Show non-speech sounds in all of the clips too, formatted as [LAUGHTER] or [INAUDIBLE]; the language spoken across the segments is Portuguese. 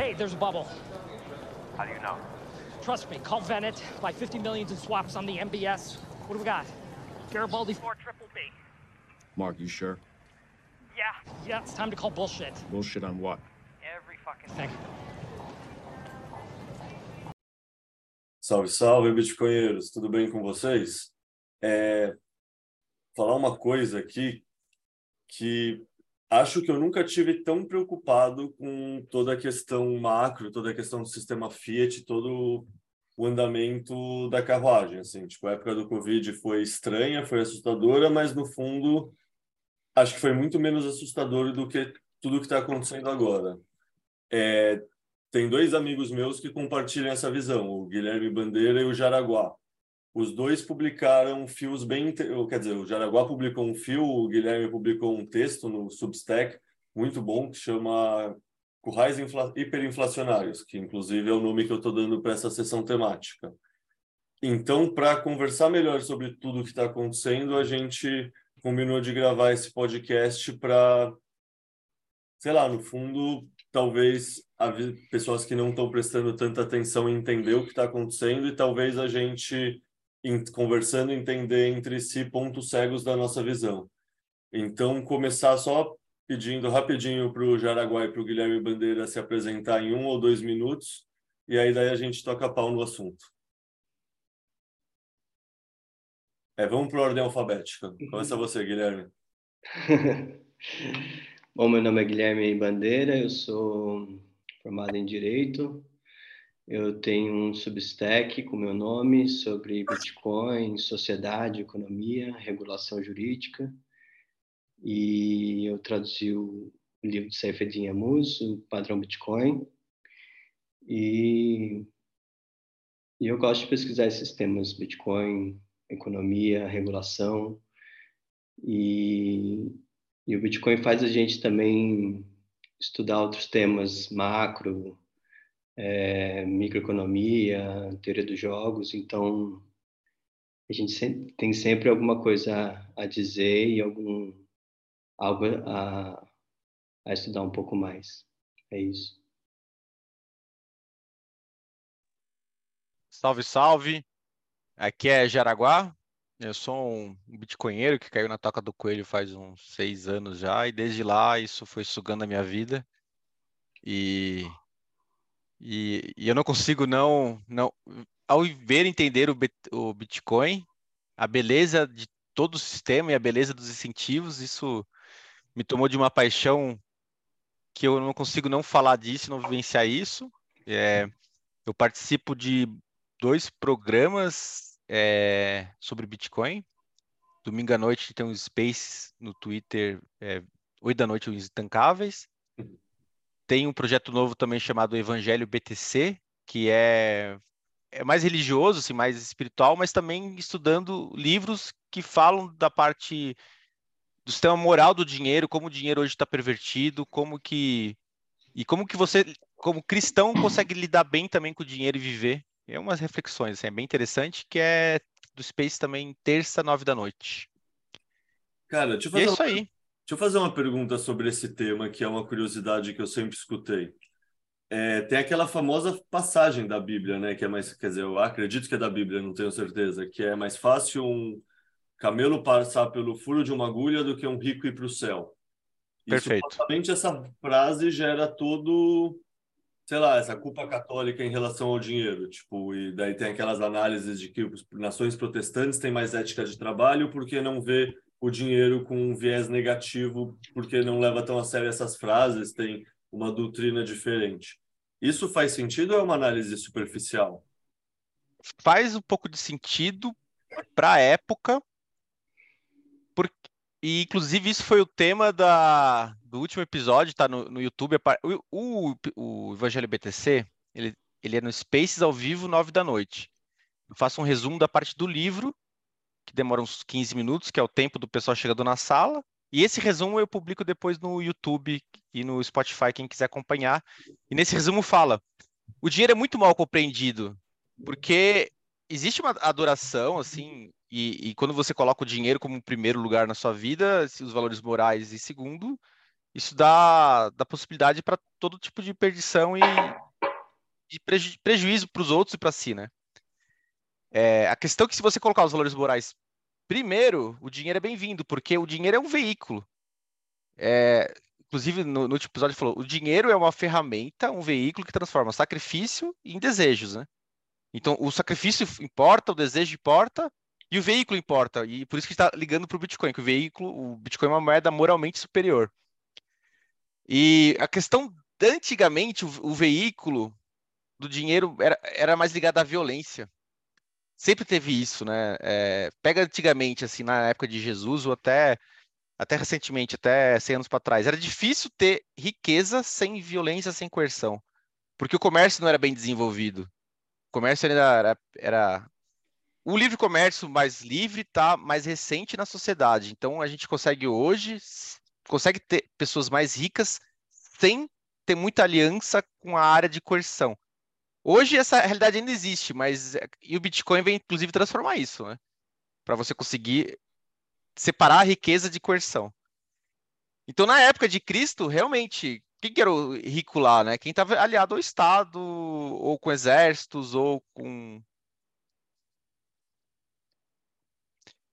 Hey, there's a bubble. How do you know? Trust me, call Venet. Buy 50 millions in swaps on the MBS. What do we got? Garibaldi 4 triple B. Mark, you sure? Yeah, yeah, it's time to call bullshit. Bullshit on what? Every fucking Thing. Salve, salve, Bitcoinheiros, tudo bem com vocês? É, falar uma coisa aqui que acho que eu nunca tive tão preocupado com toda a questão macro, toda a questão do sistema Fiat, todo o andamento da carruagem. Assim, tipo, a época do Covid foi estranha, foi assustadora, mas no fundo acho que foi muito menos assustador do que tudo que está acontecendo agora. É, tem dois amigos meus que compartilham essa visão, o Guilherme Bandeira e o Jaraguá. Os dois publicaram fios bem, quer dizer, o Jaraguá publicou um fio, o Guilherme publicou um texto no Substack muito bom que chama Currais Hiperinflacionários, que inclusive é o nome que eu estou dando para essa sessão temática. Então, para conversar melhor sobre tudo o que está acontecendo, a gente combinou de gravar esse podcast para, sei lá, no fundo, talvez pessoas que não estão prestando tanta atenção entender o que está acontecendo e talvez a gente conversando entender entre si pontos cegos da nossa visão. Então começar só pedindo rapidinho para o Jaraguá e para o Guilherme Bandeira se apresentar em um ou dois minutos e aí daí a gente toca pau no assunto. É, vamos para a ordem alfabética. Começa [LAUGHS] você, Guilherme. Bom, meu nome é Guilherme Bandeira, eu sou formado em Direito. Eu tenho um Substack com meu nome sobre Bitcoin, sociedade, economia, regulação jurídica. E eu traduzi o livro de Saifeddin Amus, o Padrão Bitcoin. E, e eu gosto de pesquisar esses temas, Bitcoin, economia, regulação. E, e o Bitcoin faz a gente também estudar outros temas macro, é, microeconomia, teoria dos jogos, então a gente sempre, tem sempre alguma coisa a dizer e algum algo a, a estudar um pouco mais. É isso. Salve, salve! Aqui é Jaraguá. Eu sou um bitcoinheiro que caiu na toca do coelho faz uns seis anos já, e desde lá isso foi sugando a minha vida. E, e, e eu não consigo não, não. Ao ver entender o, o Bitcoin, a beleza de todo o sistema e a beleza dos incentivos, isso me tomou de uma paixão que eu não consigo não falar disso, não vivenciar isso. É, eu participo de dois programas é, sobre Bitcoin. Domingo à noite tem um Space no Twitter, é, 8 da noite, os Intancáveis. Tem um projeto novo também chamado Evangelho BTC, que é, é mais religioso, assim, mais espiritual, mas também estudando livros que falam da parte do sistema moral do dinheiro, como o dinheiro hoje está pervertido, como que e como que você, como cristão, consegue lidar bem também com o dinheiro e viver é umas reflexões, assim, é bem interessante, que é do Space também, terça, nove da noite. Cara, deixa eu fazer, é isso aí. Deixa eu fazer uma pergunta sobre esse tema, que é uma curiosidade que eu sempre escutei. É, tem aquela famosa passagem da Bíblia, né? Que é mais, quer dizer, eu acredito que é da Bíblia, não tenho certeza, que é mais fácil um camelo passar pelo furo de uma agulha do que um rico ir para o céu. Perfeito. E essa frase gera todo sei lá, essa culpa católica em relação ao dinheiro, tipo, e daí tem aquelas análises de que nações protestantes têm mais ética de trabalho porque não vê o dinheiro com um viés negativo, porque não leva tão a sério essas frases, tem uma doutrina diferente. Isso faz sentido ou é uma análise superficial? Faz um pouco de sentido para a época, porque e, inclusive, isso foi o tema da, do último episódio, tá no, no YouTube. O, o, o Evangelho BTC, ele, ele é no Spaces ao vivo, nove da noite. Eu faço um resumo da parte do livro, que demora uns 15 minutos, que é o tempo do pessoal chegando na sala. E esse resumo eu publico depois no YouTube e no Spotify, quem quiser acompanhar. E nesse resumo fala: o dinheiro é muito mal compreendido, porque existe uma adoração, assim, e, e, quando você coloca o dinheiro como primeiro lugar na sua vida, os valores morais em segundo, isso dá, dá possibilidade para todo tipo de perdição e de preju prejuízo para os outros e para si, né? É, a questão é que se você colocar os valores morais primeiro, o dinheiro é bem-vindo, porque o dinheiro é um veículo. É, inclusive, no, no último episódio falou, o dinheiro é uma ferramenta, um veículo que transforma sacrifício em desejos, né? Então, o sacrifício importa, o desejo importa, e o veículo importa. E por isso que está ligando para o Bitcoin, que o veículo, o Bitcoin é uma moeda moralmente superior. E a questão, antigamente, o, o veículo do dinheiro era, era mais ligado à violência. Sempre teve isso, né? É, pega antigamente, assim, na época de Jesus, ou até, até recentemente, até 100 anos para trás, era difícil ter riqueza sem violência, sem coerção. Porque o comércio não era bem desenvolvido. O comércio ainda era, era o livre comércio mais livre está mais recente na sociedade. Então a gente consegue hoje consegue ter pessoas mais ricas sem ter muita aliança com a área de coerção. Hoje essa realidade ainda existe, mas e o Bitcoin vem inclusive transformar isso, né? Para você conseguir separar a riqueza de coerção. Então na época de Cristo, realmente, quem que era o rico lá, né? Quem estava aliado ao Estado, ou com exércitos, ou com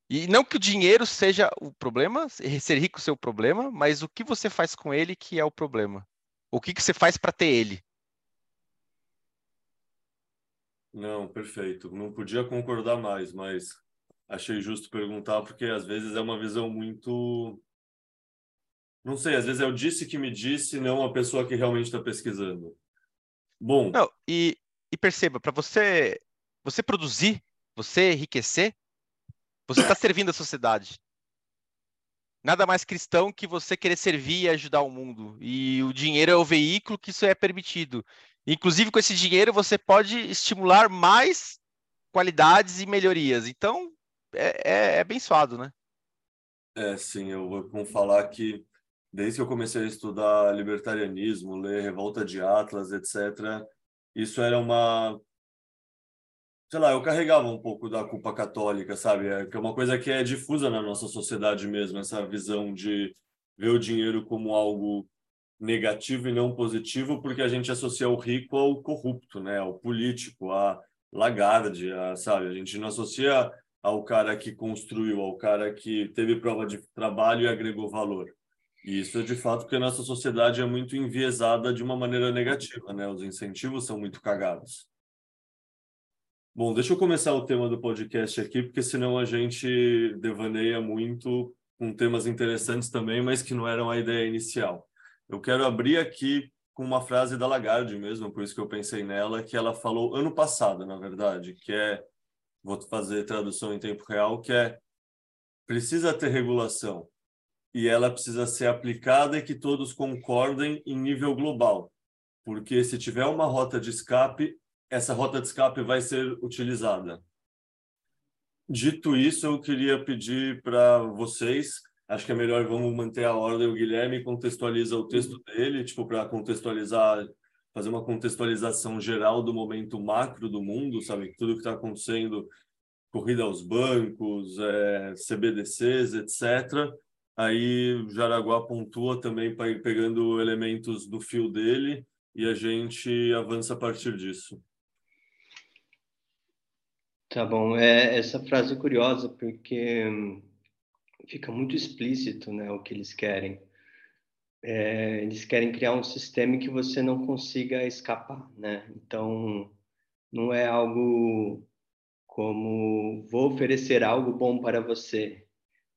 E não que o dinheiro seja o problema, ser rico ser o problema, mas o que você faz com ele que é o problema. O que, que você faz para ter ele? Não, perfeito. Não podia concordar mais, mas achei justo perguntar, porque às vezes é uma visão muito. Não sei, às vezes é o disse que me disse, não a pessoa que realmente está pesquisando. Bom. Não, e, e perceba, para você, você produzir, você enriquecer, você está servindo a sociedade. Nada mais cristão que você querer servir e ajudar o mundo. E o dinheiro é o veículo que isso é permitido. Inclusive, com esse dinheiro, você pode estimular mais qualidades e melhorias. Então, é, é, é bem suado, né? É, sim. Eu vou falar que desde que eu comecei a estudar libertarianismo, ler Revolta de Atlas, etc., isso era uma sei lá, eu carregava um pouco da culpa católica, sabe? É, é uma coisa que é difusa na nossa sociedade mesmo, essa visão de ver o dinheiro como algo negativo e não positivo, porque a gente associa o rico ao corrupto, né? Ao político, a Lagarde, a, sabe? A gente não associa ao cara que construiu, ao cara que teve prova de trabalho e agregou valor. E isso é de fato porque a nossa sociedade é muito enviesada de uma maneira negativa, né? Os incentivos são muito cagados. Bom, deixa eu começar o tema do podcast aqui, porque senão a gente devaneia muito com temas interessantes também, mas que não eram a ideia inicial. Eu quero abrir aqui com uma frase da Lagarde mesmo, por isso que eu pensei nela, que ela falou ano passado, na verdade, que é, vou fazer tradução em tempo real, que é precisa ter regulação e ela precisa ser aplicada e que todos concordem em nível global, porque se tiver uma rota de escape, essa rota de escape vai ser utilizada. Dito isso, eu queria pedir para vocês, acho que é melhor vamos manter a ordem, o Guilherme contextualiza o texto dele, tipo para contextualizar, fazer uma contextualização geral do momento macro do mundo, sabe, tudo que está acontecendo, corrida aos bancos, é, CBDCs, etc. Aí Jaraguá pontua também para ir pegando elementos do fio dele e a gente avança a partir disso. Tá bom. É, essa frase é curiosa porque fica muito explícito né, o que eles querem. É, eles querem criar um sistema em que você não consiga escapar, né? Então, não é algo como vou oferecer algo bom para você,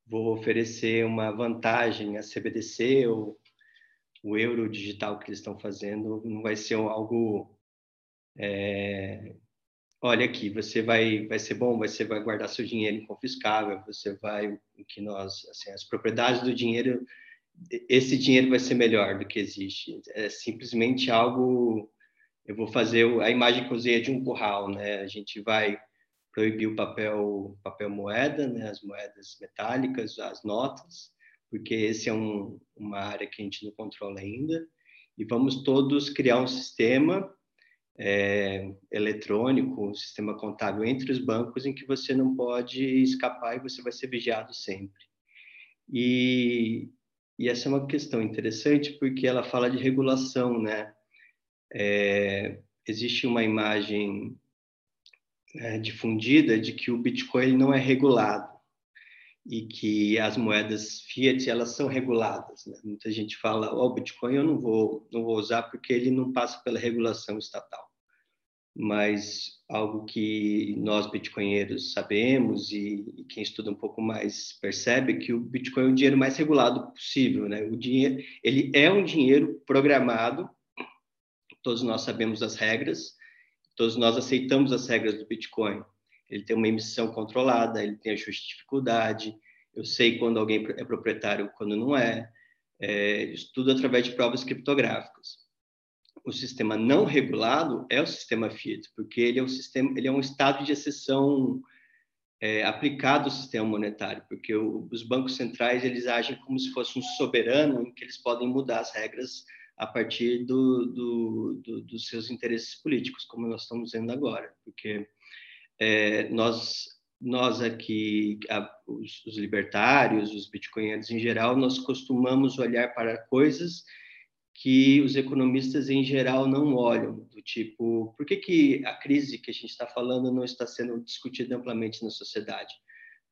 vou oferecer uma vantagem a CBDC ou o euro digital que eles estão fazendo, não vai ser algo é, olha aqui, você vai vai ser bom, você vai guardar seu dinheiro inconfiscável, você vai que nós, assim, as propriedades do dinheiro, esse dinheiro vai ser melhor do que existe. É simplesmente algo eu vou fazer a imagem que eu usei é de um curral, né? A gente vai proibir o papel papel moeda, né? As moedas metálicas, as notas, porque esse é um, uma área que a gente não controla ainda. E vamos todos criar um sistema é, eletrônico, sistema contábil entre os bancos em que você não pode escapar e você vai ser vigiado sempre. E, E essa é uma questão interessante porque ela fala de regulação, né? É, existe uma imagem é, difundida de que o Bitcoin não é regulado e que as moedas fiat elas são reguladas. Né? Muita gente fala, oh, o Bitcoin eu não vou não vou usar porque ele não passa pela regulação estatal. Mas algo que nós bitcoinheiros sabemos e, e, quem estuda um pouco mais percebe que o Bitcoin é o dinheiro mais regulado possível, né? O dinheiro, ele é um dinheiro programado. Todos nós sabemos as regras, todos nós aceitamos as regras do Bitcoin ele tem uma emissão controlada, ele tem ajuste de dificuldade, eu sei quando alguém é proprietário, quando não é, é isso tudo através de provas criptográficas. O sistema não regulado é o sistema Fiat, porque ele é um sistema, ele é um estado de exceção é, aplicado ao sistema monetário, porque o, os bancos centrais eles agem como se fosse um soberano, em que eles podem mudar as regras a partir do, do, do, dos seus interesses políticos, como nós estamos vendo agora, porque é, nós, nós aqui, a, os, os, libertários, os bitcoinheiros em geral, nós costumamos olhar para coisas que os economistas em geral não olham, do tipo, por que, que a crise que a gente está falando não está sendo discutida amplamente na sociedade?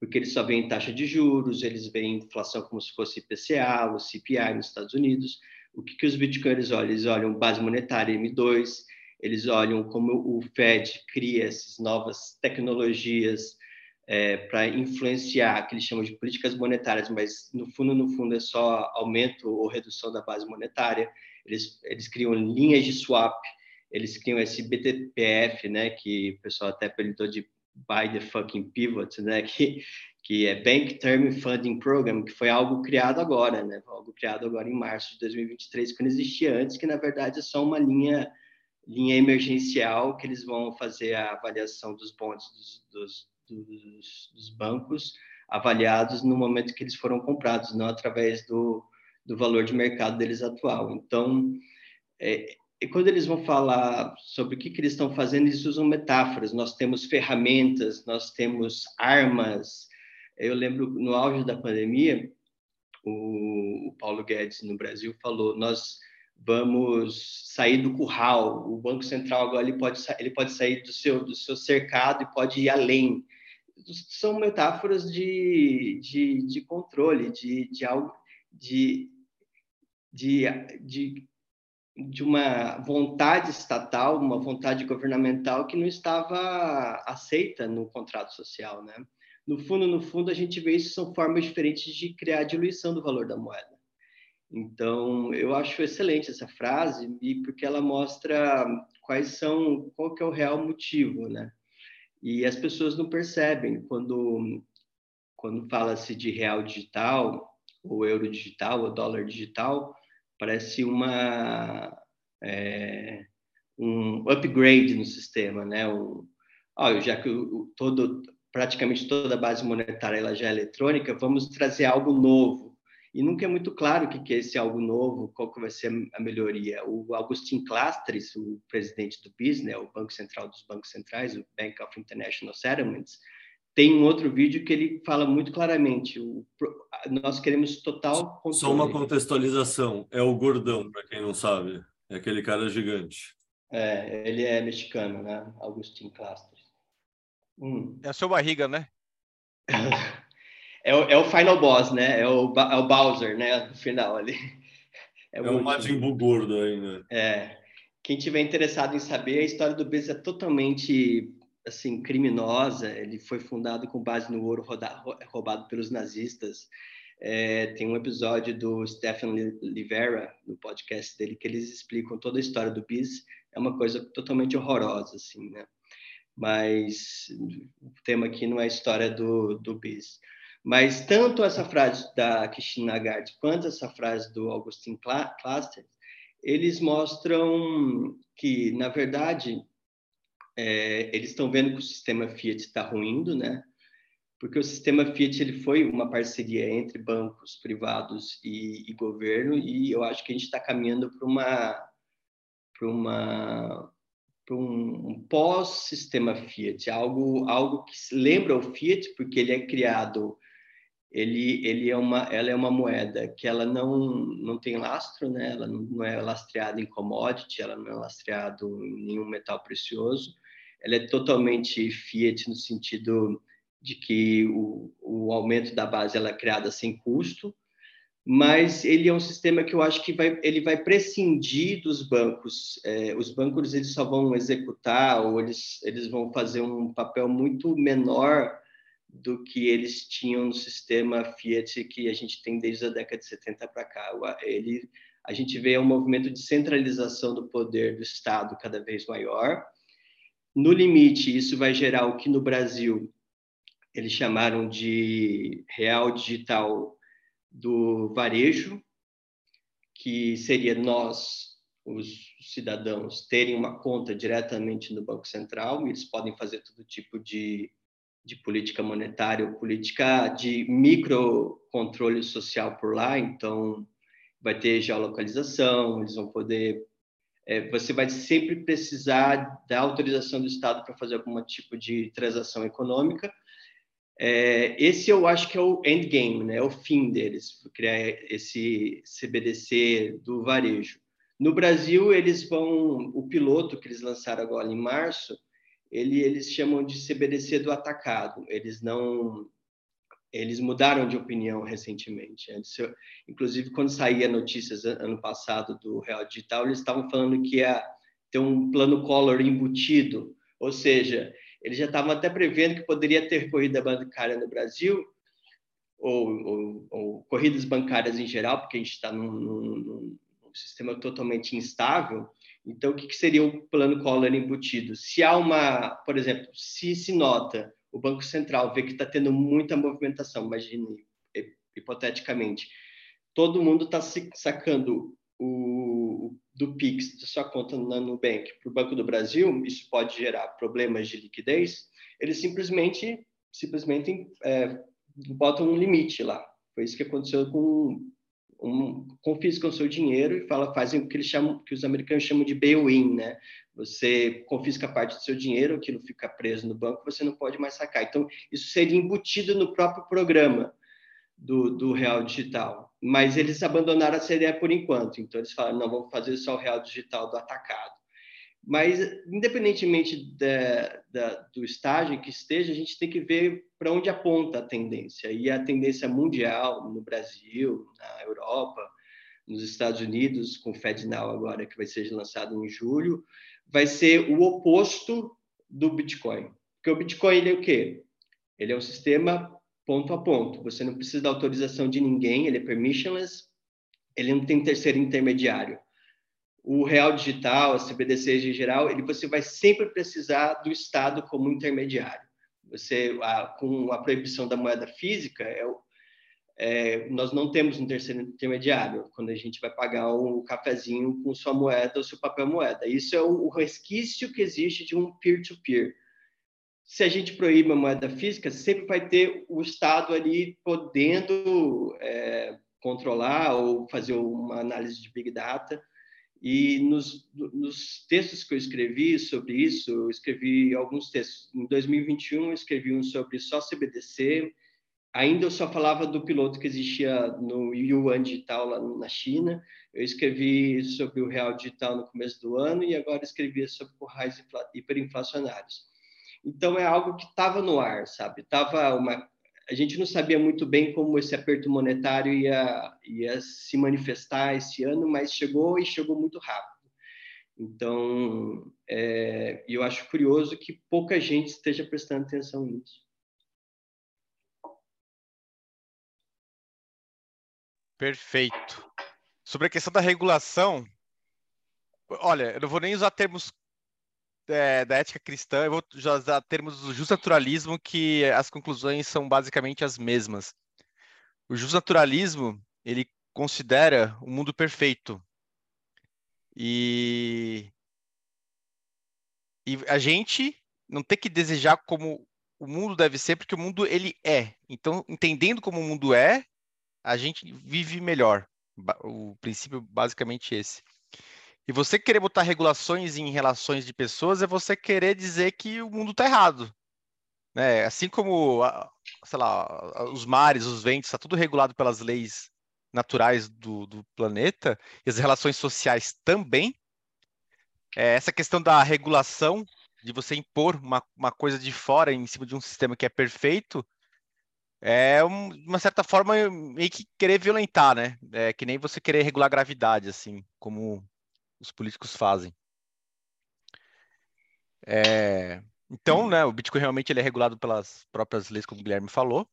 Porque eles só veem taxa de juros, eles veem inflação como se fosse IPCA, o CPI nos Estados Unidos. O que, que os bitcoinheiros olham? Eles olham base monetária M2, eles olham como o Fed cria essas novas tecnologias é, para influenciar, que eles chamam de políticas monetárias, mas no fundo, no fundo é só aumento ou redução da base monetária. Eles, eles criam linhas de swap, eles criam esse BTPF, né, que o pessoal até apelidou de Buy the Fucking Pivot, né, [LAUGHS] que, que é Bank Term Funding Program, que foi algo criado agora, né, algo criado agora em março de 2023, que não existia antes, que na verdade é só uma linha linha emergencial que eles vão fazer a avaliação dos bonds dos, dos, dos, dos bancos avaliados no momento que eles foram comprados, não através do, do valor de mercado deles atual. Então, é, e quando eles vão falar sobre o que, que eles estão fazendo, eles usam metáforas. Nós temos ferramentas, nós temos armas. Eu lembro no auge da pandemia, o, o Paulo Guedes no Brasil falou: nós vamos sair do curral. O Banco Central agora ele pode, ele pode sair do seu, do seu cercado e pode ir além. São metáforas de, de, de controle, de, de algo, de, de, de, de uma vontade estatal, uma vontade governamental que não estava aceita no contrato social, né? No fundo, no fundo, a gente vê isso são formas diferentes de criar a diluição do valor da moeda. Então, eu acho excelente essa frase, porque ela mostra quais são, qual que é o real motivo, né? E as pessoas não percebem quando quando fala-se de real digital, ou euro digital, ou dólar digital, parece uma é, um upgrade no sistema, né? Um, ó, já que o, todo praticamente toda a base monetária ela já é eletrônica, vamos trazer algo novo e nunca é muito claro o que é esse algo novo, qual que vai ser a melhoria. O Agustin Clastres, o presidente do BIS, né, o Banco Central dos Bancos Centrais, o Bank of International Settlements, tem um outro vídeo que ele fala muito claramente, o, nós queremos total controle. Só uma contextualização, é o gordão, para quem não sabe, é aquele cara gigante. É, ele é mexicano, né, Agustin Clastres. Hum. É a sua barriga, né? [LAUGHS] é, o, é o final boss, né? É o, é o Bowser, né? No final ali. [LAUGHS] É, é o Majin Buu gordo ainda. É. Quem tiver interessado em saber, a história do Bez é totalmente assim criminosa. Ele foi fundado com base no ouro roubado pelos nazistas. É, tem um episódio do Stephen Livera no podcast dele que eles explicam toda a história do Biz. É uma coisa totalmente horrorosa, assim, né? Mas o tema aqui não é a história do, do Biz. Mas tanto essa frase da Christine Lagarde quanto essa frase do Augustin Cluster, eles mostram que, na verdade, é, eles estão vendo que o sistema Fiat está ruindo, né? Porque o sistema Fiat ele foi uma parceria entre bancos privados e, e governo, e eu acho que a gente está caminhando para uma para uma um, um pós-sistema Fiat, algo algo que lembra o Fiat, porque ele é criado ele, ele é uma, ela é uma moeda que ela não, não tem lastro, né? Ela não, é lastreada em commodity, ela não é lastreada em nenhum metal precioso. Ela é totalmente fiat no sentido de que o, o aumento da base ela é criada sem custo, mas ele é um sistema que eu acho que vai, ele vai prescindir dos bancos. É, os bancos eles só vão executar ou eles, eles vão fazer um papel muito menor do que eles tinham no sistema Fiat que a gente tem desde a década de 70 para cá. Ele, a gente vê um movimento de centralização do poder do Estado cada vez maior. No limite, isso vai gerar o que no Brasil eles chamaram de real digital do varejo, que seria nós, os cidadãos, terem uma conta diretamente no Banco Central, e eles podem fazer todo tipo de de política monetária ou política de microcontrole social por lá, então vai ter geolocalização, eles vão poder. É, você vai sempre precisar da autorização do Estado para fazer algum tipo de transação econômica. É, esse eu acho que é o endgame, né? É o fim deles, criar esse CBDC do varejo. No Brasil, eles vão. O piloto que eles lançaram agora em março ele, eles chamam de CBDC do atacado. Eles não eles mudaram de opinião recentemente. Inclusive, quando saía notícias ano passado do Real Digital, eles estavam falando que ia ter um plano Collor embutido, ou seja, eles já estavam até prevendo que poderia ter corrida bancária no Brasil, ou, ou, ou corridas bancárias em geral, porque a gente está num, num, num sistema totalmente instável, então, o que, seria o plano Collor embutido? Se há uma, por exemplo, se se nota, o Banco Central vê que está tendo muita movimentação, imagine, hipoteticamente, todo mundo está sacando o, do PIX da sua conta na Nubank para o Banco do Brasil, isso pode gerar problemas de liquidez, eles simplesmente, simplesmente é, botam um limite lá. Foi isso que aconteceu com um, confiscam seu dinheiro e fala, fazem o que eles chamam, que os americanos chamam de bail-in, né? Você confisca parte do seu dinheiro, aquilo fica preso no banco, você não pode mais sacar. Então, isso seria embutido no próprio programa do, do Real Digital. Mas eles abandonaram essa ideia por enquanto. Então, eles falaram, não, vamos fazer só o Real Digital do atacado. Mas, independentemente da, da, do estágio que esteja, a gente tem que ver para onde aponta a tendência. E a tendência mundial, no Brasil, na Europa, nos Estados Unidos, com o FedNow agora, que vai ser lançado em julho, vai ser o oposto do Bitcoin. Porque o Bitcoin ele é o quê? Ele é um sistema ponto a ponto. Você não precisa da autorização de ninguém, ele é permissionless, ele não tem terceiro intermediário o real digital, a CBDC em geral, ele você vai sempre precisar do Estado como intermediário. Você, a, com a proibição da moeda física, é, é, nós não temos um terceiro intermediário quando a gente vai pagar um cafezinho com sua moeda ou seu papel moeda. Isso é o, o resquício que existe de um peer-to-peer. -peer. Se a gente proíbe a moeda física, sempre vai ter o Estado ali podendo é, controlar ou fazer uma análise de big data e nos, nos, textos que eu escrevi sobre isso, eu escrevi alguns textos. Em 2021, eu escrevi um sobre só CBDC. Ainda eu só falava do piloto que existia no Yuan Digital lá na China. Eu escrevi sobre o Real Digital no começo do ano e agora escrevi sobre currais hiperinflacionários. Então é algo que estava no ar, sabe? Tava uma a gente não sabia muito bem como esse aperto monetário ia, ia se manifestar esse ano, mas chegou e chegou muito rápido. Então, é, eu acho curioso que pouca gente esteja prestando atenção nisso. Perfeito. Sobre a questão da regulação, olha, eu não vou nem usar termos é, da ética cristã, eu vou usar termos do justnaturalismo, que as conclusões são basicamente as mesmas. O justnaturalismo, ele considera o mundo perfeito. E, e a gente não tem que desejar como o mundo deve ser, porque o mundo ele é. Então, entendendo como o mundo é, a gente vive melhor. O princípio basicamente esse. E você querer botar regulações em relações de pessoas é você querer dizer que o mundo está errado. Né? Assim como, sei lá, os mares, os ventos, está tudo regulado pelas leis naturais do, do planeta, e as relações sociais também. É, essa questão da regulação, de você impor uma, uma coisa de fora em cima de um sistema que é perfeito, é um, uma certa forma meio que querer violentar, né? É que nem você querer regular a gravidade, assim, como os políticos fazem. É, então, né, o Bitcoin realmente ele é regulado pelas próprias leis, como o Guilherme falou.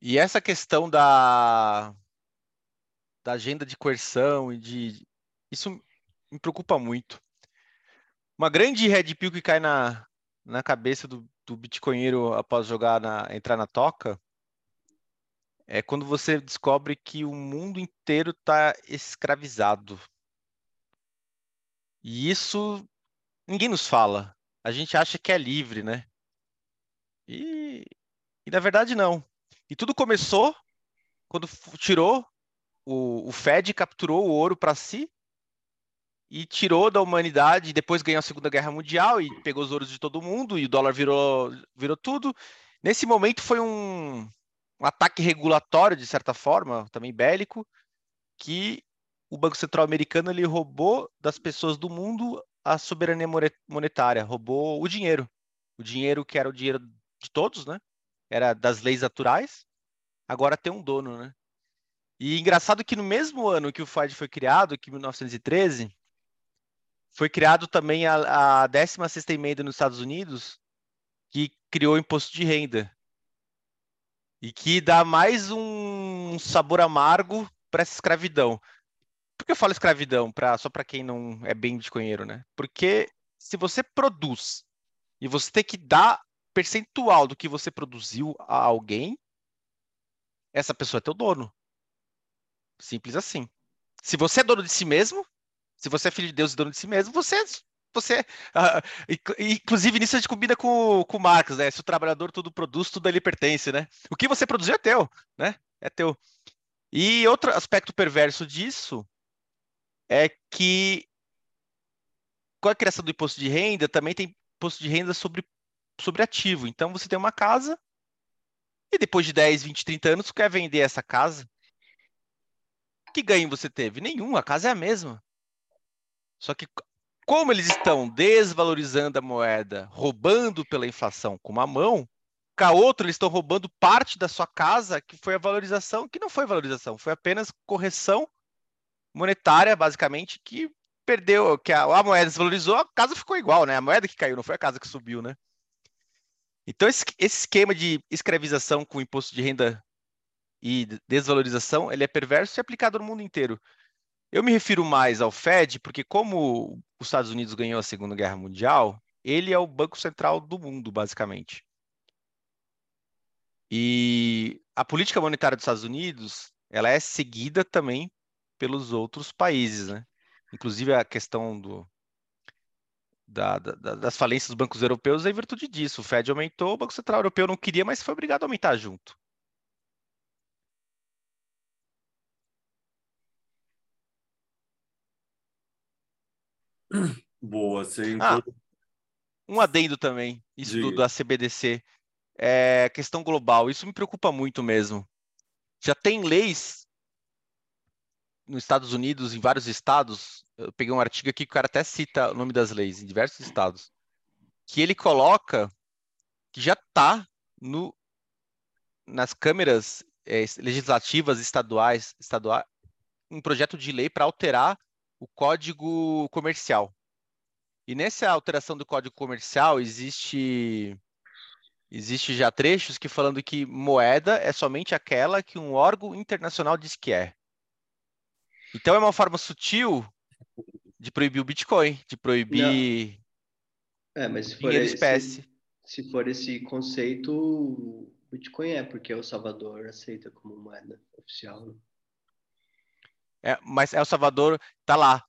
E essa questão da, da agenda de coerção e de. Isso me preocupa muito. Uma grande red pill que cai na, na cabeça do, do bitcoinheiro após jogar na, entrar na toca é quando você descobre que o mundo inteiro está escravizado. E isso ninguém nos fala. A gente acha que é livre, né? E, e na verdade não. E tudo começou quando tirou o, o Fed capturou o ouro para si e tirou da humanidade, depois ganhou a Segunda Guerra Mundial e pegou os ouros de todo mundo e o dólar virou, virou tudo. Nesse momento foi um, um ataque regulatório, de certa forma, também bélico, que o Banco Central americano ele roubou das pessoas do mundo a soberania monetária, roubou o dinheiro. O dinheiro que era o dinheiro de todos, né? Era das leis naturais, agora tem um dono, né? E engraçado que no mesmo ano que o Fed foi criado, que 1913, foi criado também a, a 16ª emenda nos Estados Unidos, que criou o imposto de renda. E que dá mais um sabor amargo para essa escravidão. Por que eu falo escravidão? Pra, só para quem não é bem bitcoinheiro, né? Porque se você produz e você tem que dar percentual do que você produziu a alguém, essa pessoa é teu dono. Simples assim. Se você é dono de si mesmo, se você é filho de Deus e dono de si mesmo, você você, uh, inclusive nisso a gente combina com, com o Marx, né? Se o trabalhador tudo produz, tudo ali pertence, né? O que você produziu é teu, né? É teu. E outro aspecto perverso disso é que com a criação do imposto de renda, também tem imposto de renda sobre, sobre ativo. Então você tem uma casa e depois de 10, 20, 30 anos, você quer vender essa casa. Que ganho você teve? Nenhum, a casa é a mesma. Só que como eles estão desvalorizando a moeda, roubando pela inflação com uma mão, com a outra eles estão roubando parte da sua casa, que foi a valorização, que não foi valorização, foi apenas correção monetária, basicamente, que perdeu, que a, a moeda desvalorizou, a casa ficou igual, né? A moeda que caiu, não foi a casa que subiu, né? Então, esse, esse esquema de escravização com imposto de renda e desvalorização, ele é perverso e aplicado no mundo inteiro. Eu me refiro mais ao Fed, porque como os Estados Unidos ganhou a Segunda Guerra Mundial, ele é o banco central do mundo, basicamente. E a política monetária dos Estados Unidos, ela é seguida também pelos outros países, né? Inclusive a questão do, da, da, das falências dos bancos europeus é em virtude disso. O Fed aumentou, o Banco Central Europeu não queria, mas foi obrigado a aumentar junto. Boa, você Ah, um adendo também, isso do, da CBDC, é questão global. Isso me preocupa muito mesmo. Já tem leis nos Estados Unidos, em vários estados. Eu peguei um artigo aqui que o cara até cita o nome das leis em diversos estados, que ele coloca que já está nas câmeras é, legislativas estaduais, estaduais, um projeto de lei para alterar o código comercial. E nessa alteração do código comercial existe existe já trechos que falando que moeda é somente aquela que um órgão internacional diz que é. Então é uma forma sutil de proibir o Bitcoin, de proibir Não. É, mas se for esse, espécie. Se for esse conceito, o Bitcoin é, porque o Salvador aceita como moeda oficial. Né? É, mas El Salvador tá lá.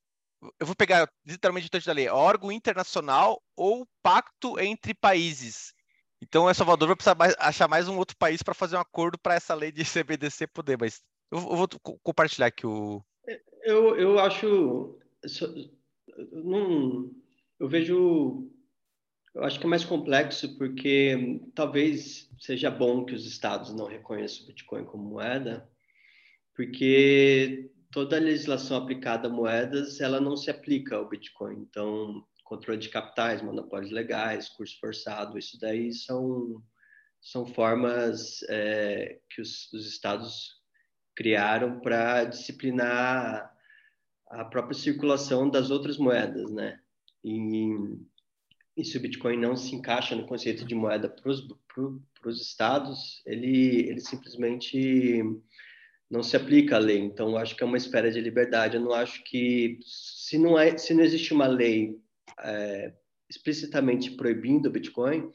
Eu vou pegar literalmente o texto da lei: órgão internacional ou pacto entre países. Então, El Salvador vai precisar mais, achar mais um outro país para fazer um acordo para essa lei de CBDC poder. Mas eu, eu vou compartilhar aqui o. Eu, eu acho. Não, eu vejo Eu acho que é mais complexo porque talvez seja bom que os estados não reconheçam o Bitcoin como moeda, porque toda a legislação aplicada a moedas ela não se aplica ao Bitcoin. Então, controle de capitais, monopólios legais, curso forçado, isso daí são são formas é, que os, os estados criaram para disciplinar a própria circulação das outras moedas, né? E, e se o Bitcoin não se encaixa no conceito de moeda para os estados, ele, ele simplesmente não se aplica a lei. Então, acho que é uma espera de liberdade. Eu não acho que, se não, é, se não existe uma lei é, explicitamente proibindo o Bitcoin,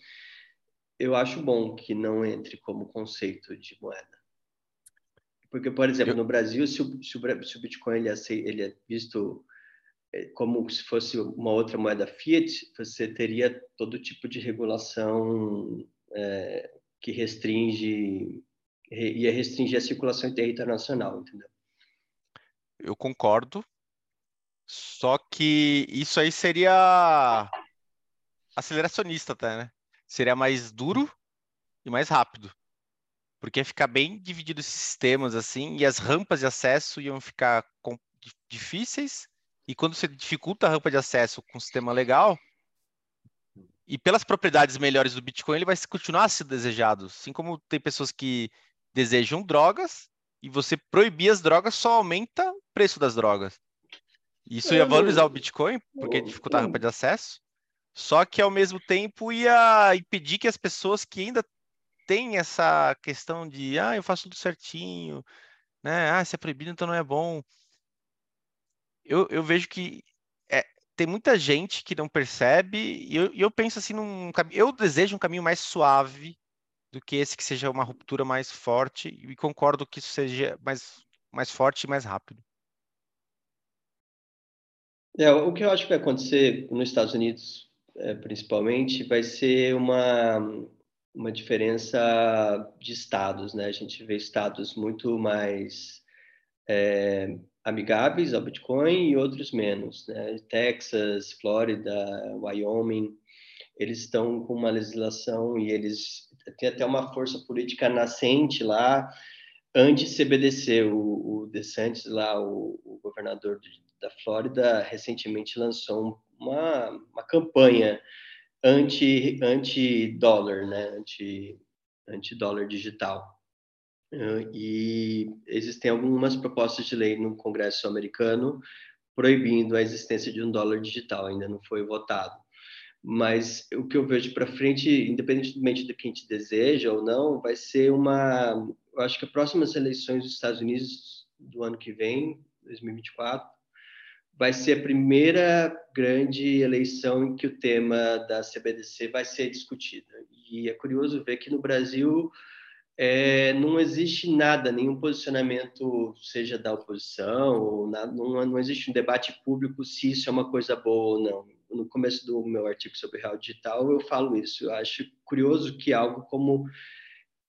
eu acho bom que não entre como conceito de moeda. Porque, por exemplo, eu... no Brasil, se o, se o, Bitcoin ele é, ele é visto é, como se fosse uma outra moeda fiat, você teria todo tipo de regulação é, que restringe ia restringir a circulação internacional, entendeu? Eu concordo. Só que isso aí seria aceleracionista até, né? Seria mais duro e mais rápido. Porque ia ficar bem dividido esses sistemas assim, e as rampas de acesso iam ficar difíceis. E quando você dificulta a rampa de acesso com um sistema legal, e pelas propriedades melhores do Bitcoin, ele vai continuar a ser desejado. Assim como tem pessoas que desejam drogas e você proibir as drogas só aumenta o preço das drogas. Isso ia valorizar o Bitcoin, porque dificultar a rampa de acesso, só que ao mesmo tempo ia impedir que as pessoas que ainda têm essa questão de ah, eu faço tudo certinho, né? Ah, se é proibido, então não é bom. Eu, eu vejo que é, tem muita gente que não percebe, e eu, eu penso assim num eu desejo um caminho mais suave do que esse que seja uma ruptura mais forte, e concordo que isso seja mais, mais forte e mais rápido. É, o que eu acho que vai acontecer nos Estados Unidos, é, principalmente, vai ser uma, uma diferença de estados, né? A gente vê estados muito mais é, amigáveis ao Bitcoin e outros menos, né? Texas, Flórida, Wyoming, eles estão com uma legislação e eles tem até uma força política nascente lá, anti-CBDC. O, o DeSantis, lá, o, o governador de, da Flórida, recentemente lançou uma, uma campanha anti-dólar, anti né? anti, anti-dólar digital. E existem algumas propostas de lei no Congresso americano proibindo a existência de um dólar digital, ainda não foi votado mas o que eu vejo para frente, independentemente do que a gente deseja ou não, vai ser uma. Eu acho que as próximas eleições dos Estados Unidos do ano que vem, 2024, vai ser a primeira grande eleição em que o tema da CBDC vai ser discutido. E é curioso ver que no Brasil é, não existe nada, nenhum posicionamento, seja da oposição, ou nada, não, não existe um debate público se isso é uma coisa boa ou não no começo do meu artigo sobre real digital, eu falo isso. Eu acho curioso que algo como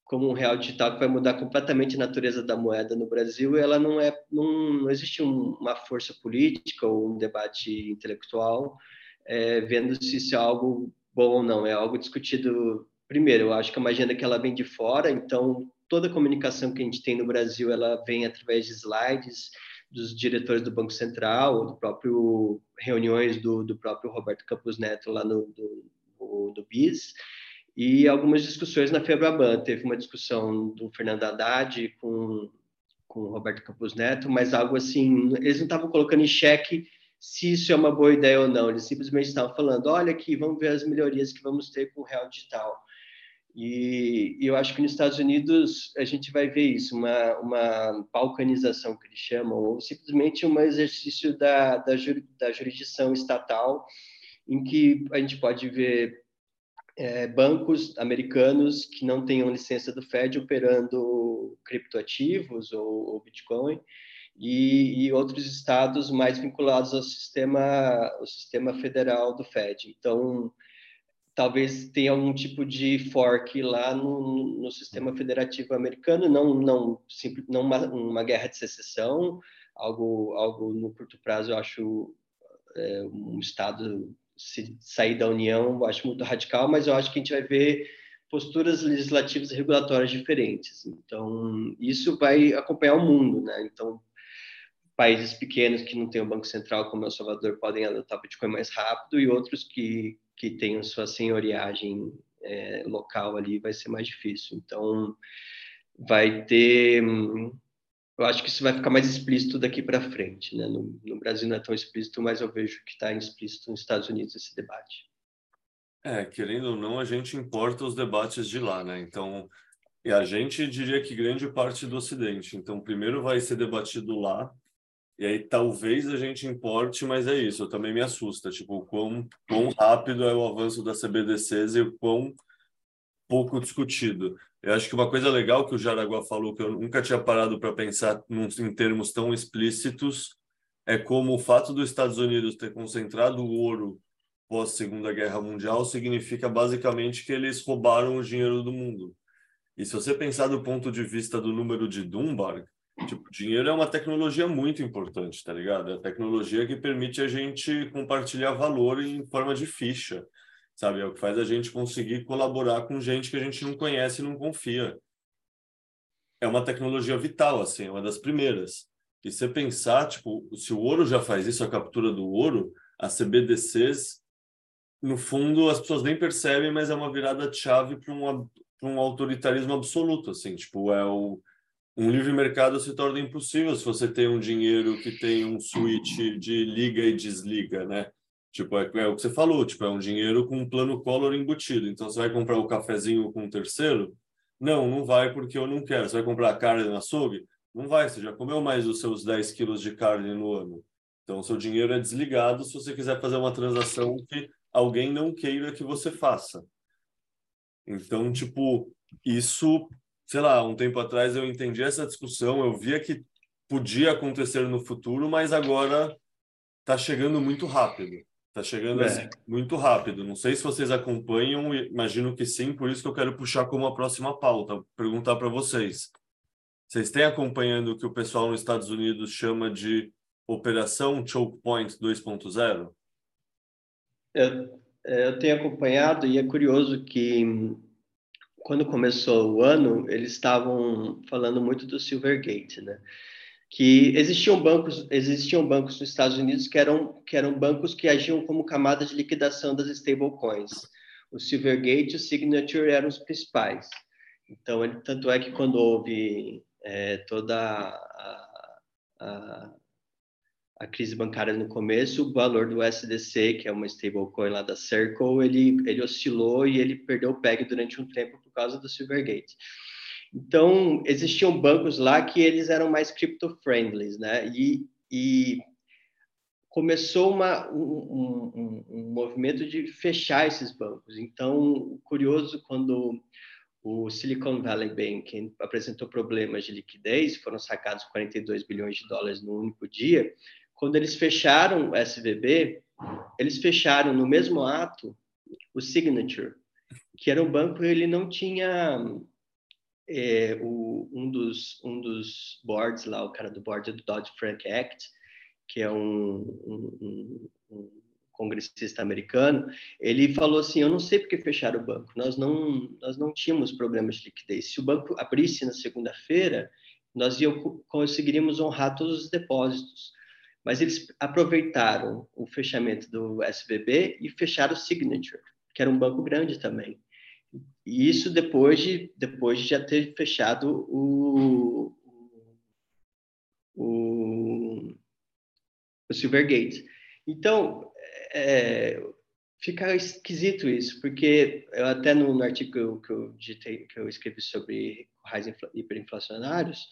como um real digital que vai mudar completamente a natureza da moeda no Brasil, ela não é não, não existe um, uma força política ou um debate intelectual é, vendo se isso é algo bom ou não. É algo discutido primeiro. Eu acho que é uma agenda que ela vem de fora, então toda a comunicação que a gente tem no Brasil ela vem através de slides dos diretores do Banco Central, ou do próprio reuniões do, do próprio Roberto Campos Neto lá no do, do BIS, e algumas discussões na Febraban. Teve uma discussão do Fernando Haddad com, com o Roberto Campos Neto, mas algo assim, eles não estavam colocando em xeque se isso é uma boa ideia ou não, eles simplesmente estavam falando, olha aqui, vamos ver as melhorias que vamos ter com o real digital. E, e, eu acho que nos Estados Unidos a gente vai ver isso, uma, uma balcanização que eles chamam, ou simplesmente um exercício da, da, da jurisdição estatal, em que a gente pode ver é, bancos americanos que não tenham licença do Fed operando criptoativos ou, ou Bitcoin, e, e, outros estados mais vinculados ao sistema, ao sistema federal do Fed. Então, talvez tenha algum tipo de fork lá no, no sistema federativo americano, não não simples, não uma, uma, guerra de secessão, algo algo no curto prazo eu acho é, um estado se sair da União, acho muito radical, mas eu acho que a gente vai ver posturas legislativas e regulatórias diferentes. Então, isso vai acompanhar o mundo, né? Então, países pequenos que não têm o Banco Central, como El Salvador, podem adotar Bitcoin mais rápido e outros que, que tenham sua senhoriagem é, local ali vai ser mais difícil. Então, vai ter. Eu acho que isso vai ficar mais explícito daqui para frente. Né? No, no, Brasil não é tão explícito, mas eu vejo que está explícito nos Estados Unidos esse debate. É, querendo ou não, a gente importa os debates de lá, né? Então, e a gente diria que grande parte do Ocidente. Então, primeiro vai ser debatido lá, e aí talvez a gente importe, mas é isso, também me assusta, tipo, o quão, quão rápido é o avanço da CBDCs e o quão pouco discutido. Eu acho que uma coisa legal que o Jaraguá falou, que eu nunca tinha parado para pensar em termos tão explícitos, é como o fato dos Estados Unidos ter concentrado o ouro pós Segunda Guerra Mundial significa basicamente que eles roubaram o dinheiro do mundo. E se você pensar do ponto de vista do número de Dunbar, Tipo, dinheiro é uma tecnologia muito importante, tá ligado? É a tecnologia que permite a gente compartilhar valor em forma de ficha, sabe? É o que faz a gente conseguir colaborar com gente que a gente não conhece e não confia. É uma tecnologia vital, assim, é uma das primeiras. E você pensar, tipo, se o ouro já faz isso, a captura do ouro, as CBDCs, no fundo, as pessoas nem percebem, mas é uma virada de chave para um, um autoritarismo absoluto, assim, tipo, é o um livre mercado se torna impossível se você tem um dinheiro que tem um switch de liga e desliga, né? Tipo, é, é, o que você falou, tipo, é um dinheiro com um plano color embutido. Então, você vai comprar o um cafezinho com um terceiro? Não, não vai porque eu não quero. Você vai comprar carne no açougue? Não vai, você já comeu mais dos seus 10 quilos de carne no ano. Então, seu dinheiro é desligado se você quiser fazer uma transação que alguém não queira que você faça. Então, tipo, isso sei lá, um tempo atrás eu entendi essa discussão, eu via que podia acontecer no futuro, mas agora está chegando muito rápido. Está chegando é. assim, muito rápido. Não sei se vocês acompanham, imagino que sim, por isso que eu quero puxar como a próxima pauta, perguntar para vocês. Vocês têm acompanhando o que o pessoal nos Estados Unidos chama de Operação Choke Point 2.0? Eu, eu tenho acompanhado e é curioso que quando começou o ano, eles estavam falando muito do Silvergate, né? Que existiam bancos, existiam bancos nos Estados Unidos que eram que eram bancos que agiam como camada de liquidação das stablecoins. O Silvergate e o Signature eram os principais. Então, ele, tanto é que quando houve é, toda a, a, a crise bancária no começo, o valor do SDC, que é uma stablecoin lá da Circle, ele, ele oscilou e ele perdeu o PEG durante um tempo por causa do Silvergate. Então, existiam bancos lá que eles eram mais crypto-friendly, né? E, e começou uma, um, um, um, movimento de fechar esses bancos. Então, curioso, quando o Silicon Valley Bank apresentou problemas de liquidez, foram sacados 42 bilhões de dólares no único dia, quando eles fecharam o SVB, eles fecharam no mesmo ato o Signature, que era um banco ele não tinha é, o, um dos um dos boards lá, o cara do board do Dodd Frank Act, que é um, um, um, congressista americano, ele falou assim: eu não sei porque fecharam o banco, nós não nós não tínhamos problemas de liquidez. Se o banco abrisse na segunda-feira, nós conseguiríamos honrar todos os depósitos. Mas eles aproveitaram o fechamento do SBB e fecharam o Signature, que era um banco grande também. E isso depois de, depois de já ter fechado o, o, o Silvergate. Então, é, fica esquisito isso, porque eu até no, no artigo que eu, digitei, que eu escrevi sobre raios hiperinflacionários,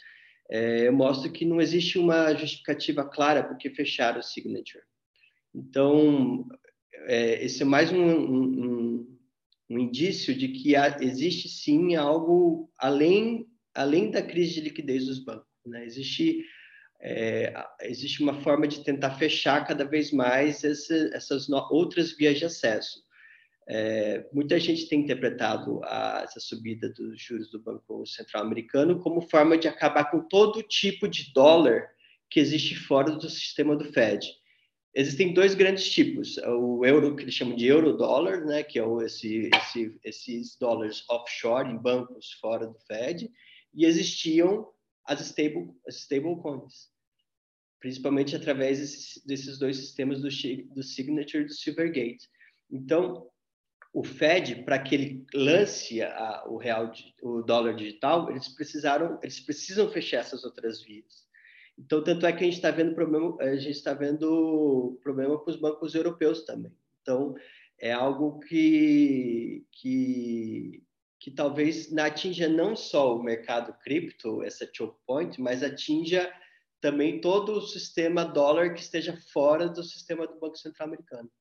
é, eu mostro que não existe uma justificativa clara por que fechar o signature. Então, é, esse é mais um, um, um, indício de que há, existe sim algo além, além da crise de liquidez dos bancos. Né? Existe, é, existe uma forma de tentar fechar cada vez mais essa, essas no, outras vias de acesso. É, muita gente tem interpretado a, essa subida dos juros do Banco Central Americano como forma de acabar com todo tipo de dólar que existe fora do sistema do Fed. Existem dois grandes tipos. O euro, que eles chamam de euro-dólar, né, que é esse, esse, esses dólares offshore, em bancos fora do Fed, e existiam as stable, as stablecoins, principalmente através desses, desses dois sistemas do, do Signature e do Silvergate. Então, o Fed, para que ele lance a, o real, o dólar digital, eles precisaram, eles precisam fechar essas outras vias. Então, tanto é que a gente está vendo problema, a gente está vendo problema com os bancos europeus também. Então, é algo que, que, que talvez atinja não só o mercado cripto, essa choke point, mas atinja também todo o sistema dólar que esteja fora do sistema do Banco Central americano.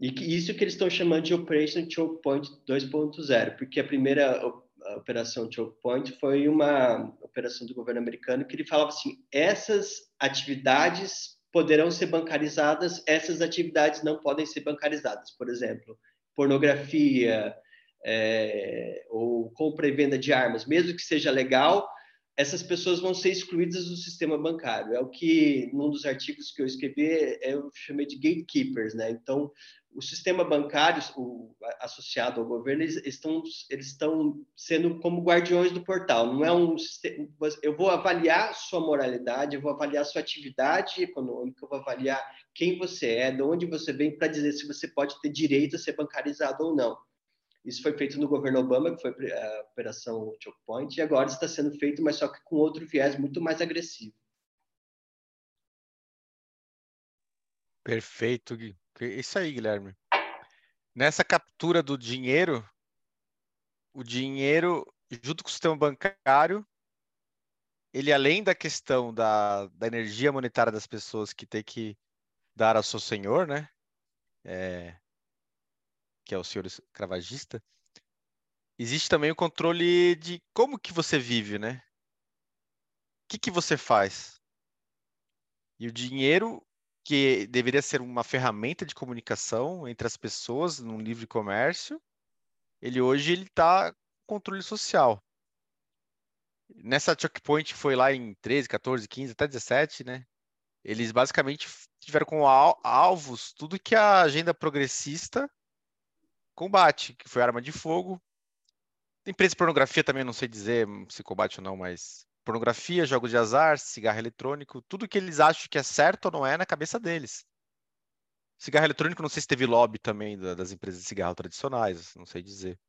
E que isso que eles estão chamando de Operation Choke Point 2.0, porque a primeira a operação Choke Point foi uma operação do governo americano que ele falava assim: essas atividades poderão ser bancarizadas, essas atividades não podem ser bancarizadas. Por exemplo, pornografia é, ou compra e venda de armas, mesmo que seja legal, essas pessoas vão ser excluídas do sistema bancário. É o que, num dos artigos que eu escrevi, eu chamei de gatekeepers, né? Então, o sistema bancário o, associado ao governo eles estão eles estão sendo como guardiões do portal. Não é um eu vou avaliar sua moralidade eu vou avaliar sua atividade econômica eu vou avaliar quem você é de onde você vem para dizer se você pode ter direito a ser bancarizado ou não. Isso foi feito no governo Obama que foi a operação Choke Point e agora está sendo feito mas só que com outro viés muito mais agressivo. Perfeito, Gui. Isso aí, Guilherme. Nessa captura do dinheiro, o dinheiro, junto com o sistema bancário, ele além da questão da, da energia monetária das pessoas que tem que dar ao seu senhor, né? É, que é o senhor escravagista, existe também o controle de como que você vive, né? O que, que você faz? E o dinheiro que deveria ser uma ferramenta de comunicação entre as pessoas no livre comércio, ele hoje ele está controle social. Nessa choke point foi lá em 13, 14, 15, até 17, né? Eles basicamente tiveram como alvos tudo que a agenda progressista combate, que foi arma de fogo. Empresa de pornografia também não sei dizer se combate ou não, mas pornografia, jogos de azar, cigarro eletrônico, tudo que eles acham que é certo ou não é na cabeça deles. Cigarro eletrônico, não sei se teve lobby também das empresas de cigarro tradicionais, não sei dizer.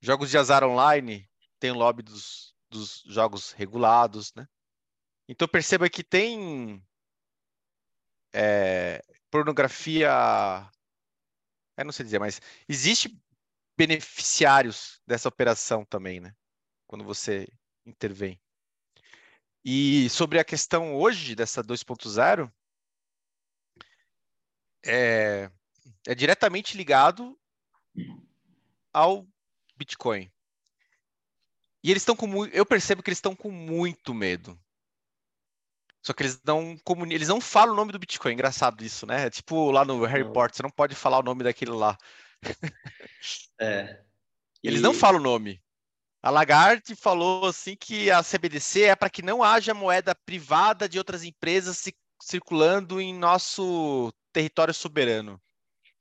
Jogos de azar online, tem lobby dos, dos jogos regulados, né? Então perceba que tem é, pornografia, eu não sei dizer, mas existe beneficiários dessa operação também, né? Quando você intervém. E sobre a questão hoje dessa 2.0, é, é diretamente ligado ao Bitcoin. E eles estão com eu percebo que eles estão com muito medo. Só que eles não comunicam, eles não falam o nome do Bitcoin. Engraçado isso, né? É tipo lá no Harry não. Potter, você não pode falar o nome daquele lá. É. Eles e... não falam o nome. A Lagarde falou assim que a CBDC é para que não haja moeda privada de outras empresas circulando em nosso território soberano.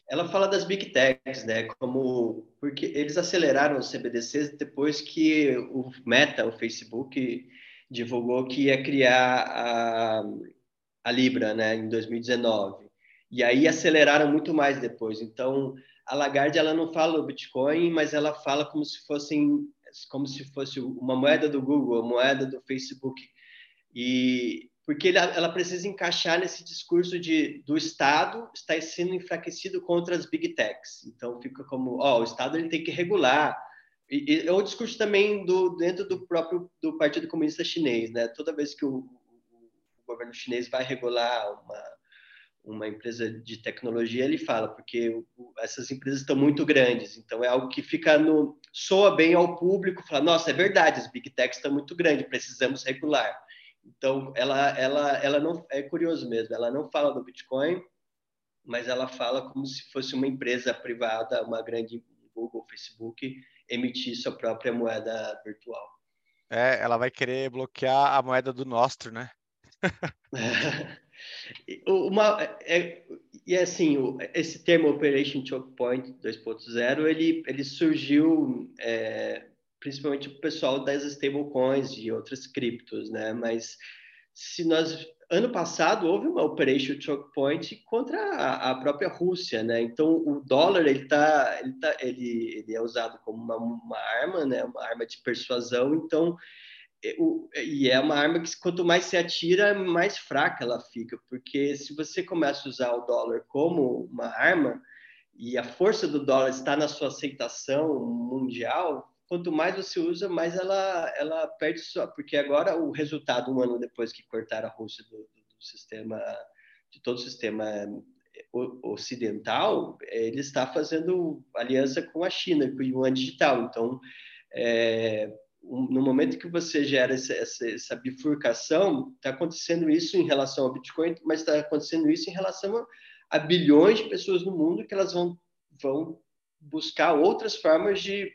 Ela fala das big techs, né? Como porque eles aceleraram os CBDCs depois que o Meta, o Facebook, divulgou que ia criar a, a Libra, né? Em 2019. E aí aceleraram muito mais depois. Então a Lagarde ela não fala o Bitcoin, mas ela fala como se fossem como se fosse uma moeda do Google, uma moeda do Facebook. E porque ela precisa encaixar nesse discurso de do Estado está sendo enfraquecido contra as big techs. Então fica como, ó, o Estado ele tem que regular. E, e é um discurso também do dentro do próprio do Partido Comunista Chinês, né? Toda vez que o, o governo chinês vai regular uma uma empresa de tecnologia, ele fala, porque essas empresas estão muito grandes, então é algo que fica no soa bem ao público, fala, nossa, é verdade, as big techs estão muito grandes, precisamos regular. Então, ela ela ela não é curioso mesmo, ela não fala do Bitcoin, mas ela fala como se fosse uma empresa privada, uma grande Google, Facebook, emitir sua própria moeda virtual. É, ela vai querer bloquear a moeda do Nostro, né? [LAUGHS] Uma, é, e assim, esse termo Operation Choke Point 2.0, ele, ele surgiu é, principalmente o pessoal das stablecoins e outras criptos, né? Mas se nós ano passado houve uma Operation Choke Point contra a, a, própria Rússia, né? Então o dólar ele tá, ele, tá, ele, ele é usado como uma, uma arma, né? Uma arma de persuasão. Então e é uma arma que quanto mais se atira, mais fraca ela fica, porque se você começa a usar o dólar como uma arma e a força do dólar está na sua aceitação mundial, quanto mais você usa, mais ela ela perde sua, porque agora o resultado um ano depois que cortaram a Rússia do, do sistema de todo o sistema ocidental, ele está fazendo aliança com a China, com o yuan digital. Então, é, no momento que você gera essa, essa, essa bifurcação, está acontecendo isso em relação ao Bitcoin, mas está acontecendo isso em relação a, a, bilhões de pessoas no mundo que elas vão, vão buscar outras formas de,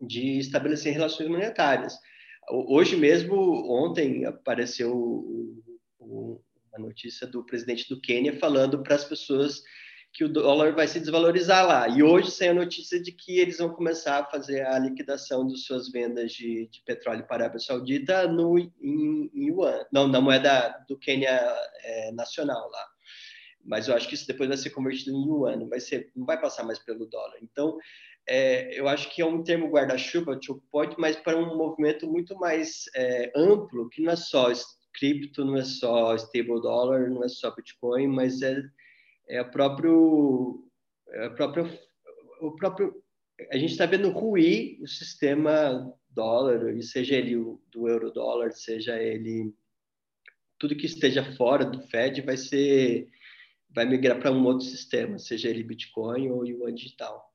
de estabelecer relações monetárias. Hoje mesmo, ontem, apareceu o, o, uma notícia do presidente do Quênia falando para as pessoas que o dólar vai se desvalorizar lá. E hoje saiu a notícia de que eles vão começar a fazer a liquidação das suas vendas de, de petróleo para a Arábia Saudita no, em, em yuan, não, na moeda do Quênia é, nacional lá. Mas eu acho que isso depois vai ser convertido em yuan, não vai, ser, não vai passar mais pelo dólar. Então, é, eu acho que é um termo guarda-chuva, point, mas para um movimento muito mais é, amplo, que não é só cripto, não é só stable dollar, não é só Bitcoin, mas é é o próprio, é o próprio, o próprio a gente está vendo ruir o sistema dólar, seja ele do euro dólar, seja ele tudo que esteja fora do Fed vai ser vai migrar para um outro sistema, seja ele Bitcoin ou yuan digital.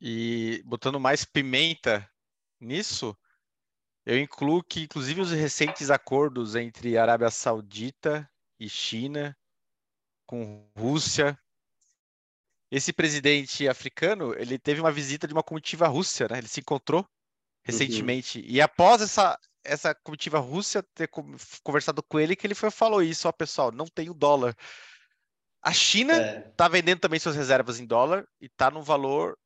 E botando mais pimenta nisso, eu incluo que inclusive os recentes acordos entre Arábia Saudita e China com Rússia. Esse presidente africano, ele teve uma visita de uma comitiva russa, né? Ele se encontrou recentemente. Uhum. E após essa, essa comitiva russa ter conversado com ele, que ele foi, falou isso, ó, pessoal, não tem o dólar. A China está é. vendendo também suas reservas em dólar e está no valor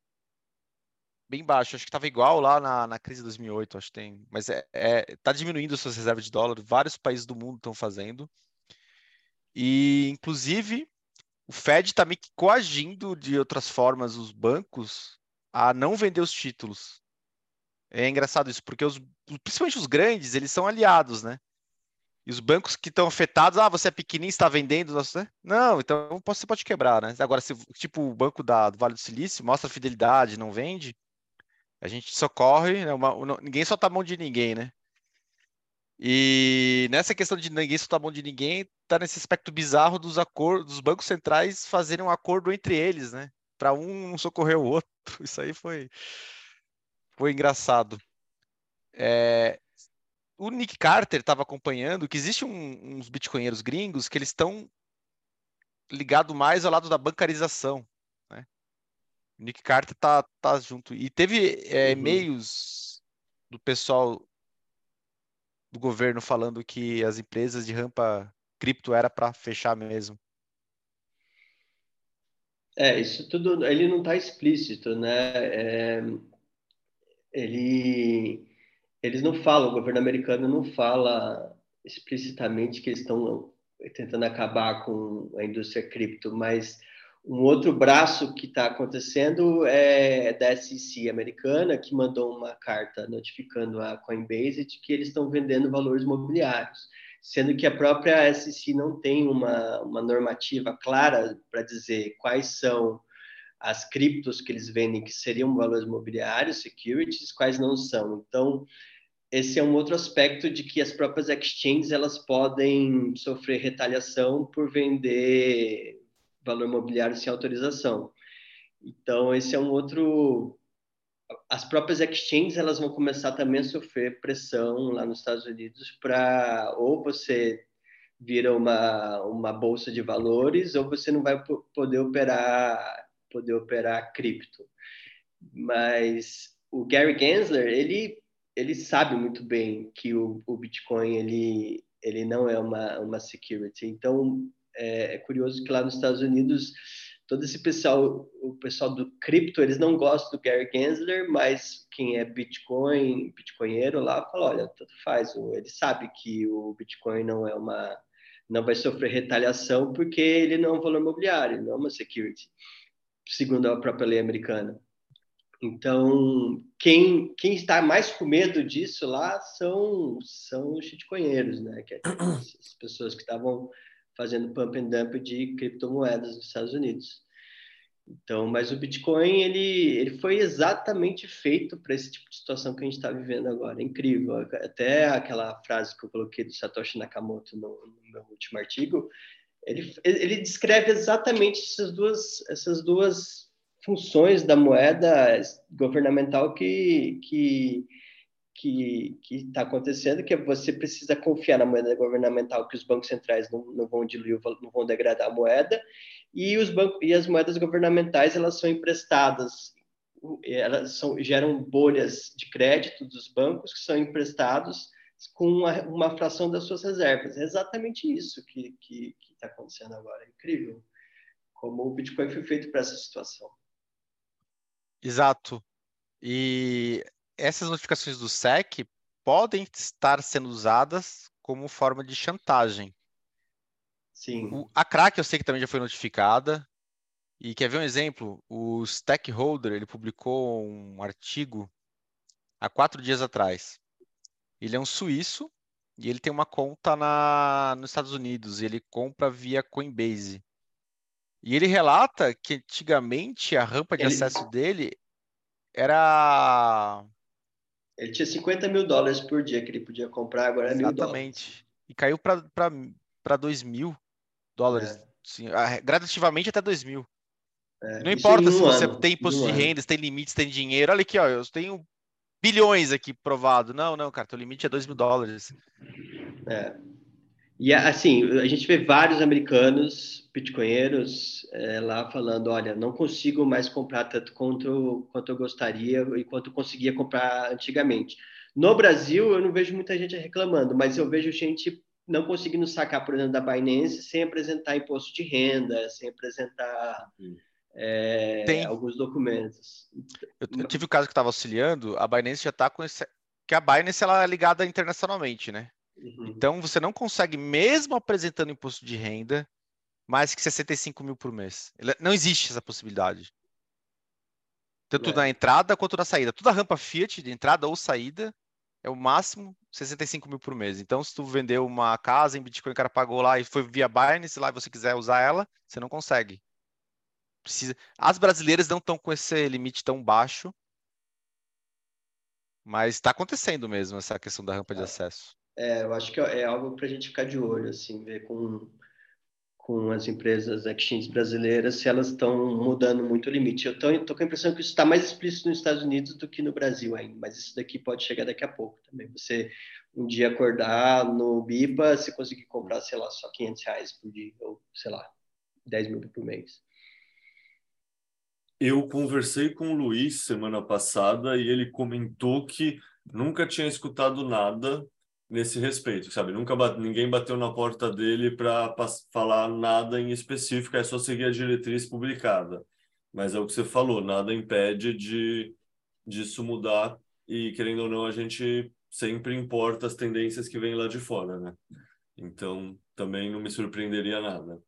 bem baixo. Acho que estava igual lá na, na crise de 2008, acho que tem. Mas é, é, tá diminuindo suas reservas de dólar. Vários países do mundo estão fazendo. E, inclusive, o Fed está meio que coagindo de outras formas os bancos a não vender os títulos. É engraçado isso, porque os, principalmente os grandes, eles são aliados, né? E os bancos que estão afetados, ah, você é pequenininho, está vendendo, né? não, então você pode quebrar, né? Agora, se tipo o banco da, do Vale do Silício mostra fidelidade, não vende, a gente socorre, né? Uma, ninguém solta a mão de ninguém, né? E nessa questão de ninguém soltar a mão de ninguém, tá nesse aspecto bizarro dos acordos, dos bancos centrais fazerem um acordo entre eles, né? Para um socorrer o outro. [LAUGHS] Isso aí foi foi engraçado. É... O Nick Carter estava acompanhando que existe um, uns bitcoinheiros gringos que eles estão ligados mais ao lado da bancarização. Né? O Nick Carter tá, tá junto. E teve é, uhum. e-mails do pessoal do governo falando que as empresas de rampa cripto era para fechar mesmo. É, isso tudo, ele não está explícito, né? É, ele, eles não falam, o governo americano não fala explicitamente que eles estão tentando acabar com a indústria cripto, mas um outro braço que está acontecendo é da SEC americana, que mandou uma carta notificando a Coinbase de que eles estão vendendo valores mobiliários, sendo que a própria SEC não tem uma, uma normativa clara para dizer quais são as criptos que eles vendem que seriam valores mobiliários, securities, quais não são. Então, esse é um outro aspecto de que as próprias exchanges elas podem sofrer retaliação por vender valor imobiliário sem autorização. Então, esse é um outro. As próprias exchanges elas vão começar também a sofrer pressão lá nos Estados Unidos para ou você vira uma, uma bolsa de valores ou você não vai poder operar poder operar cripto. Mas o Gary Gensler ele ele sabe muito bem que o, o Bitcoin ele ele não é uma, uma security. Então, é, é curioso que lá nos Estados Unidos todo esse pessoal, o pessoal do cripto, eles não gostam do Gary Gensler, mas quem é Bitcoin, bitcoinheiro lá, fala, olha, tanto faz, ele sabe que o Bitcoin não é uma, não vai sofrer retaliação porque ele não é um valor imobiliário, não é uma security, segundo a própria lei americana. Então, quem, quem está mais com medo disso lá são, são os shitcoinheiros, né? Que é [CLEARS THROAT] as pessoas que estavam fazendo pump and dump de criptomoedas nos Estados Unidos. Então, mas o Bitcoin ele, ele foi exatamente feito para esse tipo de situação que a gente está vivendo agora. Incrível. Até aquela frase que eu coloquei do Satoshi Nakamoto no, no meu último artigo, ele, ele descreve exatamente essas duas, essas duas funções da moeda governamental que, que, que está acontecendo, que você precisa confiar na moeda governamental, que os bancos centrais não, não vão diluir, não vão degradar a moeda, e, os bancos, e as moedas governamentais elas são emprestadas, elas são, geram bolhas de crédito dos bancos que são emprestados com uma, uma fração das suas reservas. É exatamente isso que está acontecendo agora. É incrível como o Bitcoin foi feito para essa situação. Exato. E essas notificações do SEC podem estar sendo usadas como forma de chantagem. Sim. O, a crack eu sei que também já foi notificada. E quer ver um exemplo? O Stakeholder ele publicou um artigo há quatro dias atrás. Ele é um suíço e ele tem uma conta na, nos Estados Unidos. E ele compra via Coinbase. E ele relata que antigamente a rampa de ele... acesso dele era. Ele tinha 50 mil dólares por dia que ele podia comprar, agora é mil dólares. Exatamente. E caiu para 2 mil dólares. É. Sim, gradativamente até 2 mil. É. Não importa se você ano, tem imposto de renda, se tem limites, tem dinheiro. Olha aqui, ó, eu tenho bilhões aqui provado. Não, não, cara, teu limite é 2 mil dólares. É. E assim, a gente vê vários americanos bitcoinheiros é, lá falando, olha, não consigo mais comprar tanto quanto, quanto eu gostaria e quanto eu conseguia comprar antigamente. No Brasil, eu não vejo muita gente reclamando, mas eu vejo gente não conseguindo sacar, por exemplo, da Binance sem apresentar imposto de renda, sem apresentar é, alguns documentos. Eu, eu, tive o caso que estava auxiliando, a Binance já está com esse... que a Binance ela é ligada internacionalmente, né? Uhum. Então, você não consegue, mesmo apresentando imposto de renda, mais que 65 mil por mês. Não existe essa possibilidade. Tanto é. na entrada quanto na saída. Toda rampa Fiat, de entrada ou saída, é o máximo 65 mil por mês. Então, se tu vendeu uma casa em Bitcoin, o cara pagou lá e foi via Binance, lá e você quiser usar ela, você não consegue. Precisa... As brasileiras não estão com esse limite tão baixo, mas está acontecendo mesmo essa questão da rampa de é. acesso. É, eu acho que é algo para a gente ficar de olho, assim, ver com, com as empresas exchanges brasileiras se elas estão mudando muito o limite. Eu estou com a impressão que isso está mais explícito nos Estados Unidos do que no Brasil ainda, mas isso daqui pode chegar daqui a pouco também. Você um dia acordar no BIPA, se conseguir comprar, sei lá, só 500 reais por dia, ou sei lá, 10 mil por mês. Eu conversei com o Luiz semana passada e ele comentou que nunca tinha escutado nada nesse respeito, sabe? Nunca bate, ninguém bateu na porta dele para falar nada em específico, é só seguir a diretriz publicada. Mas é o que você falou, nada impede de disso mudar e querendo ou não a gente sempre importa as tendências que vêm lá de fora, né? Então também não me surpreenderia nada.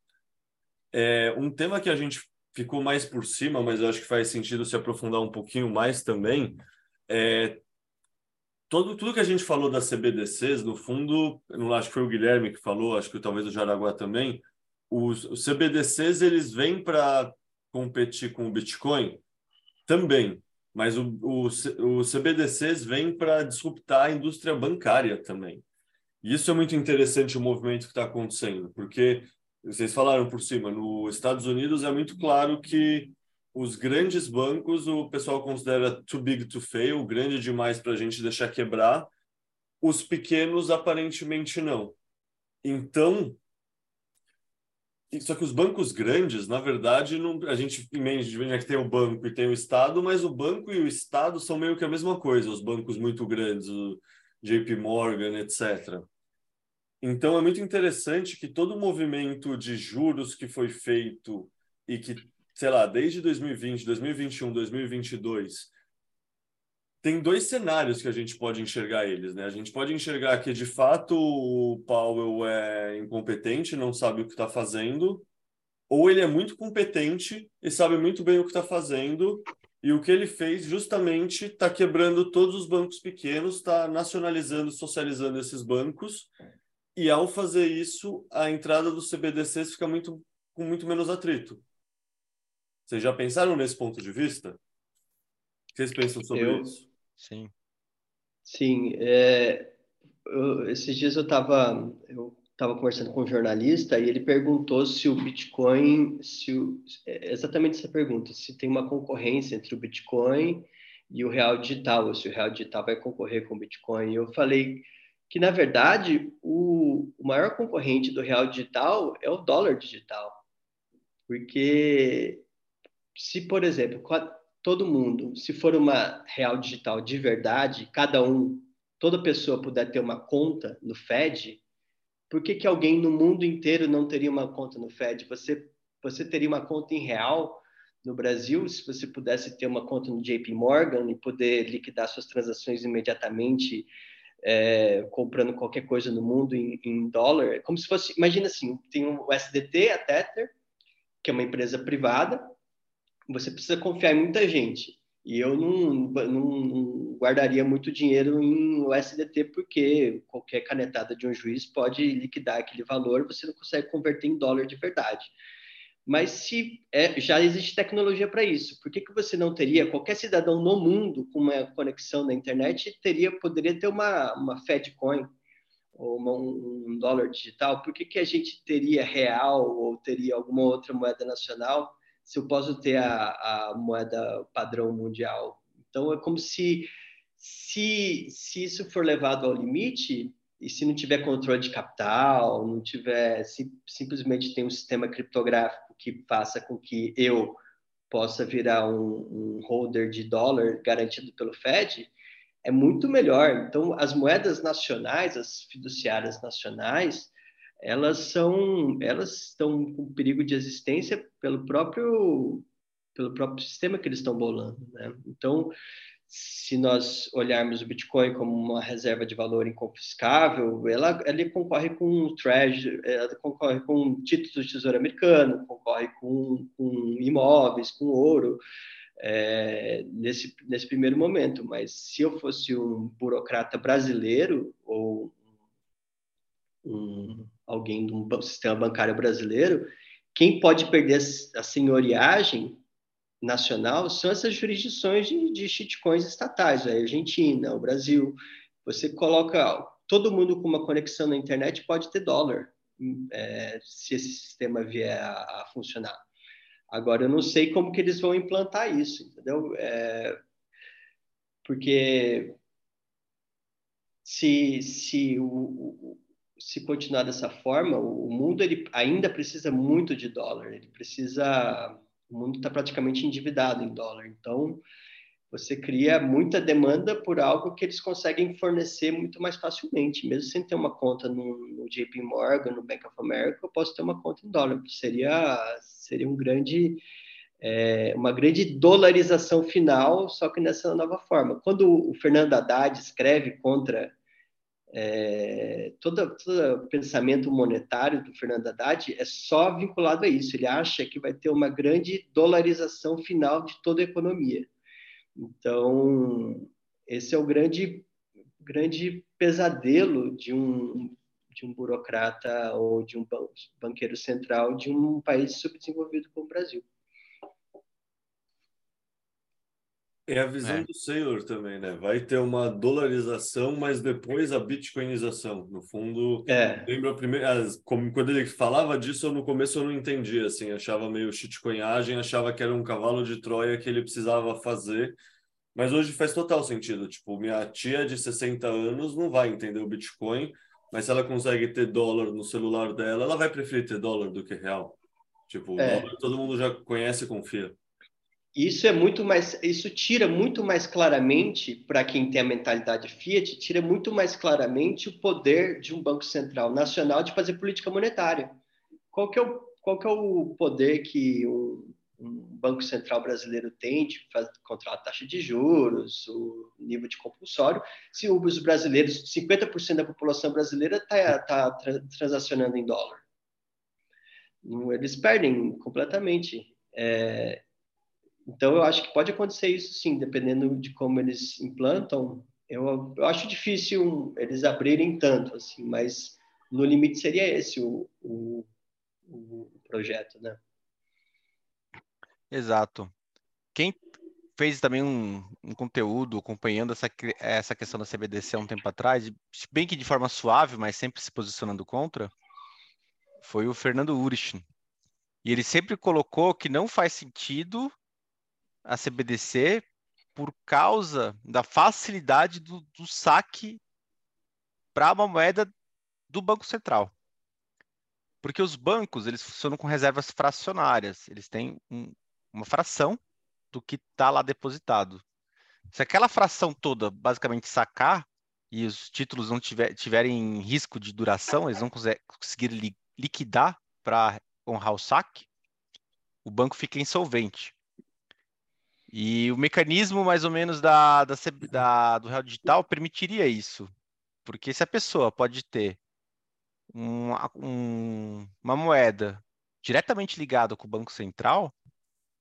É um tema que a gente ficou mais por cima, mas eu acho que faz sentido se aprofundar um pouquinho mais também. É, todo, tudo que a gente falou das CBDCs, no fundo, não acho que foi o Guilherme que falou, acho que talvez o Jaraguá também, os, os CBDCs eles vêm para competir com o Bitcoin também, mas o, o, o CBDCs vêm para disruptar a indústria bancária também. E isso é muito interessante o movimento que está acontecendo, porque vocês falaram por cima, nos Estados Unidos é muito claro que os grandes bancos o pessoal considera too big to fail, grande demais para a gente deixar quebrar. Os pequenos aparentemente não. Então, só que os bancos grandes, na verdade, não, a gente imagina que tem o banco e tem o Estado, mas o banco e o Estado são meio que a mesma coisa, os bancos muito grandes, o JP Morgan, etc. Então é muito interessante que todo o movimento de juros que foi feito e que, sei lá, desde 2020, 2021, 2022, tem dois cenários que a gente pode enxergar eles, né? A gente pode enxergar que de fato o Powell é incompetente, não sabe o que está fazendo, ou ele é muito competente e sabe muito bem o que está fazendo e o que ele fez justamente está quebrando todos os bancos pequenos, está nacionalizando, socializando esses bancos e ao fazer isso a entrada dos CBDCs fica muito com muito menos atrito. Vocês já pensaram nesse ponto de vista? O que vocês pensam sobre Eu- isso? Sim. Sim, é, eu- esses dias eu estava eu tava conversando com um jornalista e ele perguntou se o Bitcoin, se o, é exatamente essa pergunta, se tem uma concorrência entre o Bitcoin e o real digital, ou se o real digital vai concorrer com o Bitcoin. E eu falei que, na verdade, o, o maior concorrente do real digital é o dólar digital. Porque se, por exemplo, todo mundo, se for uma real digital de verdade, cada um, toda pessoa puder ter uma conta no Fed, por que, que alguém no mundo inteiro não teria uma conta no Fed? Você, você teria uma conta em real no Brasil, se você pudesse ter uma conta no JP Morgan e poder liquidar suas transações imediatamente, é, comprando qualquer coisa no mundo em, em dólar, é como se fosse, imagina assim, tem o SDT, a Tether, que é uma empresa privada, você precisa confiar em muita gente. E eu não, não guardaria muito dinheiro em USDT, porque qualquer canetada de um juiz pode liquidar aquele valor, você não consegue converter em dólar de verdade. Mas se é, já existe tecnologia para isso, por que, que você não teria, qualquer cidadão no mundo com uma conexão na internet teria, poderia ter uma, uma Fedcoin ou uma, um dólar digital? Por que, que a gente teria real ou teria alguma outra moeda nacional se eu posso ter a, a moeda padrão mundial? Então é como se, se, se isso for levado ao limite, e se não tiver controle de capital, não tiver se, simplesmente tem um sistema criptográfico que faça com que eu possa virar um, um holder de dólar garantido pelo Fed, é muito melhor. Então, as moedas nacionais, as fiduciárias nacionais, elas são, elas estão com perigo de existência pelo próprio, pelo próprio sistema que eles estão bolando, né? Então, se nós olharmos o Bitcoin como uma reserva de valor inconfiscável, ela, ela concorre com o Treasury, ela concorre com títulos do Tesouro Americano, concorre com, com imóveis, com ouro, é, nesse, nesse primeiro momento. Mas se eu fosse um burocrata brasileiro ou um, alguém do sistema bancário brasileiro, quem pode perder a senhoriagem nacional são essas jurisdições de, de shitcoins estatais, a Argentina, o Brasil. Você coloca todo mundo com uma conexão na internet pode ter dólar é, se esse sistema vier a, a, funcionar. Agora eu não sei como que eles vão implantar isso, entendeu? É, porque se se o, se continuar dessa forma, o mundo ele ainda precisa muito de dólar, ele precisa o mundo está praticamente endividado em dólar. Então, você cria muita demanda por algo que eles conseguem fornecer muito mais facilmente. Mesmo sem ter uma conta no, no JP Morgan, no Bank of America, eu posso ter uma conta em dólar. Seria, seria um grande, é, uma grande dolarização final, só que nessa nova forma. Quando o Fernando Haddad escreve contra é, todo, todo pensamento monetário do Fernando Haddad é só vinculado a isso. Ele acha que vai ter uma grande dolarização final de toda a economia. Então, esse é o grande, grande pesadelo de um, de um burocrata ou de um banqueiro central de um país subdesenvolvido como o Brasil. É a visão é. do Sailor também, né? Vai ter uma dolarização, mas depois a bitcoinização. No fundo, é. lembra a primeira. Como, quando ele falava disso, eu, no começo eu não entendia, assim, achava meio shitcoinhagem, achava que era um cavalo de Troia que ele precisava fazer. Mas hoje faz total sentido. Tipo, minha tia de 60 anos não vai entender o Bitcoin, mas se ela consegue ter dólar no celular dela, ela vai preferir ter dólar do que real. Tipo, É. dólar todo mundo já conhece e confia. Isso é muito mais, isso tira muito mais claramente para quem tem a mentalidade Fiat, tira muito mais claramente o poder de um banco central nacional de fazer política monetária. Qual que é o, qual que é o poder que um, um banco central brasileiro tem de fazer, controlar a taxa de juros, o nível de compulsório, se os brasileiros, 50% da população brasileira está tá transacionando em dólar? Eles perdem completamente. É, então, eu acho que pode acontecer isso sim, dependendo de como eles implantam. Eu, eu acho difícil eles abrirem tanto, assim, mas no limite seria esse o, o, o projeto, né? Exato. Quem fez também um, um, conteúdo acompanhando essa, essa questão da CBDC há um tempo atrás, bem que de forma suave, mas sempre se posicionando contra, foi o Fernando Urich. E ele sempre colocou que não faz sentido a CBDC por causa da facilidade do, do saque para uma moeda do Banco Central. Porque os bancos, eles funcionam com reservas fracionárias. Eles têm um, uma fração do que está lá depositado. Se aquela fração toda basicamente sacar e os títulos não tiver, tiverem risco de duração, eles não conseguir li, liquidar para honrar o saque, o banco fica insolvente. E o mecanismo, mais ou menos, da, da, da, do real digital permitiria isso. Porque se a pessoa pode ter um, um, uma moeda diretamente ligada com o Banco Central,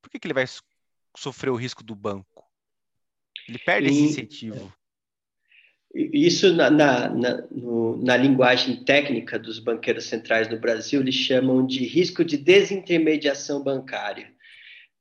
por que, que ele vai sofrer o risco do banco? Ele perde e, esse incentivo. Isso, na, na, na, no, na, linguagem técnica dos banqueiros centrais no Brasil, eles chamam de risco de desintermediação bancária.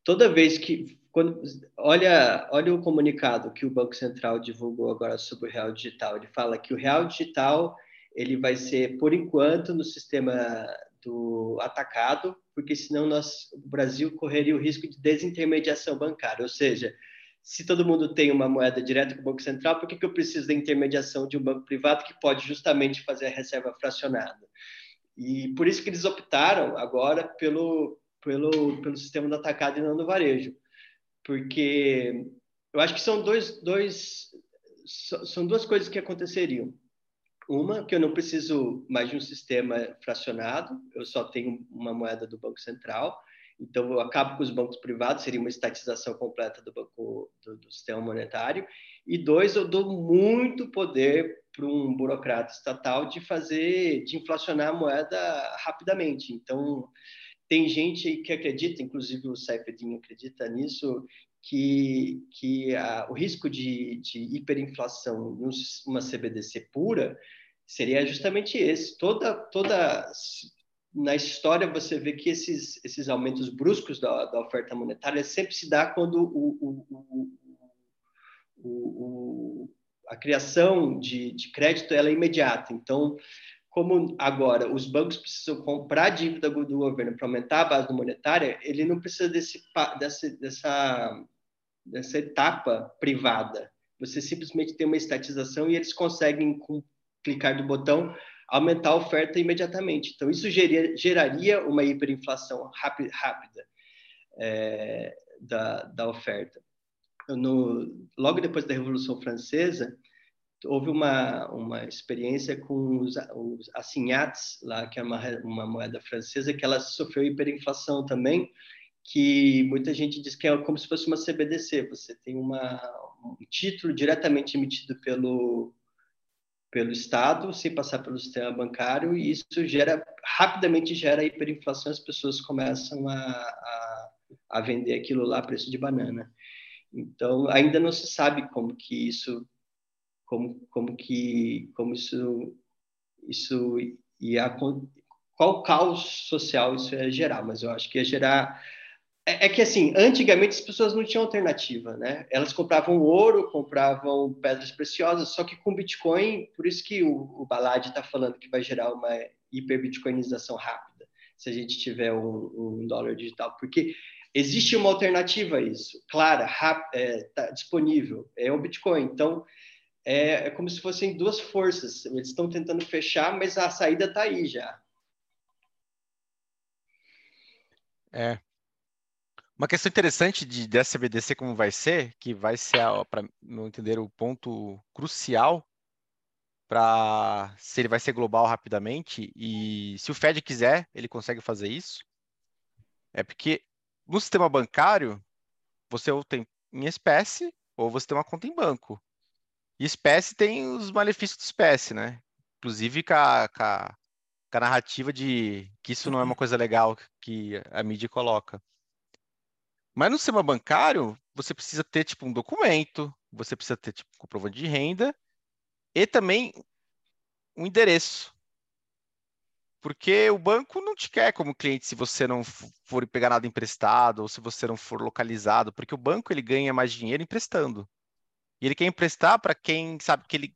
Toda vez que quando, olha, olha o comunicado que o Banco Central divulgou agora sobre o real digital. Ele fala que o real digital ele vai ser, por enquanto, no sistema do atacado, porque senão nós, o Brasil correria o risco de desintermediação bancária. Ou seja, se todo mundo tem uma moeda direta com o Banco Central, por que, que eu preciso da intermediação de um banco privado que pode justamente fazer a reserva fracionada? E por isso que eles optaram agora pelo, pelo, pelo sistema do atacado e não do varejo porque eu acho que são dois, dois são duas coisas que aconteceriam. Uma, que eu não preciso mais de um sistema fracionado, eu só tenho uma moeda do Banco Central, então eu acabo com os bancos privados, seria uma estatização completa do banco do, do sistema monetário. E dois, eu dou muito poder para um burocrata estatal de fazer, de inflacionar a moeda rapidamente. Então, tem gente que acredita, inclusive o Saifedin acredita nisso, que, que a, o risco de, de hiperinflação numa CBDC pura seria justamente esse. Toda, toda na história você vê que esses, esses aumentos bruscos da, da oferta monetária sempre se dá quando o, o, o, o a criação de, de crédito ela é imediata. Então, como agora os bancos precisam comprar dívida do governo para aumentar a base monetária, ele não precisa desse, dessa, dessa, dessa etapa privada. Você simplesmente tem uma estatização e eles conseguem, com clicar do botão, aumentar a oferta imediatamente. Então, isso geraria, geraria uma hiperinflação rápida, rápida é, da, da oferta. No, logo depois da Revolução Francesa, houve uma, uma experiência com os, os assignats, lá, que é uma, uma moeda francesa, que ela sofreu hiperinflação também, que muita gente diz que é como se fosse uma CBDC. Você tem uma, um título diretamente emitido pelo, pelo Estado, sem passar pelo sistema bancário, e isso gera rapidamente gera hiperinflação, as pessoas começam a, a, a vender aquilo lá a preço de banana. Então, ainda não se sabe como que isso como, como que como isso isso ia qual caos social isso ia gerar, mas eu acho que ia gerar é, é, que assim, antigamente as pessoas não tinham alternativa, né? Elas compravam ouro, compravam pedras preciosas, só que com Bitcoin, por isso que o, o Balad está falando que vai gerar uma hiperbitcoinização rápida, se a gente tiver um, um dólar digital, porque existe uma alternativa a isso, clara, rápida, é, tá disponível, é o Bitcoin. Então, é, é como se fossem duas forças. Eles estão tentando fechar, mas a saída está aí já. É. Uma questão interessante de, dessa CBDC como vai ser, que vai ser, para não entender, o ponto crucial para se ele vai ser global rapidamente e se o Fed quiser, ele consegue fazer isso. É porque no sistema bancário, você ou tem em espécie ou você tem uma conta em banco. E espécie tem os malefícios de espécie, né? Inclusive com a, com a, com a narrativa de que isso não é uma coisa legal que a mídia coloca. Mas no sistema bancário, você precisa ter tipo um documento, você precisa ter tipo comprovante de renda e também um endereço. Porque o banco não te quer como cliente se você não for pegar nada emprestado ou se você não for localizado, porque o banco ele ganha mais dinheiro emprestando. E ele quer emprestar para quem sabe que ele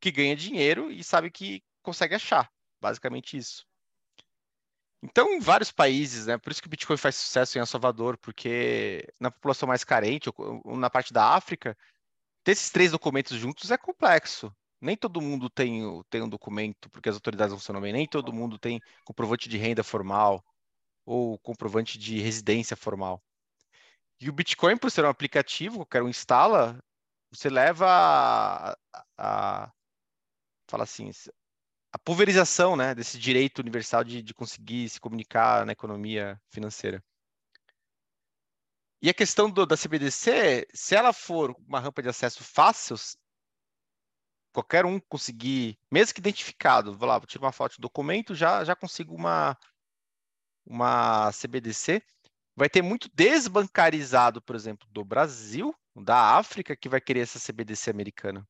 que ganha dinheiro e sabe que consegue achar, basicamente isso. Então, em vários países, né, por isso que o Bitcoin faz sucesso em El Salvador, porque na população mais carente, ou na parte da África, ter esses três documentos juntos é complexo nem todo mundo tem, tem um documento, porque as autoridades não funcionam bem, nem todo mundo tem comprovante de renda formal ou comprovante de residência formal. E o Bitcoin, por ser um aplicativo, qualquer um instala, você leva a, a, fala assim, a pulverização né, desse direito universal de, de conseguir se comunicar na economia financeira. E a questão do, da CBDC, se ela for uma rampa de acesso fácil, qualquer um conseguir, mesmo que identificado, vou lá, vou tirar uma foto de documento, já, já consigo uma, uma CBDC. Vai ter muito desbancarizado, por exemplo, do Brasil, da África, que vai querer essa CBDC americana.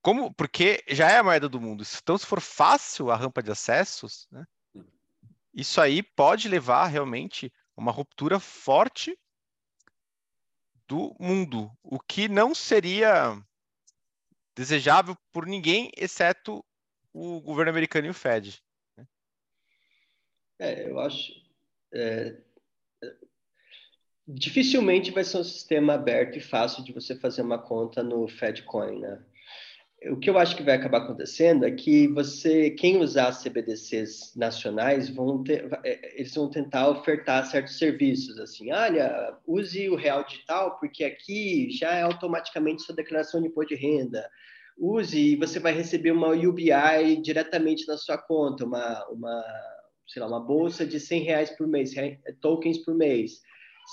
Como, porque já é a moeda do mundo. Então, se for fácil a rampa de acessos, né, isso aí pode levar realmente a uma ruptura forte do mundo, o que não seria desejável por ninguém, exceto o governo americano e o Fed. Né? É, eu acho. É, dificilmente vai ser um sistema aberto e fácil de você fazer uma conta no FedCoin, né? O que eu acho que vai acabar acontecendo é que você, quem usar CBDCs nacionais, vão ter, é, eles vão tentar ofertar certos serviços, assim, olha, use o real digital, porque aqui já é automaticamente sua declaração de imposto de renda use e você vai receber uma UBI diretamente na sua conta, uma, uma, sei lá, uma bolsa de 100 reais por mês, tokens por mês.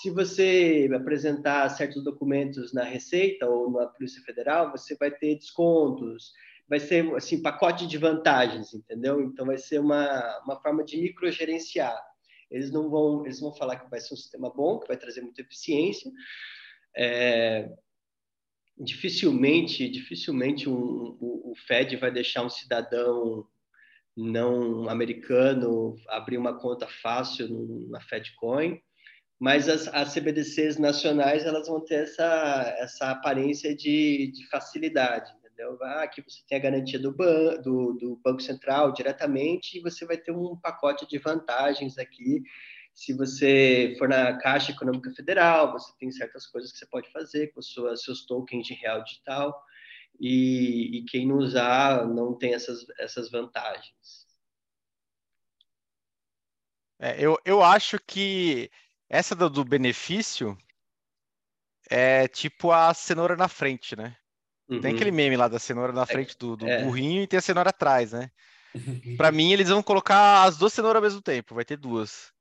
Se você apresentar certos documentos na Receita ou na Polícia Federal, você vai ter descontos, vai ser assim pacote de vantagens, entendeu? Então vai ser uma, uma forma de microgerenciar. Eles não vão eles vão falar que vai ser um sistema bom, que vai trazer muita eficiência, é, dificilmente, dificilmente um, o, o Fed vai deixar um cidadão não americano abrir uma conta fácil na Fedcoin, mas as, as, CBDCs nacionais elas vão ter essa, essa aparência de, de facilidade, entendeu? Ah, aqui você tem a garantia do, ban, do, do Banco Central diretamente e você vai ter um pacote de vantagens aqui se você for na Caixa Econômica Federal, você tem certas coisas que você pode fazer com suas, seus tokens de real digital, e, e quem não usar não tem essas, essas vantagens. É, eu, eu acho que essa do, do, benefício é tipo a cenoura na frente, né? Uhum. Tem aquele meme lá da cenoura na é, frente do, do é. burrinho e tem a cenoura atrás, né? [LAUGHS] Para mim, eles vão colocar as duas cenouras ao mesmo tempo, vai ter duas.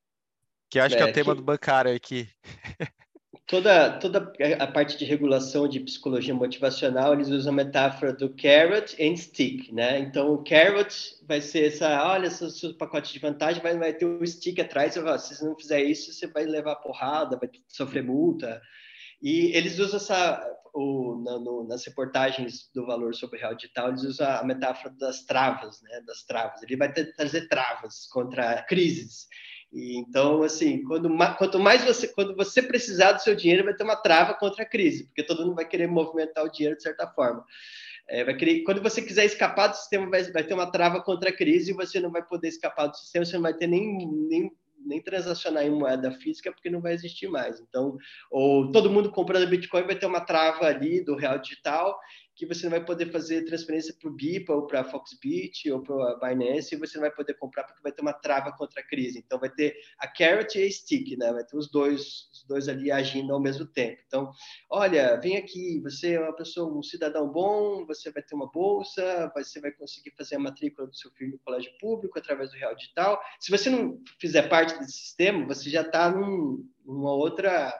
Que acho é, que é o tema que... do bancário aqui. [LAUGHS] Toda, toda a parte de regulação de psicologia motivacional, eles usam a metáfora do carrot and stick, né? Então, o carrot vai ser essa, olha, seu, seu pacote de vantagem vai, vai ter o um stick atrás, se você não fizer isso, você vai levar porrada, vai sofrer multa. E eles usam essa, o, na, no, nas reportagens do valor sobre o real digital, eles usam a metáfora das travas, né? Das travas. Ele vai ter, trazer travas contra crises. E, então, assim, quando, quanto mais você, quando você precisar do seu dinheiro, vai ter uma trava contra a crise, porque todo mundo vai querer movimentar o dinheiro de certa forma. É, vai querer, quando você quiser escapar do sistema, vai, vai ter uma trava contra a crise e você não vai poder escapar do sistema, você não vai ter nem, nem, nem transacionar em moeda física, porque não vai existir mais. Então, ou todo mundo comprando Bitcoin vai ter uma trava ali do real digital, que você não vai poder fazer transferência para o BIPA ou para a Foxbit ou para a Binance e você não vai poder comprar porque vai ter uma trava contra a crise. Então vai ter a carrot e a stick, né? Vai ter os dois, os dois ali agindo ao mesmo tempo. Então, olha, vem aqui, você é uma pessoa, um cidadão bom, você vai ter uma bolsa, você vai conseguir fazer a matrícula do seu filho no colégio público através do Real Digital. Se você não fizer parte desse sistema, você já está num, numa outra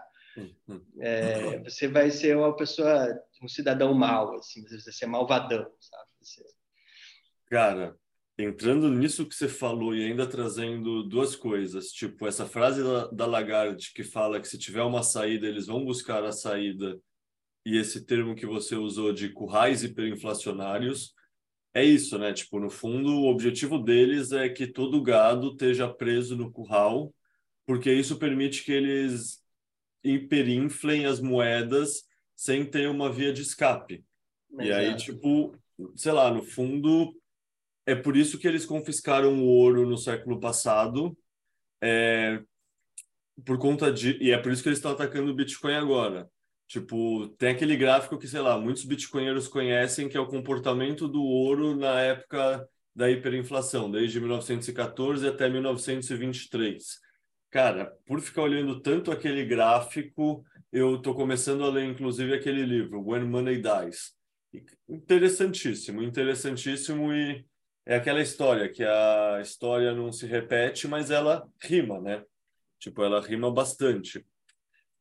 é, você vai ser uma pessoa, um cidadão mau, assim, você ser malvadão, sabe? Você... Cara, entrando nisso que você falou e ainda trazendo duas coisas, tipo essa frase da, da Lagarde que fala que se tiver uma saída, eles vão buscar a saída, e esse termo que você usou de currais hiperinflacionários, é isso, né? Tipo, no fundo, o objetivo deles é que todo gado esteja preso no curral, porque isso permite que eles hiperinflem as moedas sem ter uma via de escape. Exato. E aí, tipo, sei lá, no fundo, é por isso que eles confiscaram o ouro no século passado, é, por conta de. E é por isso que eles estão atacando o Bitcoin agora. Tipo, tem aquele gráfico que, sei lá, muitos bitcoinheiros conhecem, que é o comportamento do ouro na época da hiperinflação, desde 1914 até 1923. Cara, por ficar olhando tanto aquele gráfico, eu estou começando a ler, inclusive, aquele livro, When Money Dies. Interessantíssimo, interessantíssimo e é aquela história que a história não se repete, mas ela rima, né? Tipo, ela rima bastante.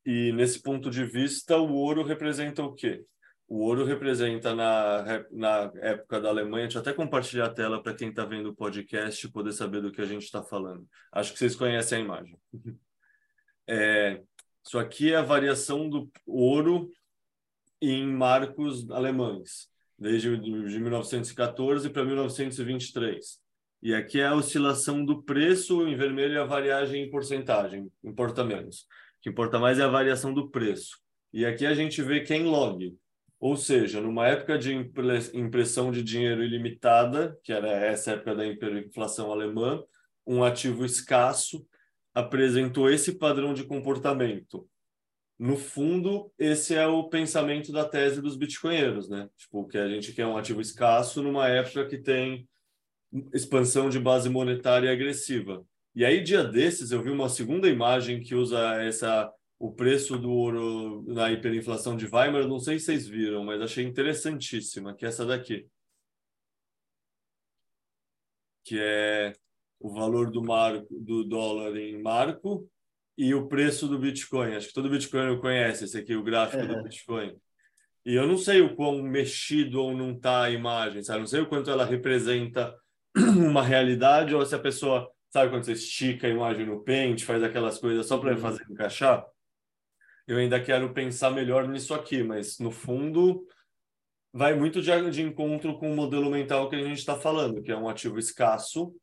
E nesse ponto de vista, o ouro representa o quê? O ouro representa na, na época da Alemanha, deixa eu até compartilhar a tela para quem está vendo o podcast poder saber do que a gente está falando. Acho que vocês conhecem a imagem. [LAUGHS] É, isso aqui é a variação do ouro em marcos alemães, desde de 1914 para 1923. E aqui é a oscilação do preço, em vermelho é a variagem em porcentagem, importa menos. O que importa mais é a variação do preço. E aqui a gente vê quem log, ou seja, numa época de impressão de dinheiro ilimitada, que era essa época da hiperinflação alemã, um ativo escasso apresentou esse padrão de comportamento. No fundo, esse é o pensamento da tese dos bitcoinheiros, né? Tipo, que a gente quer um ativo escasso numa época que tem expansão de base monetária agressiva. E aí, dia desses, eu vi uma segunda imagem que usa essa o preço do ouro na hiperinflação de Weimar, não sei se vocês viram, mas achei interessantíssima, que é essa daqui. Que é o valor do marco do dólar em marco e o preço do Bitcoin. Acho que todo Bitcoin conhece esse aqui, o gráfico do Bitcoin. E eu não sei o quão mexido ou não está a imagem, sabe? Não sei o quanto ela representa [CLEARS THROAT] uma realidade ou se a pessoa, sabe quando você estica a imagem no pente, faz aquelas coisas só para uhum. fazer encaixar? eu ainda quero pensar melhor nisso aqui, mas no fundo vai muito de, de encontro com o modelo mental que a gente está falando, que é um ativo escasso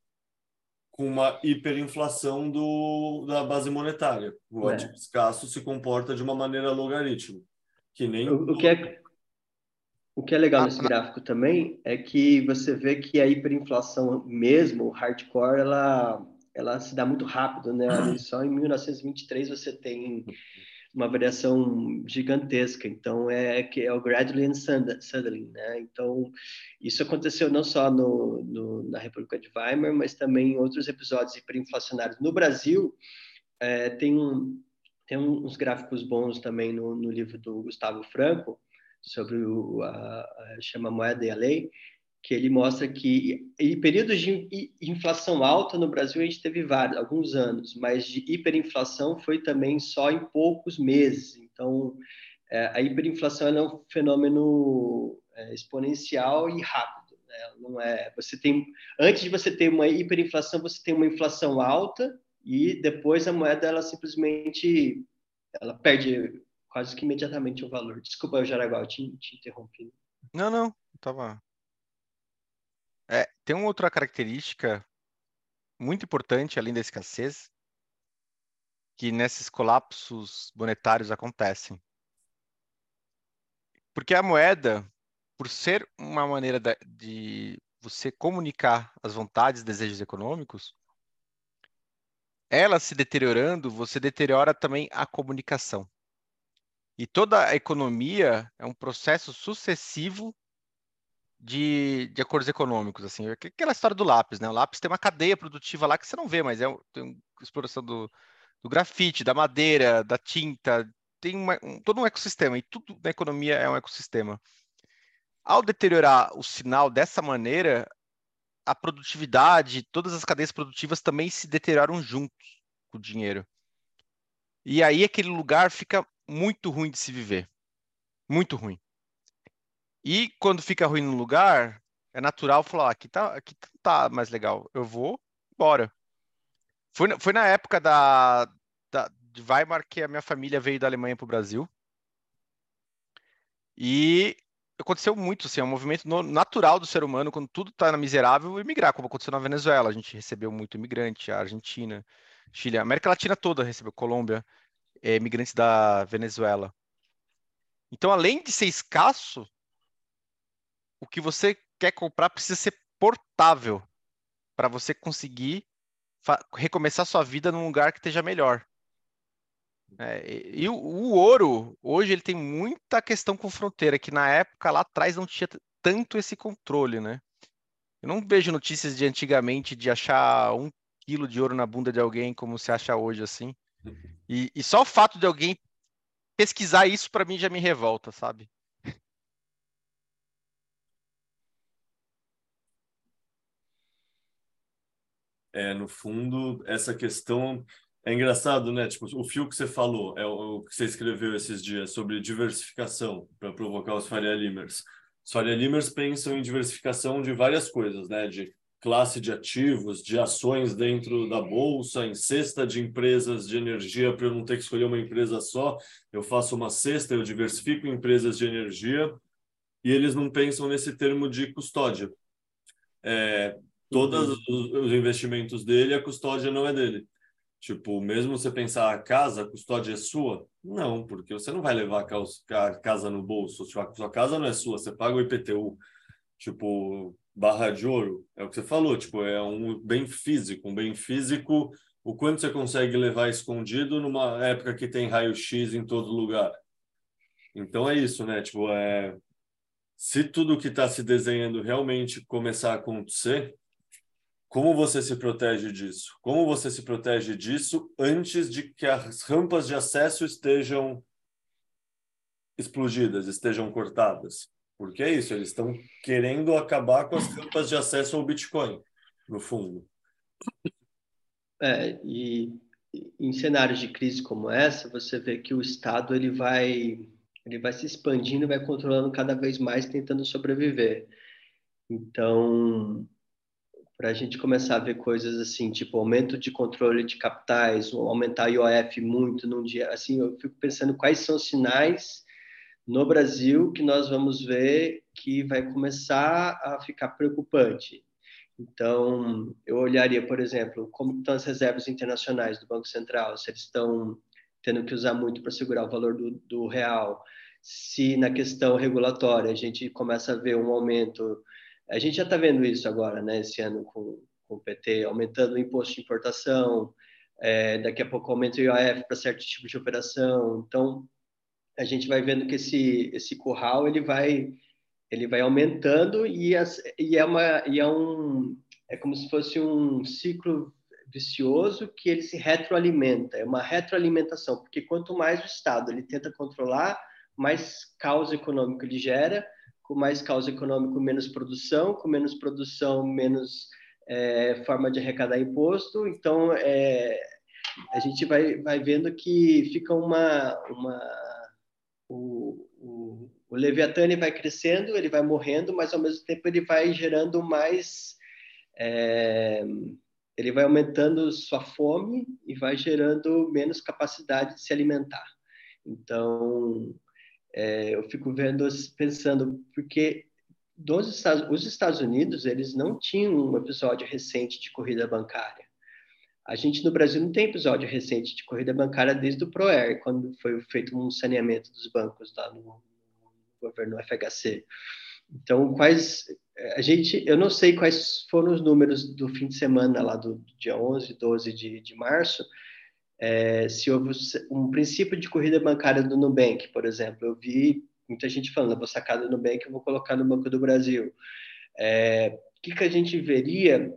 com uma hiperinflação do, da base monetária. O é. ativo escasso se comporta de uma maneira logarítmica, que nem o, o que é o que é legal nesse gráfico também é que você vê que a hiperinflação mesmo, hardcore, ela ela se dá muito rápido, né? Só em 1923 você tem uma variação gigantesca. Então, é que é o gradually and suddenly, né? Então, isso aconteceu não só no, no, na República de Weimar, mas também em outros episódios hiperinflacionários. No Brasil, é, tem, um, tem uns gráficos bons também no, no livro do Gustavo Franco, sobre o, a, a, chama Moeda e a Lei, que ele mostra que em períodos de inflação alta no Brasil a gente teve vários, alguns anos, mas de hiperinflação foi também só em poucos meses. Então, é, a hiperinflação é um fenômeno é, exponencial e rápido. Né? Não é, você tem antes de você ter uma hiperinflação, você tem uma inflação alta e depois a moeda ela simplesmente ela perde quase que imediatamente o valor. Desculpa, Jaraguá, eu te, te interrompi. Não, não, estava é, tem uma outra característica muito importante, além da escassez, que nesses colapsos monetários acontecem. Porque a moeda, por ser uma maneira de você comunicar as vontades e desejos econômicos, ela se deteriorando, você deteriora também a comunicação. E toda a economia é um processo sucessivo de, de acordos econômicos, assim, aquela história do lápis, né? O lápis tem uma cadeia produtiva lá que você não vê, mas é tem exploração do, do grafite, da madeira, da tinta, tem uma, um, todo um ecossistema, e tudo na economia é um ecossistema. Ao deteriorar o sinal dessa maneira, a produtividade, todas as cadeias produtivas também se deterioram juntos com o dinheiro. E aí aquele lugar fica muito ruim de se viver. Muito ruim. E quando fica ruim no lugar, é natural falar, ah, aqui tá, aqui tá mais legal. Eu vou embora. Foi, foi na época da, da, de Weimar que a minha família veio da Alemanha para o Brasil. E aconteceu muito, assim, é um movimento no, natural do ser humano, quando tudo está miserável, emigrar, como aconteceu na Venezuela. A gente recebeu muito imigrante, a Argentina, Chile, a América Latina toda recebeu, Colômbia, é, imigrantes da Venezuela. Então, além de ser escasso, o que você quer comprar precisa ser portável para você conseguir recomeçar sua vida num lugar que esteja melhor. É, e o, o, ouro, hoje, ele tem muita questão com fronteira, que na época lá atrás não tinha tanto esse controle, né? Eu não vejo notícias de antigamente de achar um quilo de ouro na bunda de alguém como se acha hoje, assim. E, e só o fato de alguém pesquisar isso, para mim, já me revolta, sabe? É, no fundo, essa questão é engraçado, né? Tipo, o fio que você falou, é o, que você escreveu esses dias sobre diversificação para provocar os Faria Limers. Os Faria Limers pensam em diversificação de várias coisas, né? De classe de ativos, de ações dentro da bolsa, em cesta de empresas de energia para eu não ter que escolher uma empresa só. Eu faço uma cesta, eu diversifico empresas de energia e eles não pensam nesse termo de custódia. É, todos uhum. os investimentos dele, a custódia não é dele. Tipo, mesmo você pensar a casa, a custódia é sua? Não, porque você não vai levar a casa no bolso. Tipo, a sua casa não é sua, você paga o IPTU. Tipo, barra de ouro, é o que você falou, tipo, é um bem físico, um bem físico, o quanto você consegue levar escondido numa época que tem raio-x em todo lugar. Então é isso, né? Tipo, é se tudo que está se desenhando realmente começar a acontecer, como você se protege disso? Como você se protege disso antes de que as rampas de acesso estejam explodidas, estejam cortadas? Porque é isso, eles estão querendo acabar com as rampas de acesso ao Bitcoin, no fundo. É, e em cenários de crise como essa, você vê que o Estado ele vai ele vai se expandindo, vai controlando cada vez mais, tentando sobreviver. Então, para a gente começar a ver coisas assim, tipo aumento de controle de capitais, aumentar IOF muito num dia, assim, eu fico pensando quais são os sinais no Brasil que nós vamos ver que vai começar a ficar preocupante. Então, eu olharia, por exemplo, como estão as reservas internacionais do Banco Central, se eles estão tendo que usar muito para segurar o valor do, do real, se na questão regulatória a gente começa a ver um aumento a gente já está vendo isso agora, né, esse ano com, com o PT, aumentando o imposto de importação, é, daqui a pouco aumenta o IOF para certo tipo de operação. Então, a gente vai vendo que esse, esse curral ele vai, ele vai aumentando e, as, e, é uma, e é, um, é como se fosse um ciclo vicioso que ele se retroalimenta, é uma retroalimentação, porque quanto mais o Estado ele tenta controlar, mais caos econômico ele gera, com mais causa econômica, menos produção, com menos produção, menos é, forma de arrecadar imposto. Então, é, a gente vai, vai vendo que fica uma. uma o, o, o Leviatã vai crescendo, ele vai morrendo, mas ao mesmo tempo ele vai gerando mais. É, ele vai aumentando sua fome e vai gerando menos capacidade de se alimentar. Então, é, eu fico vendo, pensando, porque dos Estados, os Estados Unidos, eles não tinham um episódio recente de corrida bancária. A gente no Brasil não tem episódio recente de corrida bancária desde o ProAir, quando foi feito um saneamento dos bancos lá no governo FHC. Então, quais a gente, eu não sei quais foram os números do fim de semana lá do, do dia 11, 12 de, de março, é, se houve um princípio de corrida bancária do Nubank, por exemplo, eu vi muita gente falando, eu vou sacar do Nubank, eu vou colocar no Banco do Brasil. É, o que, que a gente veria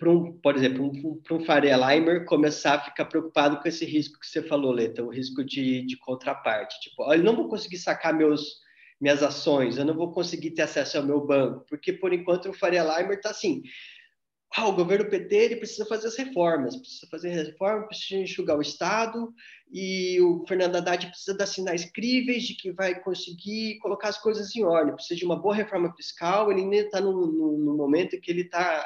para um, por exemplo, para um Faria Limer começar a ficar preocupado com esse risco que você falou, Leta, o risco de, de contraparte. Tipo, olha, eu não vou conseguir sacar meus, minhas ações, eu não vou conseguir ter acesso ao meu banco, porque por enquanto o Faria Limer está assim, ah, o governo PT ele precisa fazer as reformas, precisa fazer reformas, precisa enxugar o Estado, e o Fernando Haddad precisa dar sinais críveis de que vai conseguir colocar as coisas em ordem, precisa de uma boa reforma fiscal, ele ainda está no, momento que ele está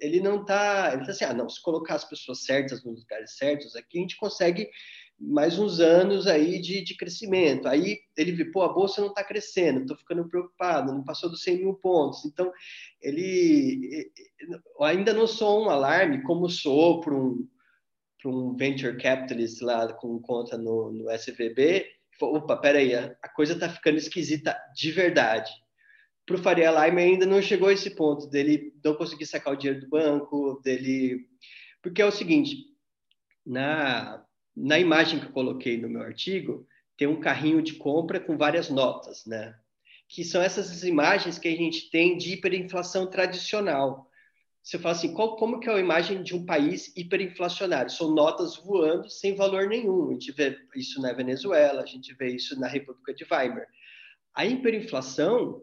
ele não está, ele está assim, ah, não, se colocar as pessoas certas nos lugares certos, aqui a gente consegue mais uns anos aí de, de crescimento. Aí ele vê, pô, a bolsa não está crescendo, estou ficando preocupado, não passou dos 100 mil pontos. Então, ele ainda não sou um alarme, como sou para um, um venture capitalist lá com conta no, no SVB. Opa, peraí, a, a coisa está ficando esquisita de verdade. Para o Faria Lime ainda não chegou a esse ponto dele não conseguir sacar o dinheiro do banco, dele. Porque é o seguinte, na, na imagem que eu coloquei no meu artigo, tem um carrinho de compra com várias notas, né? Que são essas imagens que a gente tem de hiperinflação tradicional. Você fala assim, qual, como que é a imagem de um país hiperinflacionário? São notas voando sem valor nenhum. A gente vê isso na Venezuela, a gente vê isso na República de Weimar. A hiperinflação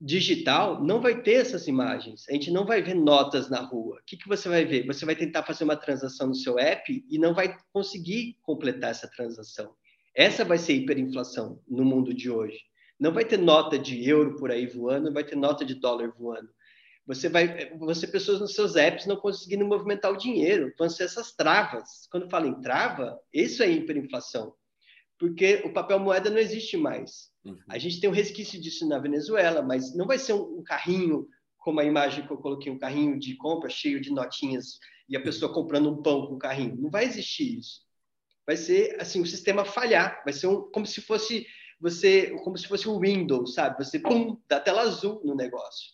digital não vai ter essas imagens. A gente não vai ver notas na rua. O que, que você vai ver? Você vai tentar fazer uma transação no seu app e não vai conseguir completar essa transação. Essa vai ser hiperinflação no mundo de hoje. Não vai ter nota de euro por aí voando, vai ter nota de dólar voando. Você vai, você pessoas nos seus apps não conseguindo movimentar o dinheiro, vão ser essas travas. Quando fala em trava, isso é hiperinflação, porque o papel moeda não existe mais. Uhum. A gente tem um resquício disso na Venezuela, mas não vai ser um, um, carrinho, como a imagem que eu coloquei, um carrinho de compra cheio de notinhas e a pessoa comprando um pão com o carrinho. Não vai existir isso. Vai ser assim, o sistema falhar, vai ser um, como se fosse você, como se fosse o Windows, sabe? Você pum, dá tela azul no negócio.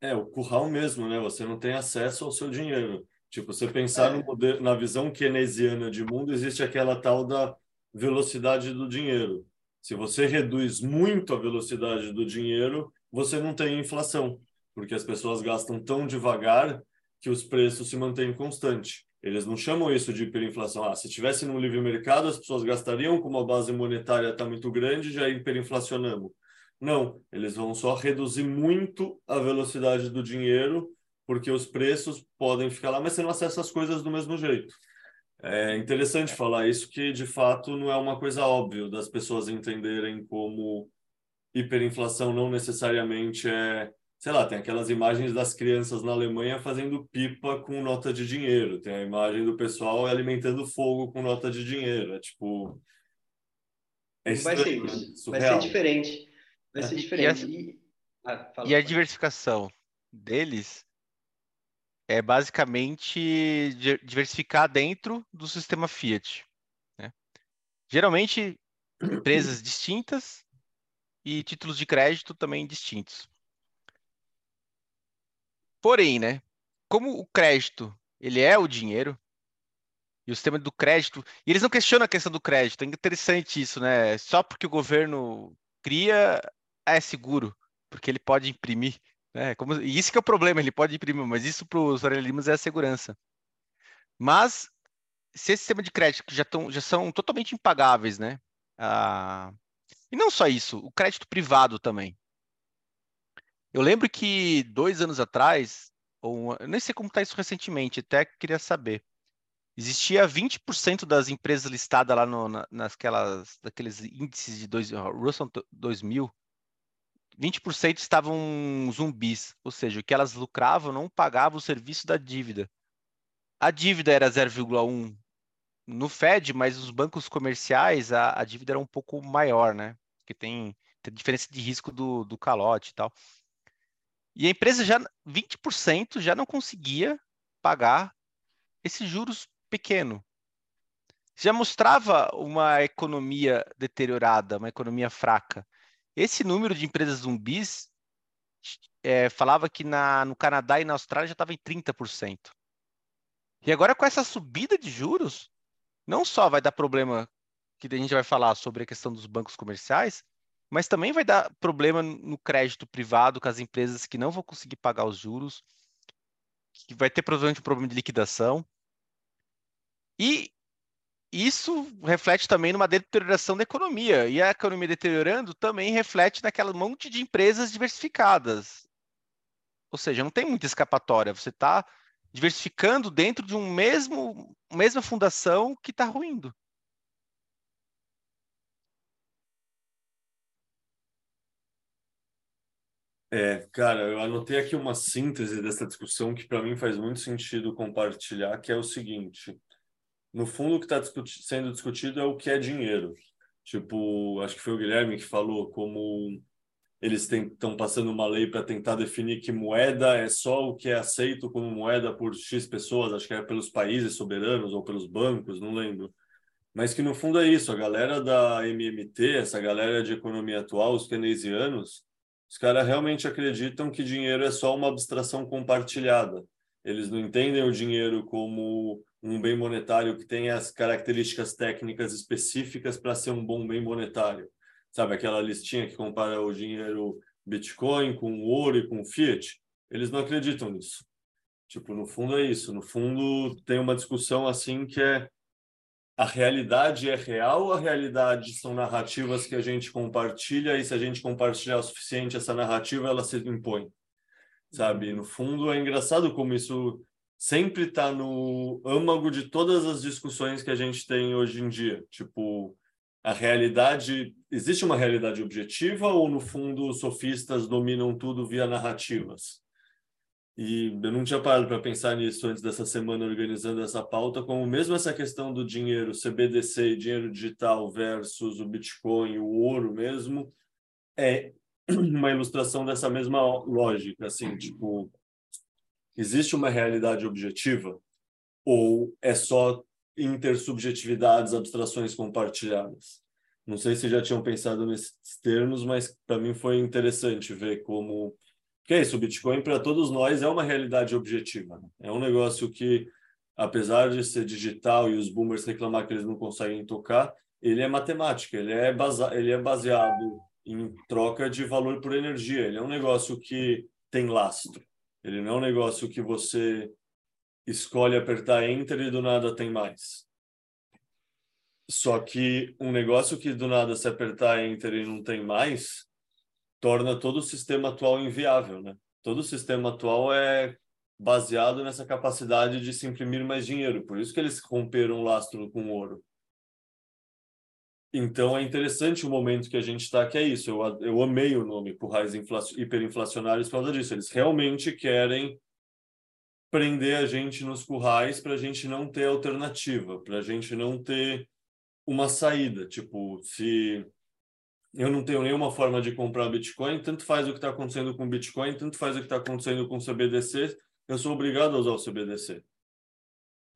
É, o curral mesmo, né? Você não tem acesso ao seu dinheiro. Tipo, você pensar é. no, na visão keynesiana de mundo, existe aquela tal da velocidade do dinheiro. Se você reduz muito a velocidade do dinheiro, você não tem inflação, porque as pessoas gastam tão devagar que os preços se mantêm constantes. Eles não chamam isso de hiperinflação. Ah, se tivesse no livre mercado, as pessoas gastariam, como a base monetária está muito grande, já hiperinflacionamos. Não, eles vão só reduzir muito a velocidade do dinheiro, porque os preços podem ficar lá, mas você não acessa as coisas do mesmo jeito. É interessante falar isso, que de fato não é uma coisa óbvia das pessoas entenderem como hiperinflação não necessariamente é. Sei lá, tem aquelas imagens das crianças na Alemanha fazendo pipa com nota de dinheiro, tem a imagem do pessoal alimentando fogo com nota de dinheiro. É tipo. É estranho, vai ser isso. Vai ser diferente. Vai ser diferente. E, a, ah, e a diversificação deles é basicamente diversificar dentro do sistema Fiat. Né? Geralmente, empresas distintas e títulos de crédito também distintos. Porém, né, como o crédito ele é o dinheiro e o sistema do crédito, e eles não questionam a questão do crédito, é interessante isso, né? Só porque o governo cria é seguro, porque ele pode imprimir. É, como, e isso que é o problema, ele pode imprimir, mas isso para os Limas é a segurança. Mas, se esse sistema de crédito já, tão, já são totalmente impagáveis, né? Ah, e não só isso, o crédito privado também. Eu lembro que dois anos atrás, ou eu nem sei como está isso recentemente, até queria saber. Existia 20% das empresas listadas lá no, na, nasquelas, daqueles índices de dois, Russell 2000, 20% estavam zumbis, ou seja, o que elas lucravam não pagava o serviço da dívida. A dívida era 0,1 no Fed, mas os bancos comerciais a, a, dívida era um pouco maior, né? Porque tem, tem diferença de risco do, do calote e tal. E a empresa já 20% já não conseguia pagar esses juros pequeno. Já mostrava uma economia deteriorada, uma economia fraca. Esse número de empresas zumbis é, falava que na, no Canadá e na Austrália já estava em 30%. E agora, com essa subida de juros, não só vai dar problema que a gente vai falar sobre a questão dos bancos comerciais, mas também vai dar problema no crédito privado com as empresas que não vão conseguir pagar os juros, que vai ter provavelmente um problema de liquidação. E isso reflete também numa deterioração da economia. E a economia deteriorando também reflete naquela monte de empresas diversificadas. Ou seja, não tem muita escapatória. Você está diversificando dentro de um mesmo mesma fundação que está ruindo. É, cara, eu anotei aqui uma síntese dessa discussão que para mim faz muito sentido compartilhar, que é o seguinte: no fundo, o que está discuti sendo discutido é o que é dinheiro. Tipo, acho que foi o Guilherme que falou como eles estão passando uma lei para tentar definir que moeda é só o que é aceito como moeda por X pessoas, acho que é pelos países soberanos ou pelos bancos, não lembro. Mas que no fundo é isso, a galera da MMT, essa galera de economia atual, os keynesianos, os caras realmente acreditam que dinheiro é só uma abstração compartilhada. Eles não entendem o dinheiro como um bem monetário que tem as características técnicas específicas para ser um bom bem monetário. Sabe aquela listinha que compara o dinheiro Bitcoin com ouro e com Fiat? Eles não acreditam nisso. Tipo, no fundo é isso. No fundo tem uma discussão assim que é a realidade é real, a realidade são narrativas que a gente compartilha e se a gente compartilhar o suficiente essa narrativa, ela se impõe. Sabe? No fundo é engraçado como isso sempre está no âmago de todas as discussões que a gente tem hoje em dia. Tipo, a realidade existe uma realidade objetiva ou no fundo os sofistas dominam tudo via narrativas? E eu não tinha parado para pensar nisso antes dessa semana organizando essa pauta, como mesmo essa questão do dinheiro, CBDC, dinheiro digital versus o Bitcoin, o ouro mesmo, é [CLEARS THROAT] uma ilustração dessa mesma lógica, assim, tipo, existe uma realidade objetiva ou é só intersubjetividades, abstrações compartilhadas? Não sei se já tinham pensado nesses termos, mas para mim foi interessante ver como que é isso, o Bitcoin para todos nós é uma realidade objetiva. Né? É um negócio que, apesar de ser digital e os boomers reclamar que eles não conseguem tocar, ele é matemática, ele é, base... ele é baseado em troca de valor por energia. Ele é um negócio que tem lastro. Ele não é um negócio que você escolhe apertar Enter e do nada tem mais. Só que um negócio que do nada se apertar Enter e não tem mais, torna todo o sistema atual inviável, né? Todo o sistema atual é baseado nessa capacidade de se imprimir mais dinheiro. Por isso que eles romperam o lastro com ouro. Então é interessante o momento que a gente está, que é isso. Eu, eu amei o nome currais hiperinflacionários por causa disso. Eles realmente querem prender a gente nos currais para a gente não ter alternativa, para a gente não ter uma saída. Tipo, se eu não tenho nenhuma forma de comprar Bitcoin, tanto faz o que está acontecendo com Bitcoin, tanto faz o que está acontecendo com CBDC, eu sou obrigado a usar o CBDC.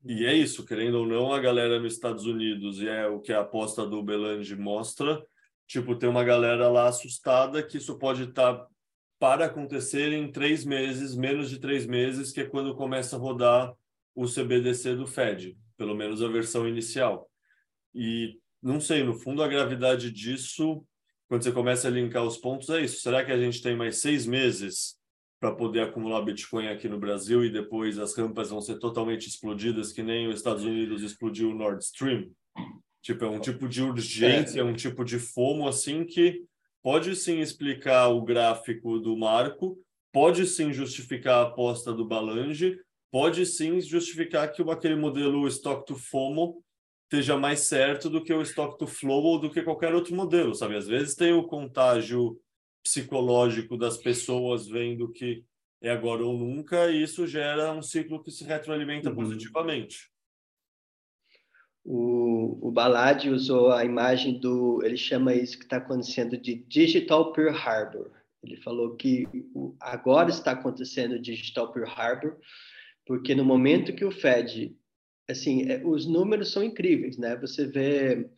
E é isso, querendo ou não, a galera nos Estados Unidos, e é o que a aposta do Belange mostra, tipo, tem uma galera lá assustada que isso pode estar tá para acontecer em três meses, menos de três meses, que é quando começa a rodar o CBDC do Fed, pelo menos a versão inicial. E não sei, no fundo, a gravidade disso quando você começa a linkar os pontos, é isso. Será que a gente tem mais seis meses para poder acumular Bitcoin aqui no Brasil e depois as rampas vão ser totalmente explodidas, que nem os Estados Unidos explodiu o Nord Stream? Tipo, é um tipo de urgência, é um tipo de fomo, assim, que pode sim explicar o gráfico do Marco, pode sim justificar a aposta do Balange, pode sim justificar que aquele modelo Stock to FOMO esteja mais certo do que o stock to flow ou do que qualquer outro modelo, sabe? Às vezes tem o contágio psicológico das pessoas vendo que é agora ou nunca, e isso gera um ciclo que se retroalimenta uhum. positivamente. O, o Balad usou a imagem do. Ele chama isso que está acontecendo de Digital Pearl Harbor. Ele falou que agora está acontecendo Digital Pearl Harbor, porque no momento que o Fed assim, é, os números são incríveis, né? Você vê,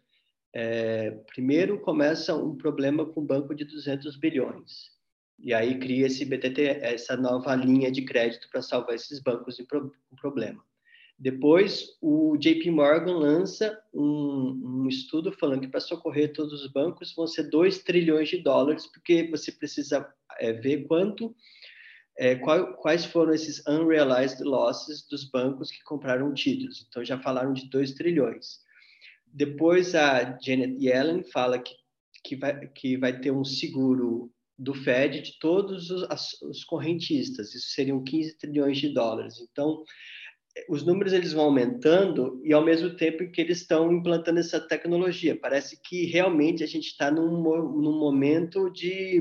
é, primeiro começa um problema com o banco de 200 bilhões, e aí cria esse BTT, essa nova linha de crédito para salvar esses bancos em pro, problema. Depois, o JP Morgan lança um, um estudo falando que para socorrer todos os bancos vão ser 2 trilhões de dólares, porque você precisa é, ver quanto, é, qual, quais foram esses unrealized losses dos bancos que compraram títulos. Então, já falaram de 2 trilhões. Depois, a Janet Yellen fala que, que, vai, que vai ter um seguro do Fed de todos os, as, os correntistas. Isso seriam 15 trilhões de dólares. Então, os números eles vão aumentando e ao mesmo tempo que eles estão implantando essa tecnologia. Parece que realmente a gente está num, num momento de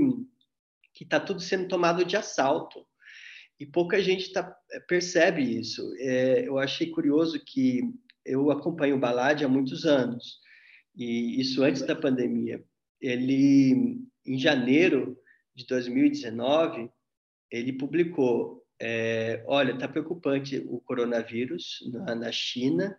que está tudo sendo tomado de assalto e pouca gente tá, percebe isso. É, eu achei curioso que eu acompanho o Balad há muitos anos e isso antes da pandemia. Ele em janeiro de 2019 ele publicou é, olha, está preocupante o coronavírus na, na, China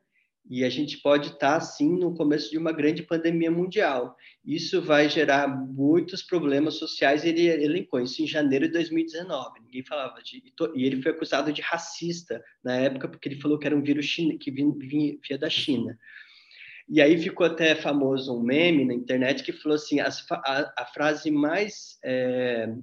e a gente pode estar, tá, sim, no começo de uma grande pandemia mundial. Isso vai gerar muitos problemas sociais. Ele elencou isso em janeiro de 2019. Ninguém falava de. E ele foi acusado de racista na época, porque ele falou que era um vírus china, que vinha, da China. E aí ficou até famoso um meme na internet que falou assim: a, a, a frase mais. É,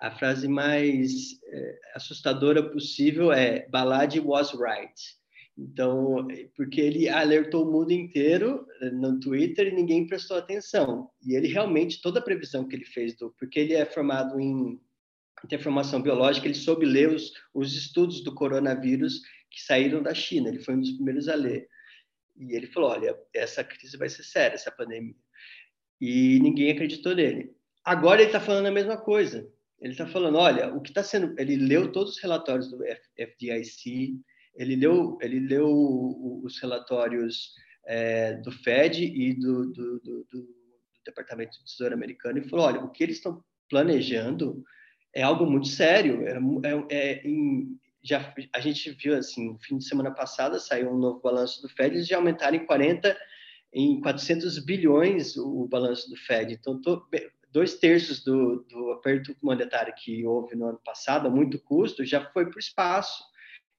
a frase mais é, assustadora possível é Balad was right. Então, porque ele alertou o mundo inteiro eh, no Twitter e ninguém prestou atenção. E ele realmente, toda a previsão que ele fez, do, porque ele é formado em, em formação biológica, ele soube ler os, os estudos do coronavírus que saíram da China. Ele foi um dos primeiros a ler. E ele falou: olha, essa crise vai ser séria, essa pandemia. E ninguém acreditou nele. Agora ele está falando a mesma coisa ele está falando, olha, o que está sendo, ele leu todos os relatórios do FDIC, ele leu, ele leu os relatórios é, do Fed e do, do, do, do, Departamento de Tesouro americano e falou, olha, o que eles estão planejando é algo muito sério. É, é, é em, já a gente viu assim, no fim de semana passada saiu um novo balanço do Fed, eles já aumentaram em 40 em 400 bilhões o, o balanço do Fed. Então, tô, dois terços do, do aperto monetário que houve no ano passado, a muito custo, já foi para o espaço.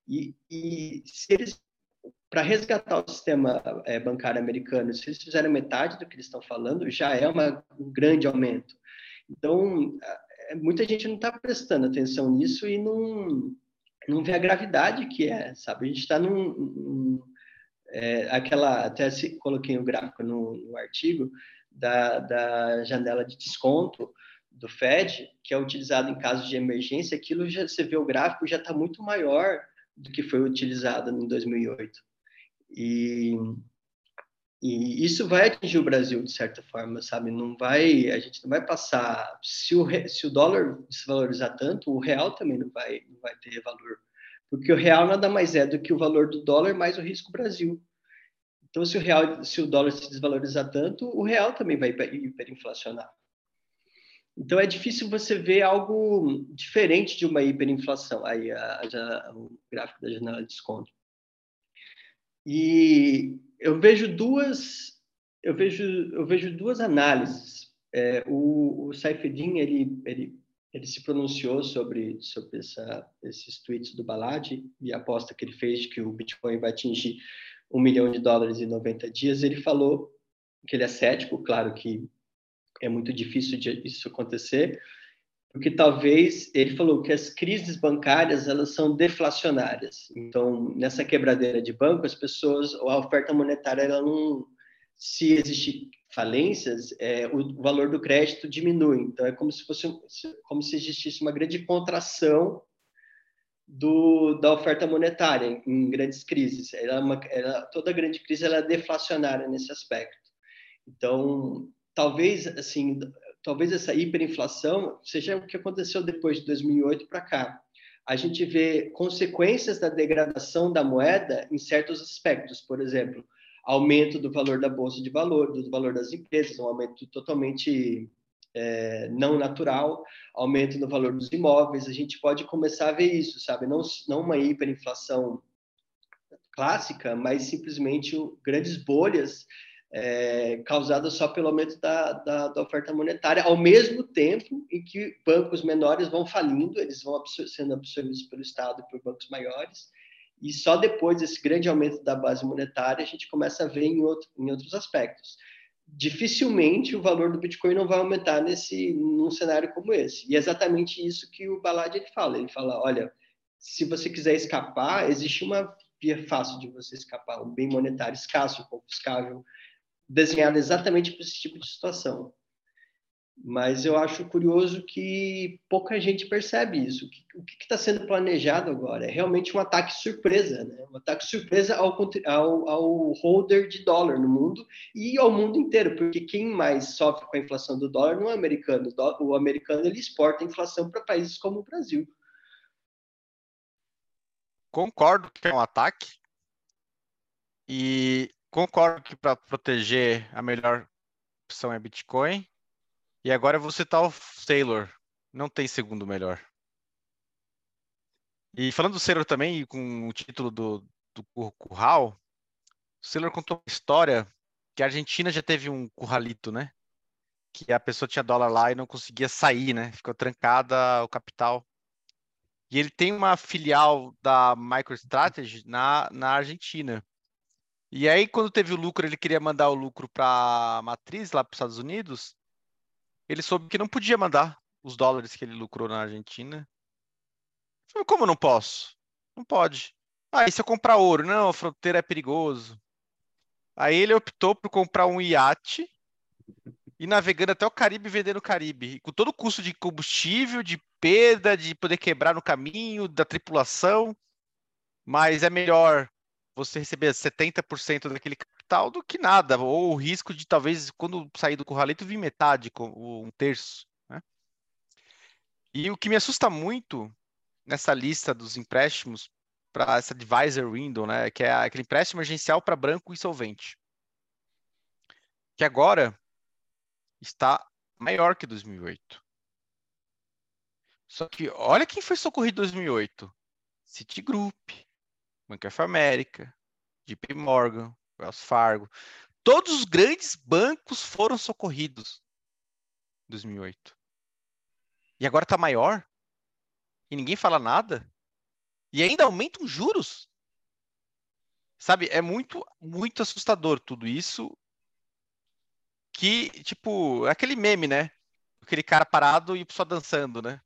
E, e se eles, para resgatar o sistema é, bancário americano, se eles fizerem metade do que eles estão falando, já é uma, um grande aumento. Então, é, muita gente não está prestando atenção nisso e não, não vê a gravidade que é, sabe? A gente está num, num é, aquela, até se, coloquei o um gráfico no, no artigo, da, da janela de desconto do Fed, que é utilizado em casos de emergência, aquilo já você vê o gráfico já está muito maior do que foi utilizado em 2008. E, e isso vai atingir o Brasil de certa forma, sabe? Não vai, a gente não vai passar. Se o, se o dólar desvalorizar tanto, o real também não vai, não vai ter valor, porque o real nada mais é do que o valor do dólar mais o risco Brasil. Então, se o real, se o dólar se desvalorizar tanto, o real também vai hiperinflacionar. Então, é difícil você ver algo diferente de uma hiperinflação. Aí, a, a, o gráfico da janela de desconto. E eu vejo duas, eu vejo, eu vejo duas análises. É, o, o ele, ele, ele se pronunciou sobre, sobre essa, esses tweets do Balad e a aposta que ele fez de que o Bitcoin vai atingir um milhão de dólares em 90 dias, ele falou que ele é cético, claro que é muito difícil de isso acontecer, porque talvez ele falou que as crises bancárias elas são deflacionárias. Então, nessa quebradeira de banco, as pessoas, a oferta monetária ela não se existir falências, é, o valor do crédito diminui. Então, é como se fosse como se existisse uma grande contração do, da oferta monetária em grandes crises. Ela, é uma, ela, toda grande crise ela é deflacionária nesse aspecto. Então, talvez assim, talvez essa hiperinflação seja o que aconteceu depois de 2008 para cá. A gente vê consequências da degradação da moeda em certos aspectos, por exemplo, aumento do valor da bolsa de valor, do valor das empresas, um aumento totalmente é, não natural, aumento no valor dos imóveis, a gente pode começar a ver isso, sabe? Não, não uma hiperinflação clássica, mas simplesmente grandes bolhas é, causadas só pelo aumento da, da, da, oferta monetária, ao mesmo tempo em que bancos menores vão falindo, eles vão absor sendo absorvidos pelo Estado por bancos maiores, E só depois desse grande aumento da base monetária a gente começa a ver em, outro, em outros aspectos. Dificilmente o valor do Bitcoin não vai aumentar nesse num cenário como esse. E é exatamente isso que o Balad ele fala. Ele fala, olha, se você quiser escapar, existe uma via fácil de você escapar, um bem monetário escasso, confiscável, desenhado exatamente para esse tipo de situação. Mas eu acho curioso que pouca gente percebe isso. O que está sendo planejado agora é realmente um ataque surpresa, né? um ataque surpresa ao, ao, ao, holder de dólar no mundo e ao mundo inteiro, porque quem mais sofre com a inflação do dólar não é o americano. O americano ele exporta a inflação para países como o Brasil. Concordo que é um ataque e concordo que para proteger a melhor opção é Bitcoin e agora eu vou citar o Taylor. Não tem segundo melhor. E falando do Sailor também, com o título do, do Curral, o Sailor contou uma história que a Argentina já teve um curralito, né? Que a pessoa tinha dólar lá e não conseguia sair, né? Ficou trancada o capital. E ele tem uma filial da MicroStrategy na, na Argentina. E aí, quando teve o lucro, ele queria mandar o lucro para a matriz lá para os Estados Unidos ele soube que não podia mandar os dólares que ele lucrou na Argentina. Falei, como não posso? Não pode. Ah, e se eu comprar ouro? Não, a fronteira é perigoso. Aí ele optou por comprar um iate e navegando até o Caribe vendendo o Caribe. Com todo o custo de combustível, de perda, de poder quebrar no caminho, da tripulação. Mas é melhor você receber 70% daquele tal do que nada, ou o risco de talvez quando sair do curralito vir metade, um terço. Né? E o que me assusta muito nessa lista dos empréstimos para essa advisor window, né, que é aquele empréstimo emergencial para branco insolvente, que agora está maior que 2008. Só que olha quem foi socorrido em 2008: Citigroup, Bank of America, JP Morgan, Wells Fargo. Todos os grandes bancos foram socorridos em 2008. E agora está maior. E ninguém fala nada. E ainda aumentam juros. Sabe, é muito, muito assustador tudo isso. Que, tipo, é aquele meme, né? Aquele cara parado e pessoal dançando, né?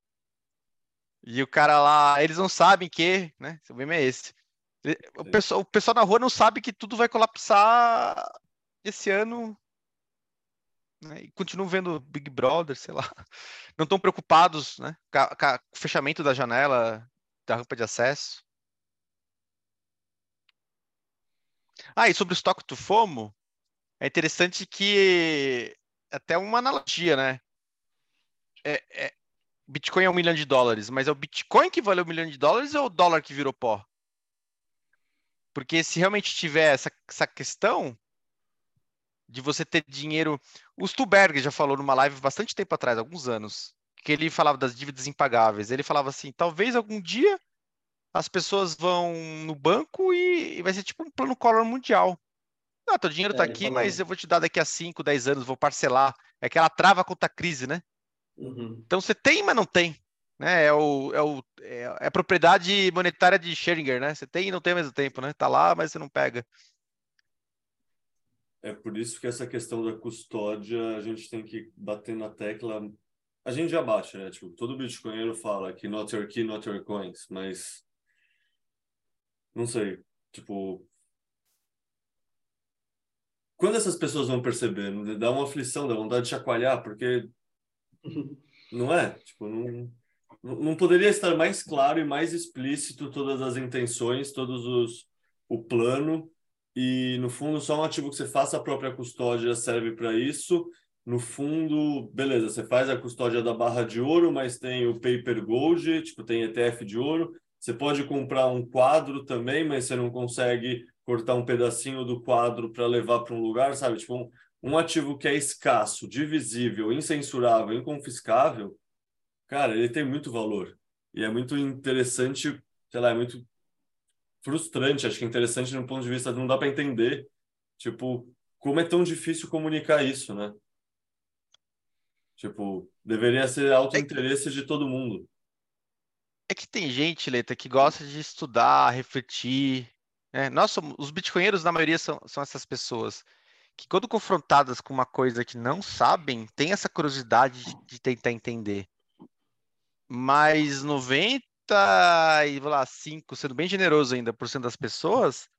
E o cara lá, eles não sabem que, né? O meme é esse. O pessoal, o pessoal na rua não sabe que tudo vai colapsar esse ano. Né? E continuam vendo Big Brother, sei lá. [LAUGHS] Não estão preocupados né? com, o fechamento da janela, da rampa de acesso. Ah, e sobre o estoque do FOMO, é interessante que até uma analogia, né? É, é, Bitcoin é um milhão de dólares, mas é o Bitcoin que valeu um milhão de dólares ou o dólar que virou pó? Porque se realmente tiver essa, essa questão de você ter dinheiro. O Stuberg já falou numa live bastante tempo atrás, alguns anos, que ele falava das dívidas impagáveis. Ele falava assim: talvez algum dia as pessoas vão no banco e, e vai ser tipo um plano Collor mundial. Ah, teu dinheiro está é, aqui, mas eu vou te dar daqui a 5, 10 anos, vou parcelar. É aquela trava contra a crise, né? Uhum. Então você tem, mas não tem. Né? É, o, é, o, é a propriedade monetária de Schrödinger, né? Você tem e não tem ao mesmo tempo, né? Tá lá, mas você não pega. É por isso que essa questão da custódia a gente tem que bater na tecla. A gente já bate, né? Tipo, todo bitcoinheiro fala que not your key, not your coins, mas não sei, tipo, quando essas pessoas vão perceber, dá uma aflição, dá vontade de chacoalhar, porque [LAUGHS] não é, tipo, não não poderia estar mais claro e mais explícito todas as intenções, todos os o plano e no fundo só um ativo que você faça a própria custódia serve para isso. No fundo, beleza, você faz a custódia da barra de ouro, mas tem o paper gold, tipo tem ETF de ouro. Você pode comprar um quadro também, mas você não consegue cortar um pedacinho do quadro para levar para um lugar, sabe? Tipo um, um ativo que é escasso, divisível, incensurável, inconfiscável cara, ele tem muito valor. E é muito interessante, sei lá, é muito frustrante, acho que é interessante no ponto de vista de não dá para entender, tipo, como é tão difícil comunicar isso, né? Tipo, deveria ser auto-interesse de todo mundo. É que tem gente, Leta, que gosta de estudar, refletir. Né? Nós somos, os bitcoinheiros, na maioria, são, são essas pessoas que, quando confrontadas com uma coisa que não sabem, têm essa curiosidade de, de tentar entender. Mas 90 e vou lá, 5, sendo bem generoso ainda, por cento das pessoas,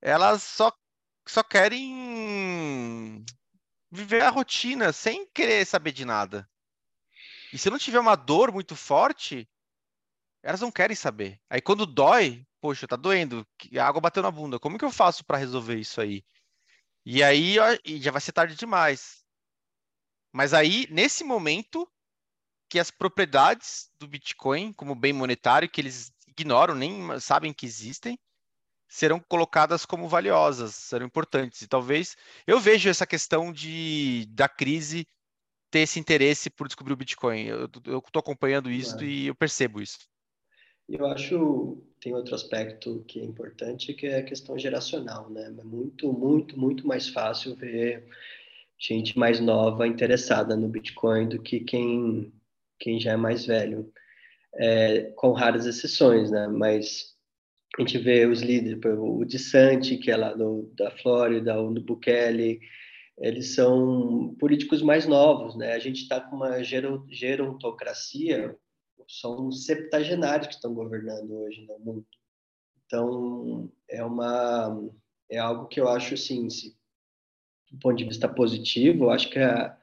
elas só, só querem viver a rotina sem querer saber de nada. E se não tiver uma dor muito forte, elas não querem saber. Aí quando dói, poxa, tá doendo, a água bateu na bunda, como que eu faço para resolver isso aí? E aí ó, já vai ser tarde demais. Mas aí, nesse momento, que as propriedades do Bitcoin, como bem monetário, que eles ignoram, nem sabem que existem, serão colocadas como valiosas, serão importantes. E talvez eu vejo essa questão de da crise ter esse interesse por descobrir o Bitcoin. Eu estou acompanhando isso é. e eu percebo isso. Eu acho tem outro aspecto que é importante, que é a questão geracional, né? É muito, muito, muito mais fácil ver gente mais nova interessada no Bitcoin do que quem, quem já é mais velho, é, com raras exceções, né? Mas a gente vê os líderes, o DeSanti, que é lá do, da Flórida, o Bukele, eles são políticos mais novos, né? A gente está com uma gerontocracia são os septagenários que estão governando hoje no mundo. Então, é uma é algo que eu acho assim, se, do ponto de vista positivo, eu acho que a,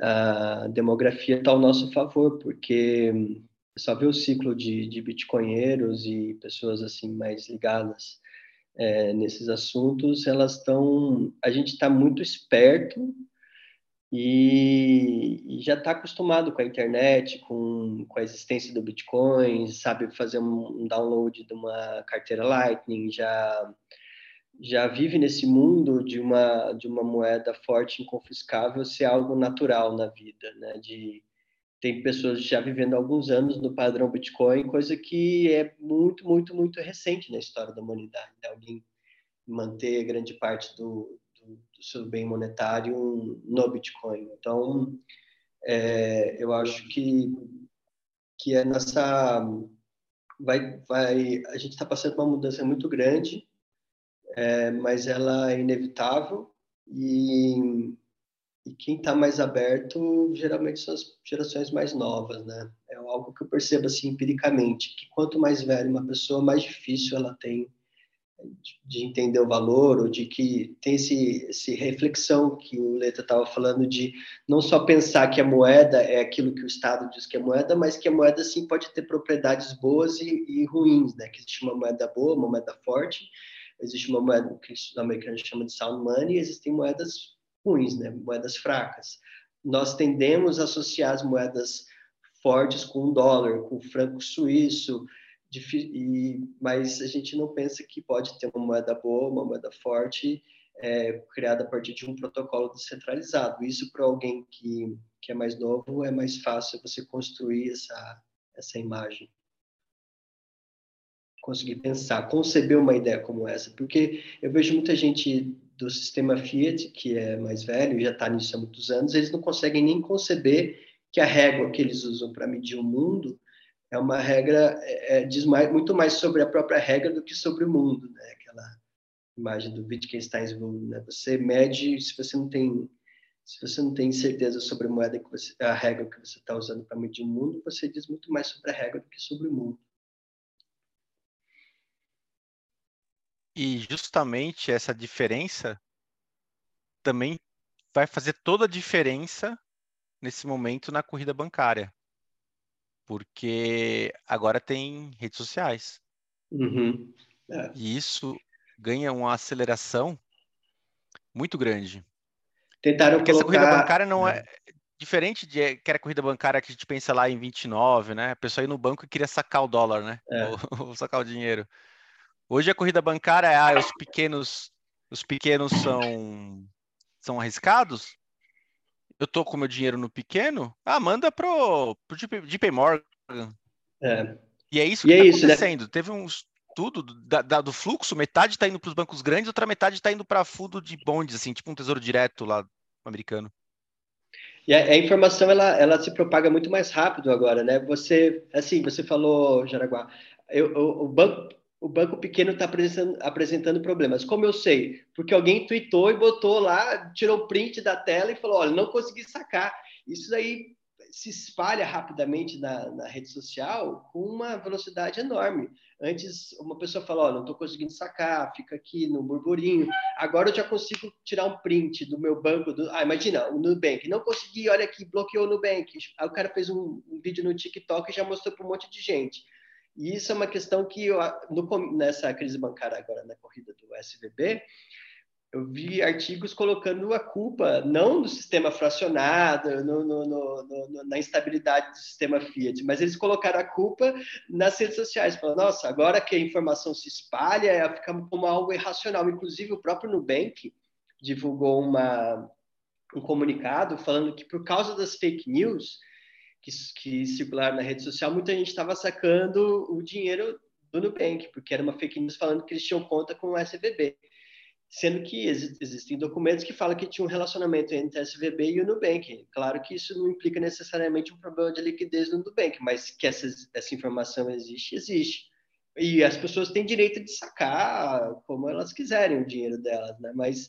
a, a demografia está ao nosso favor, porque só ver o ciclo de, de bitcoinheiros e pessoas assim mais ligadas é, nesses assuntos, elas estão, a gente está muito esperto e, e já está acostumado com a internet, com, com a existência do Bitcoin, sabe fazer um, um download de uma carteira Lightning, já já vive nesse mundo de uma de uma moeda forte inconfiscável ser algo natural na vida, né? De tem pessoas já vivendo há alguns anos no padrão Bitcoin, coisa que é muito muito muito recente na história da humanidade. Né? Alguém manter grande parte do, do seu bem monetário no Bitcoin. Então, é, eu acho que que é nessa vai vai a gente está passando uma mudança muito grande, é, mas ela é inevitável e e quem está mais aberto geralmente são as gerações mais novas, né? É algo que eu percebo assim empiricamente, que quanto mais velha uma pessoa, mais difícil ela tem de entender o valor, ou de que tem esse, esse reflexão que o Leta estava falando de não só pensar que a moeda é aquilo que o Estado diz que é moeda, mas que a moeda sim pode ter propriedades boas e, e ruins, né? Que existe uma moeda boa, uma moeda forte, existe uma moeda que os americanos chamam de sound money, e existem moedas ruins, né? Moedas fracas. Nós tendemos a associar as moedas fortes com o dólar, com o franco suíço, e, mas a gente não pensa que pode ter uma moeda boa, uma moeda forte, é, criada a partir de um protocolo descentralizado. Isso para alguém que, que é mais novo é mais fácil você construir essa, essa imagem. Conseguir pensar, conceber uma ideia como essa. Porque eu vejo muita gente do sistema Fiat, que é mais velho, já está nisso há muitos anos, eles não conseguem nem conceber que a régua que eles usam para medir o mundo é uma regra, é, é, diz mais, muito mais sobre a própria regra do que sobre o mundo, né? Aquela imagem do Wittgenstein's Rule, né? Você mede, se você não tem se você não tem certeza sobre a moeda que você, a regra que você está usando para medir o mundo, você diz muito mais sobre a regra do que sobre o mundo. E justamente essa diferença também vai fazer toda a diferença nesse momento na corrida bancária porque agora tem redes sociais. Uhum. É. E isso ganha uma aceleração muito grande. Tentaram porque colocar... essa corrida bancária não é, é diferente de que era a corrida bancária que a gente pensa lá em 29, né? A pessoa ia no banco e queria sacar o dólar, né? É. Ou, [LAUGHS] ou, sacar o dinheiro. Hoje a corrida bancária é ah, os pequenos, os pequenos são são arriscados, eu tô com meu dinheiro no pequeno, ah, manda pro, pro JP Morgan. É. E é isso que está é né? acontecendo. Né? Teve um estudo da, da, do fluxo, metade está indo para os bancos grandes, outra metade está indo para fundo de bondes, assim, tipo um tesouro direto lá americano. E a, a, informação ela, ela se propaga muito mais rápido agora, né? Você, assim, você falou, Jaraguá, eu, eu, o banco o banco pequeno está apresentando, apresentando, problemas. Como eu sei? Porque alguém tweetou e botou lá, tirou print da tela e falou: olha, não consegui sacar. Isso aí se espalha rapidamente na, na rede social com uma velocidade enorme. Antes, uma pessoa falou: olha, não estou conseguindo sacar, fica aqui no burburinho. Agora eu já consigo tirar um print do meu banco. Do... Ah, imagina, o Nubank. Não consegui, olha aqui, bloqueou o Nubank. Aí o cara fez um, um vídeo no TikTok e já mostrou para um monte de gente. E isso é uma questão que, eu, no, nessa crise bancária agora, na corrida do SVB, eu vi artigos colocando a culpa não no sistema fracionado, no, no, na instabilidade do sistema Fiat, mas eles colocaram a culpa nas redes sociais. Falaram, nossa, agora que a informação se espalha, fica como algo irracional. Inclusive, o próprio Nubank divulgou uma, um comunicado falando que, por causa das fake news, que, que circularam na rede social, muita gente estava sacando o dinheiro do Nubank, porque era uma fake news falando que eles tinham conta com o SVB. Sendo que ex existem documentos que falam que tinha um relacionamento entre o SVB e o Nubank. Claro que isso não implica necessariamente um problema de liquidez no Nubank, mas que essa, essa informação existe, existe. E as pessoas têm direito de sacar como elas quiserem o dinheiro delas, né? Mas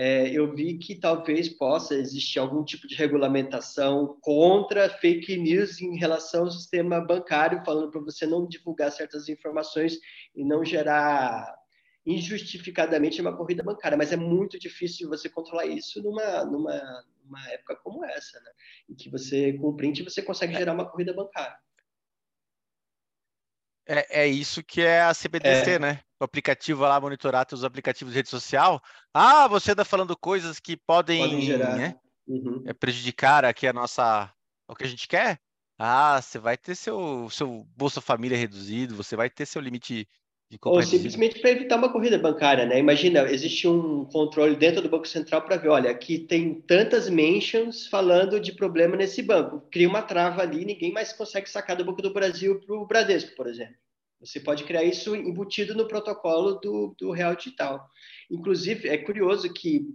é, eu vi que talvez possa existir algum tipo de regulamentação contra fake news em relação ao sistema bancário, falando para você não divulgar certas informações e não gerar injustificadamente uma corrida bancária. Mas é muito difícil você controlar isso numa, numa, numa época como essa, né? em que você, com o print, você consegue gerar uma corrida bancária. É, é isso que é a CBDC, é. né? O aplicativo lá monitorar os aplicativos de rede social. Ah, você está falando coisas que podem, podem gerar. Né? Uhum. É, prejudicar aqui a nossa o que a gente quer. Ah, você vai ter seu, seu Bolsa Família reduzido, você vai ter seu limite de compra Ou simplesmente para evitar uma corrida bancária, né? Imagina, existe um controle dentro do Banco Central para ver, olha, aqui tem tantas mentions falando de problema nesse banco. Cria uma trava ali, ninguém mais consegue sacar do Banco do Brasil para o Bradesco, por exemplo. Você pode criar isso embutido no protocolo do, do Real Digital. Inclusive, é curioso que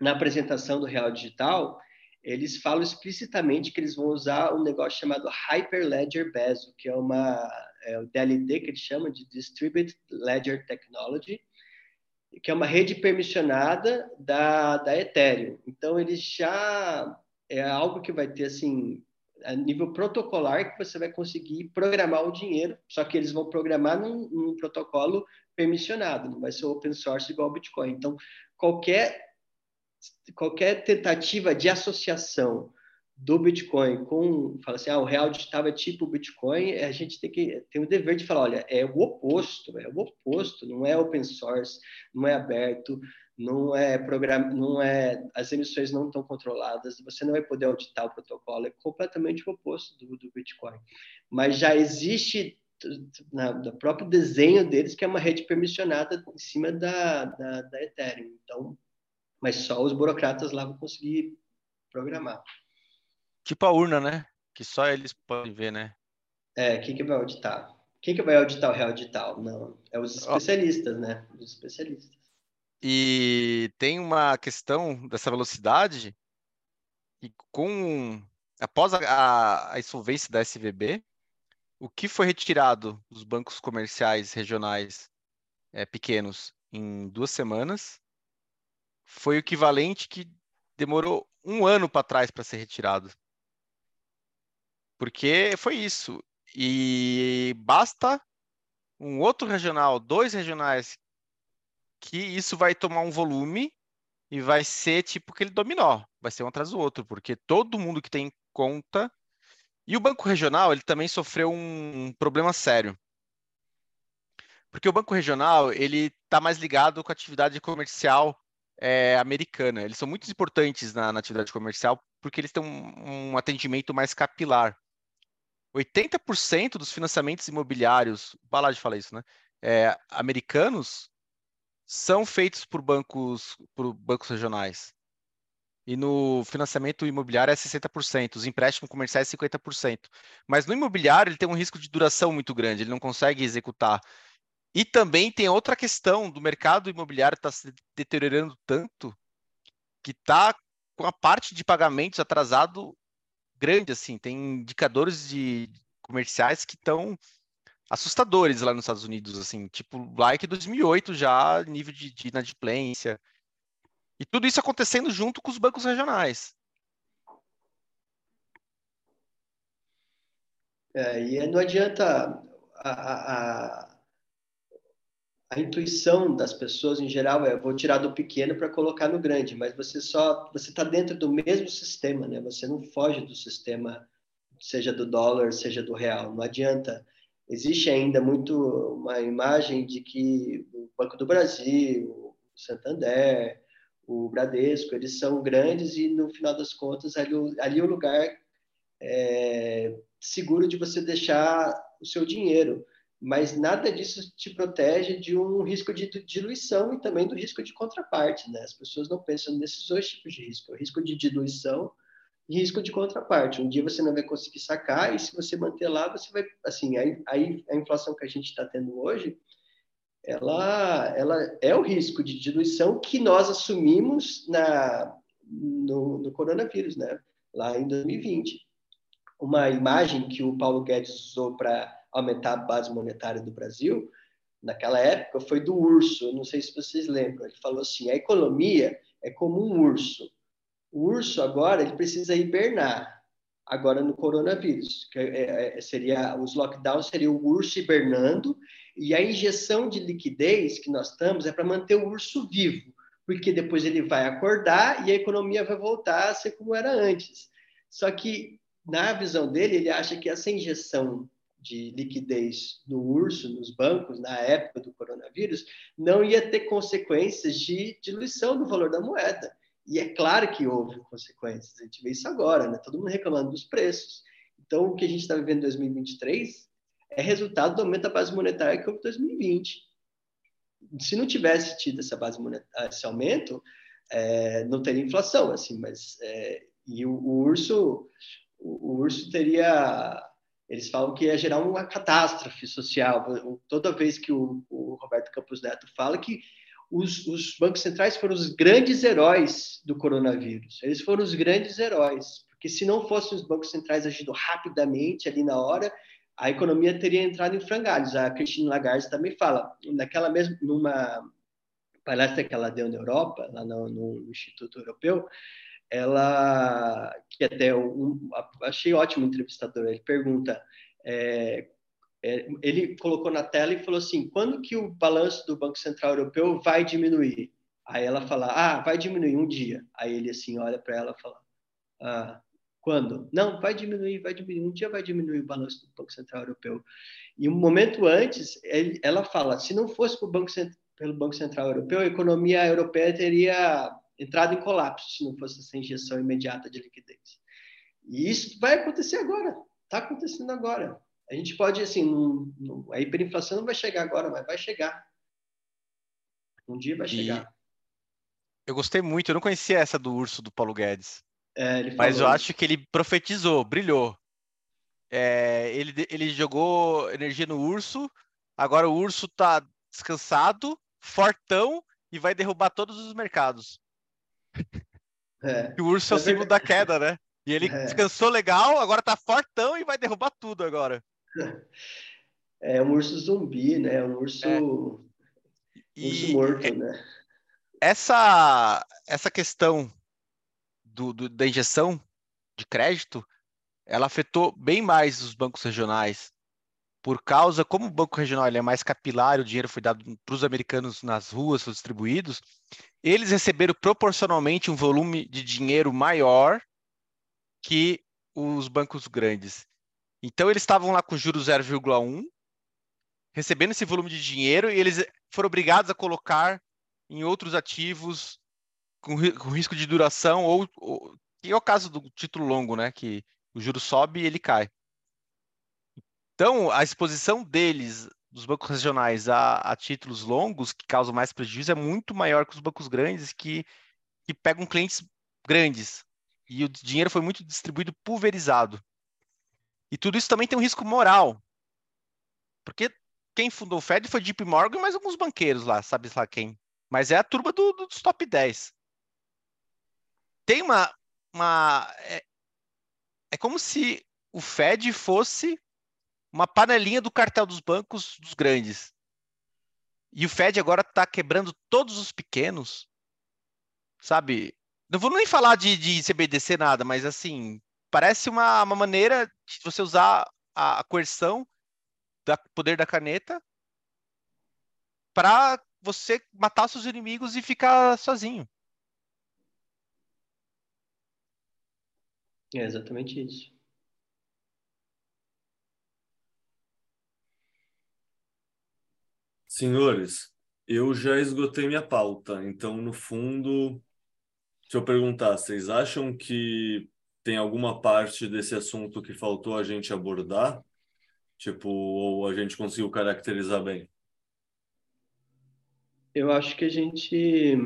na apresentação do Real Digital, eles falam explicitamente que eles vão usar um negócio chamado Hyperledger Bezel, que é uma é o DLT que eles chamam de Distributed Ledger Technology, que é uma rede permissionada da, da Ethereum. Então, eles já é algo que vai ter assim a nível protocolar que você vai conseguir programar o dinheiro, só que eles vão programar num, num protocolo permissionado, não vai ser open source igual ao Bitcoin. Então, qualquer qualquer tentativa de associação do Bitcoin com, fala assim, ah, o real digital é tipo Bitcoin, a gente tem que tem o dever de falar, olha, é o oposto, é o oposto, não é open source, não é aberto, não é programa, não é as emissões não estão controladas, você não vai poder auditar o protocolo, é completamente o oposto do, do Bitcoin. Mas já existe na, no próprio desenho deles que é uma rede permissionada em cima da, da, da Ethereum. Então, mas só os burocratas lá vão conseguir programar. Tipo a urna, né? Que só eles podem ver, né? É, quem que vai auditar? Quem que vai auditar o real digital? Não, é os especialistas, né? Os especialistas. E tem uma questão dessa velocidade e com após a, a, insolvência da SVB, o que foi retirado dos bancos comerciais regionais é, pequenos em duas semanas foi o equivalente que demorou um ano para trás para ser retirado. Porque foi isso. E basta um outro regional, dois regionais que isso vai tomar um volume e vai ser tipo aquele dominó, vai ser um atrás do outro, porque todo mundo que tem conta. E o Banco Regional, ele também sofreu um problema sério. Porque o Banco Regional, ele está mais ligado com a atividade comercial é, americana. Eles são muito importantes na, na, atividade comercial porque eles têm um, um atendimento mais capilar. 80% dos financiamentos imobiliários, lá de falar isso, né? É, americanos são feitos por bancos, por bancos regionais. E no financiamento imobiliário é 60%, os empréstimos comerciais 50%. Mas no imobiliário ele tem um risco de duração muito grande, ele não consegue executar. E também tem outra questão do mercado imobiliário está se deteriorando tanto que está com a parte de pagamentos atrasado grande, assim, tem indicadores de comerciais que estão assustadores lá nos Estados Unidos, assim, tipo, like 2008 já, nível de, de inadimplência. E tudo isso acontecendo junto com os bancos regionais. É, e não adianta a, a, a, intuição das pessoas em geral é vou tirar do pequeno para colocar no grande, mas você só você está dentro do mesmo sistema, né? Você não foge do sistema, seja do dólar, seja do real. Não adianta. Existe ainda muito uma imagem de que o Banco do Brasil, o Santander, o Bradesco, eles são grandes e no final das contas ali, ali é o lugar é, seguro de você deixar o seu dinheiro, mas nada disso te protege de um risco de diluição e também do risco de contraparte, né? As pessoas não pensam nesses dois tipos de risco, o risco de diluição risco de contraparte. Um dia você não vai conseguir sacar e se você manter lá, você vai, assim, aí, aí a inflação que a gente está tendo hoje, ela, ela é o risco de diluição que nós assumimos na, no, no coronavírus, né? Lá em 2020 uma imagem que o Paulo Guedes usou para aumentar a base monetária do Brasil, naquela época, foi do urso. Não sei se vocês lembram. Ele falou assim: a economia é como um urso. O urso agora ele precisa hibernar. Agora no coronavírus, que é, é, seria os lockdowns seria o urso hibernando e a injeção de liquidez que nós estamos é para manter o urso vivo, porque depois ele vai acordar e a economia vai voltar a ser como era antes. Só que na visão dele, ele acha que essa injeção de liquidez no urso, nos bancos, na época do coronavírus, não ia ter consequências de diluição do valor da moeda. E é claro que houve consequências, a gente vê isso agora, né? todo mundo reclamando dos preços. Então, o que a gente está vivendo em 2023 é resultado do aumento da base monetária que houve em 2020. Se não tivesse tido essa base monetária, esse aumento, é, não teria inflação, assim, mas é, e o, o urso o, urso teria. Eles falam que ia gerar uma catástrofe social. Toda vez que o, o Roberto Campos Neto fala que os, os, bancos centrais foram os grandes heróis do coronavírus. Eles foram os grandes heróis, porque se não fossem os bancos centrais agindo rapidamente ali na hora, a economia teria entrado em frangalhos. A Christine Lagarde também fala, naquela mesma, numa palestra que ela deu na Europa, lá no, no Instituto Europeu, ela que até um, achei ótimo entrevistador. Ele pergunta, é, ele colocou na tela e falou assim, quando que o balanço do Banco Central Europeu vai diminuir? Aí ela fala, ah, vai diminuir um dia. Aí ele assim olha para ela e fala, ah, quando? Não, vai diminuir, vai diminuir. Um dia vai diminuir o balanço do Banco Central Europeu. E um momento antes, ele, ela fala, se não fosse Banco, pelo Banco Central Europeu, a economia europeia teria entrado em colapso se não fosse essa injeção imediata de liquidez. E isso vai acontecer agora, está acontecendo agora. A gente pode, assim, não, não, a hiperinflação não vai chegar agora, mas vai chegar. Um dia vai chegar. Eu gostei muito, eu não conhecia essa do urso do Paulo Guedes. É, mas eu acho que ele profetizou, brilhou. É, ele, ele jogou energia no urso, agora o urso está descansado, fortão e vai derrubar todos os mercados. [LAUGHS] É. O urso é o símbolo da queda, né? E ele é. descansou legal, agora tá fortão e vai derrubar tudo agora. É um urso zumbi, né? Um urso, é. e urso morto, é né? Essa, essa questão do, do, da injeção de crédito, ela afetou bem mais os bancos regionais por causa, como o Banco Regional é mais capilar, o dinheiro foi dado para os americanos nas ruas, foi distribuídos, eles receberam proporcionalmente um volume de dinheiro maior que os bancos grandes. Então, eles estavam lá com juros 0,1, recebendo esse volume de dinheiro, e eles foram obrigados a colocar em outros ativos com, com risco de duração, ou, ou, que é o caso do título longo, né? Que o juro sobe e ele cai. Então, a exposição deles, dos bancos regionais, a, a, títulos longos, que causam mais prejuízo, é muito maior que os bancos grandes, que, que pegam clientes grandes. E o dinheiro foi muito distribuído pulverizado. E tudo isso também tem um risco moral. Porque quem fundou o Fed foi JP Morgan mais alguns banqueiros lá, sabe lá quem. Mas é a turma do, dos top 10. tem uma. uma é, é como se o Fed fosse uma panelinha do cartel dos bancos dos grandes. E o Fed agora está quebrando todos os pequenos, sabe? Não vou nem falar de, de CBDC nada, mas assim, parece uma, uma maneira de você usar a, a coerção do poder da caneta para você matar seus inimigos e ficar sozinho. É exatamente isso. Senhores, eu já esgotei minha pauta, então, no fundo, deixa eu perguntar, vocês acham que tem alguma parte desse assunto que faltou a gente abordar? Tipo, ou a gente conseguiu caracterizar bem? Eu acho que a gente.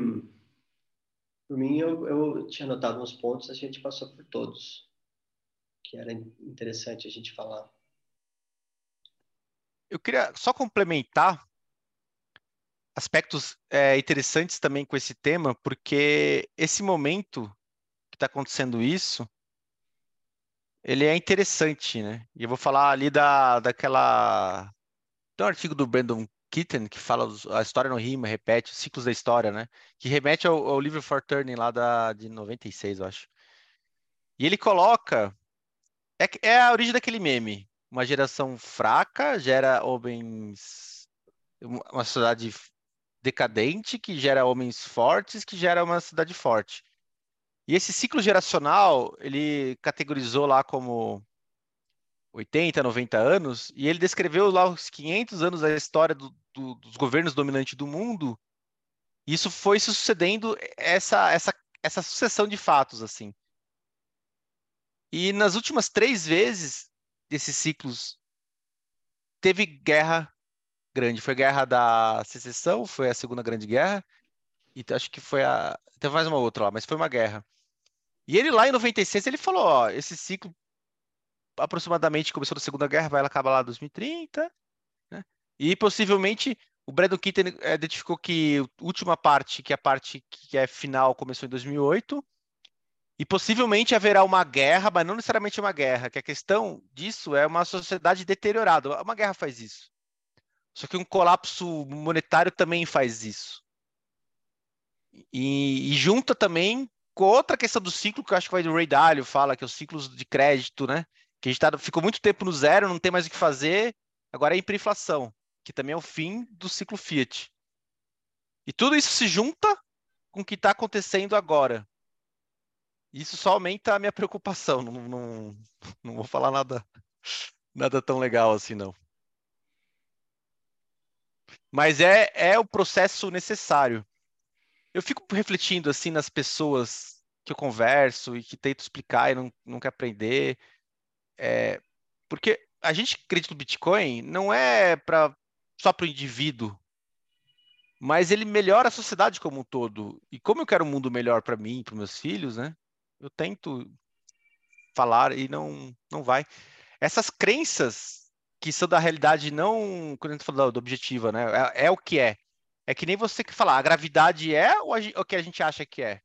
Por mim, eu, eu tinha anotado uns pontos, a gente passou por todos, que era interessante a gente falar. Eu queria só complementar aspectos é, interessantes também com esse tema, porque esse momento que está acontecendo isso, ele é interessante, né? E eu vou falar ali da, daquela... Tem um artigo do Brandon Kitten que fala a história não rima, repete, os ciclos da história, né? Que remete ao, ao livro For Turning lá da, de 96, eu acho. E ele coloca... É, é a origem daquele meme. Uma geração fraca gera homens... Uma sociedade decadente que gera homens fortes, que gera uma cidade forte. E esse ciclo geracional, ele categorizou lá como 80, 90 anos, e ele descreveu lá os 500 anos da história do, do, dos governos dominantes do mundo. E isso foi sucedendo essa, essa, essa sucessão de fatos, assim. E nas últimas três vezes desses ciclos, teve guerra grande. Foi a Guerra da Secessão, foi a Segunda Grande Guerra, e acho que foi a. Teve mais uma outra lá, mas foi uma guerra. E ele lá em 96, ele falou, ó, esse ciclo aproximadamente começou da Segunda Guerra, vai acabar lá em 2030, né? E possivelmente o Brandon Kitten eh, identificou que a última parte, que é a parte que é final, começou em 2008, e possivelmente haverá uma guerra, mas não necessariamente uma guerra, que a questão disso é uma sociedade deteriorada. Uma guerra faz isso. Só que um colapso monetário também faz isso. E, e junta também outra questão do ciclo, que eu acho que vai do Ray Dalio, fala, que é os ciclos de crédito, né? Que a gente tá, ficou muito tempo no zero, não tem mais o que fazer, agora é hiperinflação, que também é o fim do ciclo Fiat. E tudo isso se junta com o que está acontecendo agora. Isso só aumenta a minha preocupação. Não, não, não vou falar nada, nada tão legal assim, não. Mas é, é o processo necessário. Eu fico refletindo assim nas pessoas que eu converso e que tento explicar e não, quer aprender. É, porque a gente acredita no Bitcoin não é pra, só para o indivíduo, mas ele melhora a sociedade como um todo. E como eu quero um mundo melhor para mim, para meus filhos, né? Eu tento falar e não, não vai. Essas crenças que são da realidade não quando a gente fala do objetivo, né? É, é, o que é. É que nem você que falar, a gravidade é o que a gente acha que é?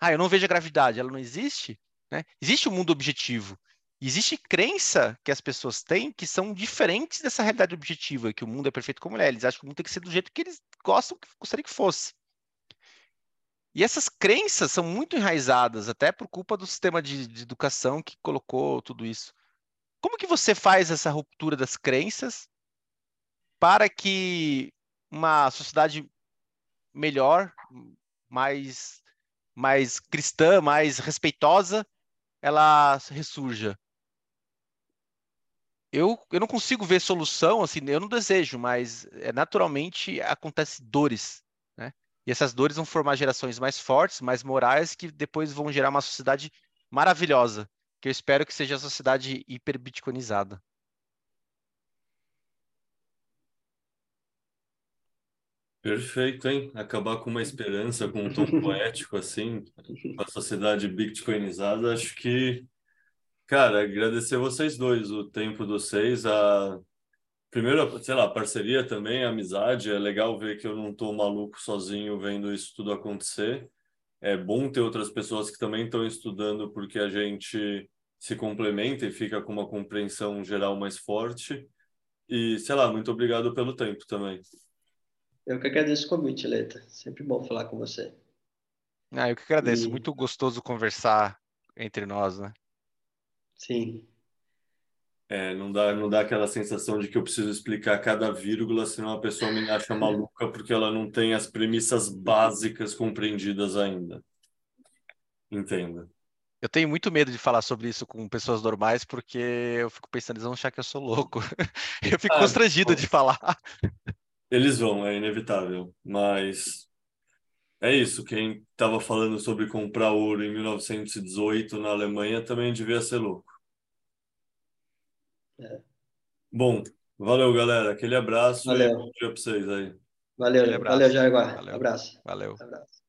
Ah, eu não vejo a gravidade, ela não existe, né? Existe o um mundo objetivo. Existe crença que as pessoas têm que são diferentes dessa realidade objetiva, que o mundo é perfeito como ele é. Eles acham que o mundo tem que ser do jeito que eles gostam, que gostariam que fosse. E essas crenças são muito enraizadas, até por culpa do sistema de, de educação que colocou tudo isso. Como que você faz essa ruptura das crenças para que uma sociedade melhor, mais, mais cristã, mais respeitosa, ela ressurja? Eu, eu não consigo ver solução, assim, eu não desejo, mas é, naturalmente acontece dores, né? E essas dores vão formar gerações mais fortes, mais morais, que depois vão gerar uma sociedade maravilhosa que eu espero que seja a sociedade hiperbitcoinizada. Perfeito, hein? Acabar com uma esperança, com um tom poético assim, com a sociedade bitcoinizada, acho que, cara, agradecer vocês dois, o tempo de vocês, a primeiro, sei lá, parceria também, amizade, é legal ver que eu não tô maluco sozinho vendo isso tudo acontecer. é bom ter outras pessoas que também estão estudando porque a gente se complementa e fica com uma compreensão geral mais forte. E, sei lá, muito obrigado pelo tempo também. Eu que agradeço o convite, Leta. Sempre bom falar com você. Ah, eu que agradeço. E- Muito gostoso conversar entre nós, né? Sim, É, não dá, não dá aquela sensação de que eu preciso explicar cada vírgula, senão a pessoa me acha maluca porque ela não tem as premissas básicas compreendidas ainda. Entenda. Eu tenho muito medo de falar sobre isso com pessoas normais, porque eu fico pensando, eles vão achar que eu sou louco. [LAUGHS] Eu fico Ah, constrangido bom. de falar. Eles vão, é inevitável. Mas é isso. Quem estava falando sobre comprar ouro em 1918 na Alemanha também devia ser louco. É. Bom, valeu, galera. Aquele abraço e Valeu. bom dia para vocês aí. valeu, valeu, Jaguar. Valeu. Abraço. Valeu. Abraço.